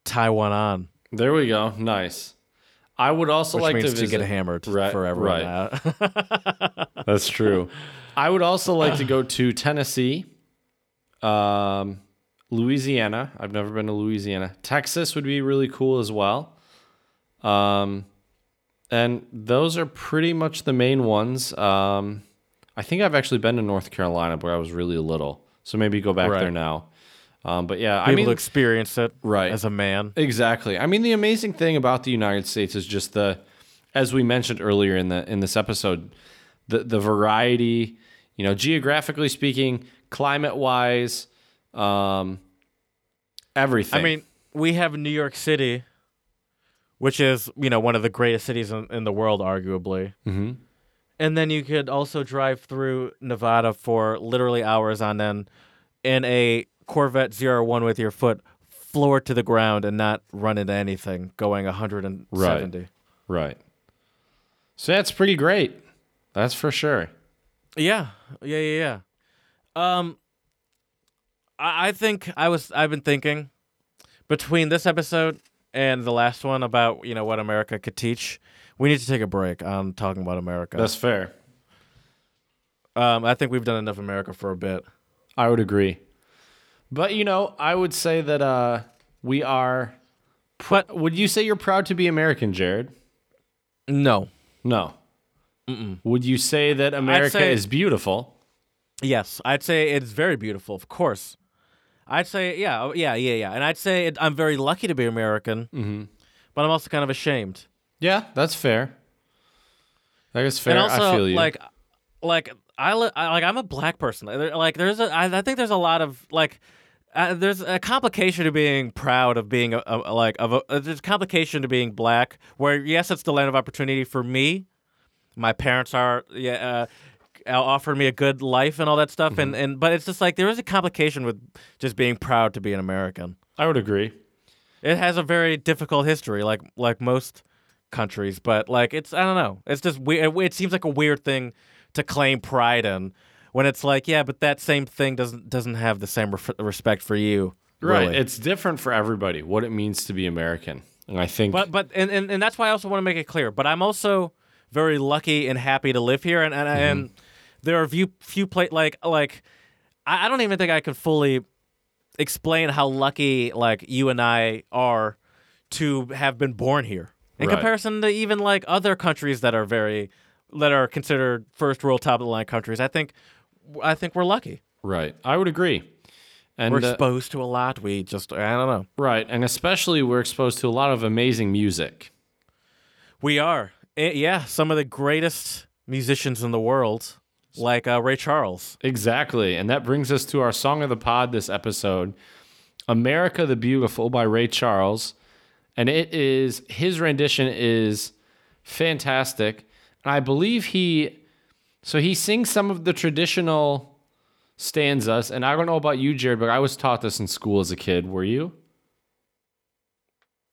Tie one on, There we go. Nice. I would also which like means to to, get hammered Right, for everyone. right. <laughs> That's true. I would also like to go to Tennessee, um, Louisiana. I've never been to Louisiana. Texas would be really cool as well. Um, and those are pretty much the main ones. Um, I think I've actually been to North Carolina, but I was really little, so maybe go back Right. there now. Um, but yeah, be I able mean, to experience it Right. as a man. Exactly. I mean, the amazing thing about the United States is just the, as we mentioned earlier in the in this episode, the the variety. You know, geographically speaking, climate wise, um, everything. I mean, we have New York City, which is you know one of the greatest cities in, in the world, arguably. hmm And then you could also drive through Nevada for literally hours on end in a Corvette ZR1 with your foot floor to the ground and not run into anything, going 170. right. So that's pretty great. That's for sure. Yeah, yeah, yeah, yeah. Um, I, I think I was. I've been thinking between this episode and the last one about you know what America could teach. We need to take a break on talking about America. That's fair. um, I think we've done enough America for a bit. I would agree. But you know, I would say that uh, we are. But Would you say you're proud to be American, Jared? no, No. Mm-mm. Would you say that America say- is beautiful? Yes, I'd say it's very beautiful. Of course, I'd say yeah, oh, yeah, yeah, yeah, and I'd say it, I'm very lucky to be American, Mm-hmm. but I'm also kind of ashamed. Yeah, that's fair. That is fair. and also, I feel you. like, like I, li- I like I'm a black person. Like there's a I, I think there's a lot of like. Uh, there's a complication to being proud of being a, a, like of a, uh, there's a complication to being black. Where yes, it's the land of opportunity for me. My parents are yeah, uh, offered me a good life and all that stuff, Mm-hmm. and, and but it's just like there is a complication with just being proud to be an American. I would agree. It has a very difficult history, like like most countries. But like it's I don't know. It's just weird. It seems like a weird thing to claim pride in when it's like yeah, but that same thing doesn't doesn't have the same ref- respect for you. Right. really. It's different for everybody what it means to be American. And I think But but and, and and that's why I also want to make it clear. But I'm also very lucky and happy to live here, and and, mm-hmm. and there are few few play like like I, I don't even think I could fully explain how lucky like you and I are to have been born here in Right. comparison to even like other countries that are very that are considered first world top of the line countries. I think I think we're lucky. Right. I would agree. And We're uh, exposed to a lot. We just I don't know. right, and especially we're exposed to a lot of amazing music. We are. Eh, yeah, some of the greatest musicians in the world, like uh, Ray Charles. Exactly. And that brings us to our song of the pod this episode, America the Beautiful by Ray Charles. And it is his rendition is fantastic. And I believe he so he sings some of the traditional stanzas. And I don't know about you, Jared, but I was taught this in school as a kid. Were you?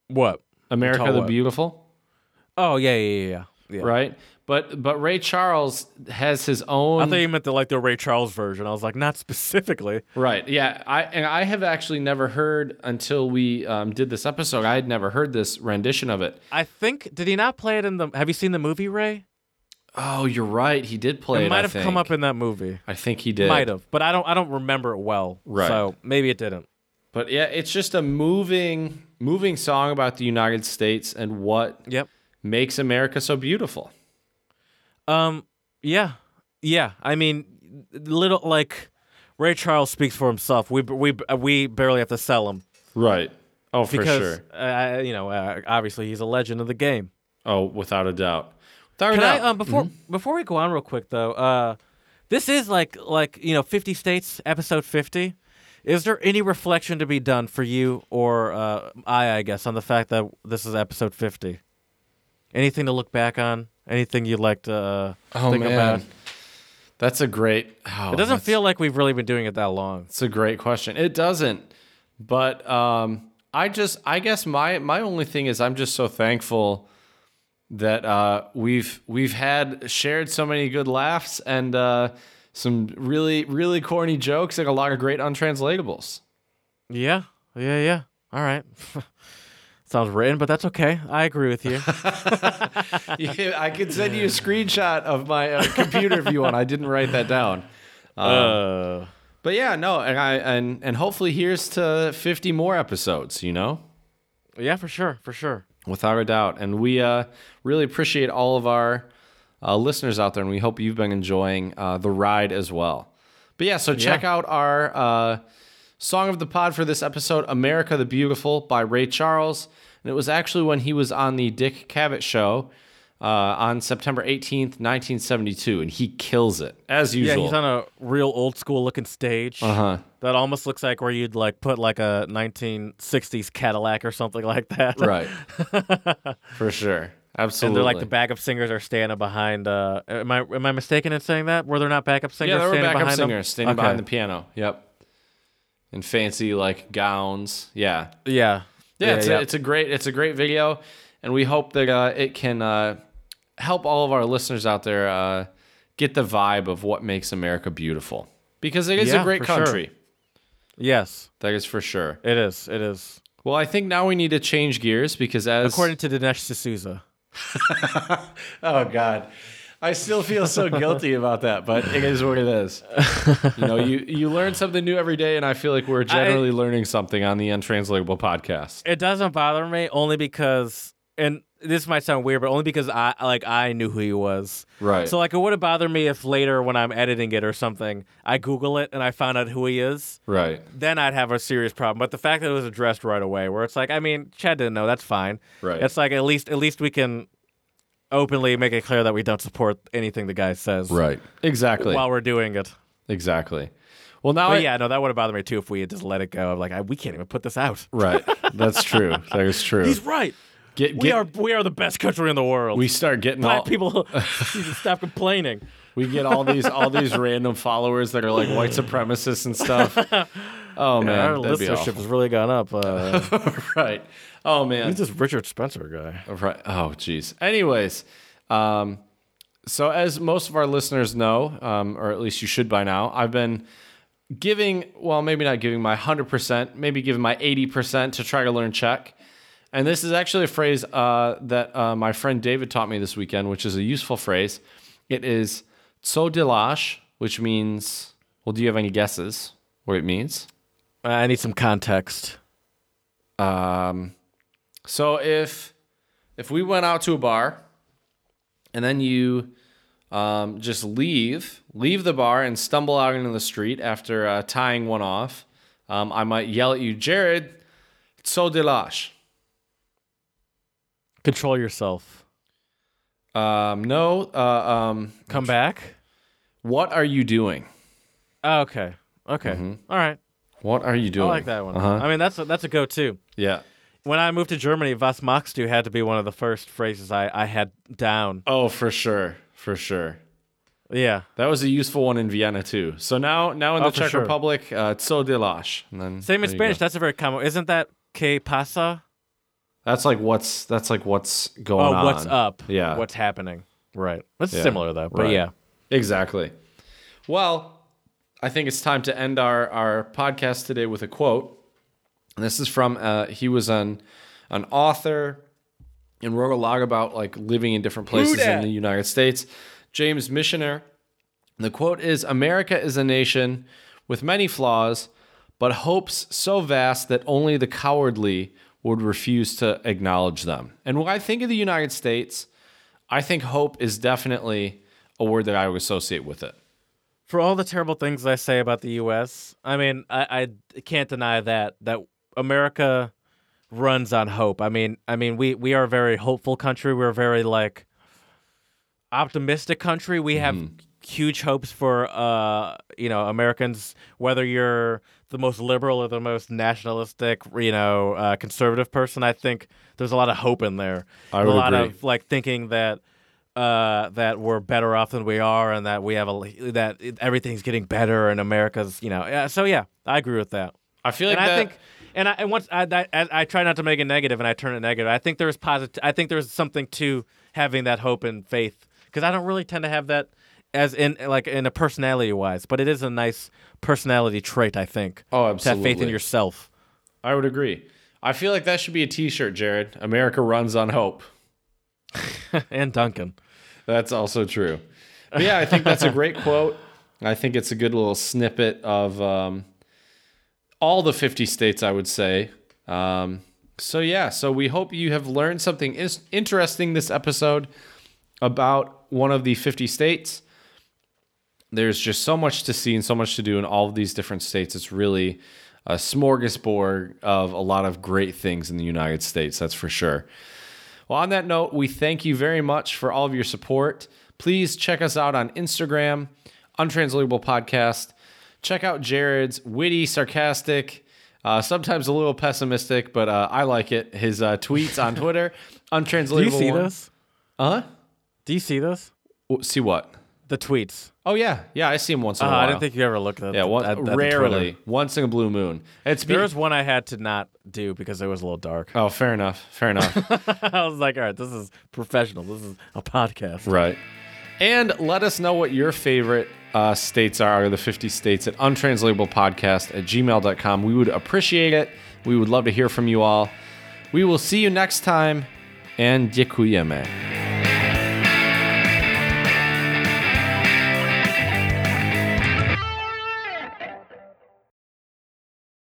What? America the what? Beautiful? Oh yeah, yeah, yeah, yeah. yeah. Right? But but Ray Charles has his own I thought you meant the like the Ray Charles version. I was like, not <laughs> specifically. Right. Yeah. I and I have actually never heard until we um, did this episode. I had never heard this rendition of it. I think did he not play it in the? Have you seen the movie Ray? Oh, you're right. He did play it. it might have come up in that movie. I think he did. Might have, but I don't. I don't remember it well. Right. So maybe it didn't. But yeah, it's just a moving, moving song about the United States and what Yep. makes America so beautiful. Um. Yeah. Yeah. I mean, little like Ray Charles speaks for himself. We we we barely have to sell him Right. Oh, for because sure. uh, you know uh, obviously he's a legend of the game. Oh, without a doubt. Without a Can I doubt. um before before we go on real quick though, uh this is like like you know 50 states episode 50. Is there any reflection to be done for you or uh I I guess on the fact that this is episode 50? Anything to look back on? Anything you'd like to uh, oh think man, about? that's a great. Oh, It doesn't that's- feel like we've really been doing it that long. It's a great question. It doesn't, but um, I just, I guess my my only thing is I'm just so thankful that uh, we've we've had shared so many good laughs and uh, some really really corny jokes and a lot of great untranslatables. Yeah. Yeah, yeah. All right. <laughs> Sounds written, but that's okay. I agree with you. <laughs> Yeah, I could send you a screenshot of my uh, computer if you want. I didn't write that down. uh, But yeah, no, and I and and hopefully here's to 50 more episodes. You know. yeah, for sure, for sure. Without a doubt. And we uh, really appreciate all of our uh, listeners out there, and we hope you've been enjoying uh, the ride as well. But yeah, so check out our uh, song of the pod for this episode, "America the Beautiful" by Ray Charles, and it was actually when he was on the Dick Cavett show. Uh, on September 18th, 1972, and he kills it as usual. Yeah, he's on a real old school looking stage. uh-huh. That almost looks like where you'd like put like a 1960s Cadillac or something like that. <laughs> Right. For sure. Absolutely. And they're like the backup singers are standing behind. Uh, am I am I mistaken in saying that? Were there not backup singers? Yeah, there were backup behind them? singers standing Okay. behind the piano. Yep. In fancy like gowns. Yeah. Yeah, Yeah, it's, yeah. A, it's a great it's a great video, and we hope that uh, it can uh, help all of our listeners out there uh, get the vibe of what makes America beautiful because it is Yeah, a great for sure. country. yes, That is for sure. it is. It is. Well, I think now we need to change gears because as According to Dinesh D'Souza. <laughs> Oh God. I still feel so guilty <laughs> about that, but it is what it is. You know, you you learn something new every day, and I feel like we're generally learning something on the Untranslatable podcast. It doesn't bother me only because, and this might sound weird, but only because I like I knew who he was. Right. So like it would have bothered me if later when I'm editing it or something, I Google it and I found out who he is. Right. Then I'd have a serious problem. But the fact that it was addressed right away, where it's like, I mean, Chad didn't know. That's fine. Right. It's like at least at least we can openly make it clear that we don't support anything the guy says. Right. Exactly. While we're doing it. exactly. Well, now I, yeah, no, that would have bothered me too if we had just let it go. Like, I, we can't even put this out. Right. That's true. <laughs> That is true. He's right. Get, We are we are the best country in the world. We start getting black all. people <laughs> stop complaining. We get all these all these <laughs> random followers that are like white supremacists and stuff. Oh man, Our listenership has really gone up. Uh, <laughs> right. Oh man. this Richard Spencer guy? Right. Oh, geez. Anyways, um, so as most of our listeners know, um, or at least you should by now, I've been giving, well, maybe not giving my 100%, maybe giving my 80% to try to learn Czech. And this is actually a phrase uh, that uh, my friend David taught me this weekend, which is a useful phrase. It is "so delash," which means. Well, do you have any guesses what it means? I need some context. Um, so if if we went out to a bar and then you um, just leave leave the bar and stumble out into the street after uh, tying one off, um, I might yell at you, Jared, so delash. Control yourself. Um, no, uh, um, Come back. what are you doing? Oh, okay. Okay. All right. What are you doing? I like that one. Uh-huh. I mean, that's a, that's a go-to. Yeah. When I moved to Germany, Was machst du had to be one of the first phrases I, I had down. Oh, for sure, for sure. Yeah. That was a useful one in Vienna too. So now, now in Oh, the for Czech sure. Republic, uh, delash. And then Same in there you Spanish. go. That's a very common. Isn't that que pasa? That's like what's that's like what's going Oh, on. what's up? Yeah. What's happening? Right. That's Yeah, similar though. But right. yeah. Exactly. Well, I think it's time to end our our podcast today with a quote. And this is from uh, he was an an author and wrote a lot about like living in different places in the United States. James Michener. The quote is America is a nation with many flaws, but hopes so vast that only the cowardly would refuse to acknowledge them. And when I think of the United States, I think hope is definitely a word that I would associate with it. For all the terrible things I say about the U.S., I mean, I, I can't deny that that America runs on hope. I mean, I mean, we we are a very hopeful country. We're a very like optimistic country. We have huge hopes for uh, you know Americans, whether you're the most liberal or the most nationalistic, you know, uh, conservative person. I think there's a lot of hope in there. I a would a lot agree. of like thinking that uh, that we're better off than we are, and that we have a that everything's getting better, and America's, you know, yeah. So yeah, I agree with that. I feel like and that, I think, and I and once I, I I I try not to make it negative, and I turn it negative. I think there's positive. I think there's something to having that hope and faith, because I don't really tend to have that as in like in a personality wise, but it is a nice personality trait. I think. Oh, To have faith in yourself. I would agree. I feel like that should be a T-shirt, Jared. America runs on hope. <laughs> and Dunkin'. That's also true. But yeah, I think that's a <laughs> great quote. I think it's a good little snippet of um, all the 50 states, I would say. Um, so yeah, so we hope you have learned something is- interesting this episode about one of the 50 states. There's just so much to see and so much to do in all of these different states. It's really a smorgasbord of a lot of great things in the United States, that's for sure. Well, on that note, we thank you very much for all of your support. Please check us out on Instagram, Untranslatable Podcast. Check out Jared's witty, sarcastic, uh, sometimes a little pessimistic, but uh, I like it. His uh, tweets on Twitter, Untranslatable. <laughs> Do you see one. this? Huh? Do you see this? See what? The tweets. Oh yeah, yeah. I see him once in Uh, a while. I didn't think you ever looked at. Them. Yeah, one, at, at rarely, once in a blue moon. It's be- There was one I had to not do because it was a little dark. oh, fair enough, fair enough. <laughs> I was like, all right, this is professional. This is a podcast. Right. And let us know what your favorite uh, states are, the 50 states at untranslatablepodcast at gmail.com. We would appreciate it. We would love to hear from you all. We will see you next time, and dziękujemy.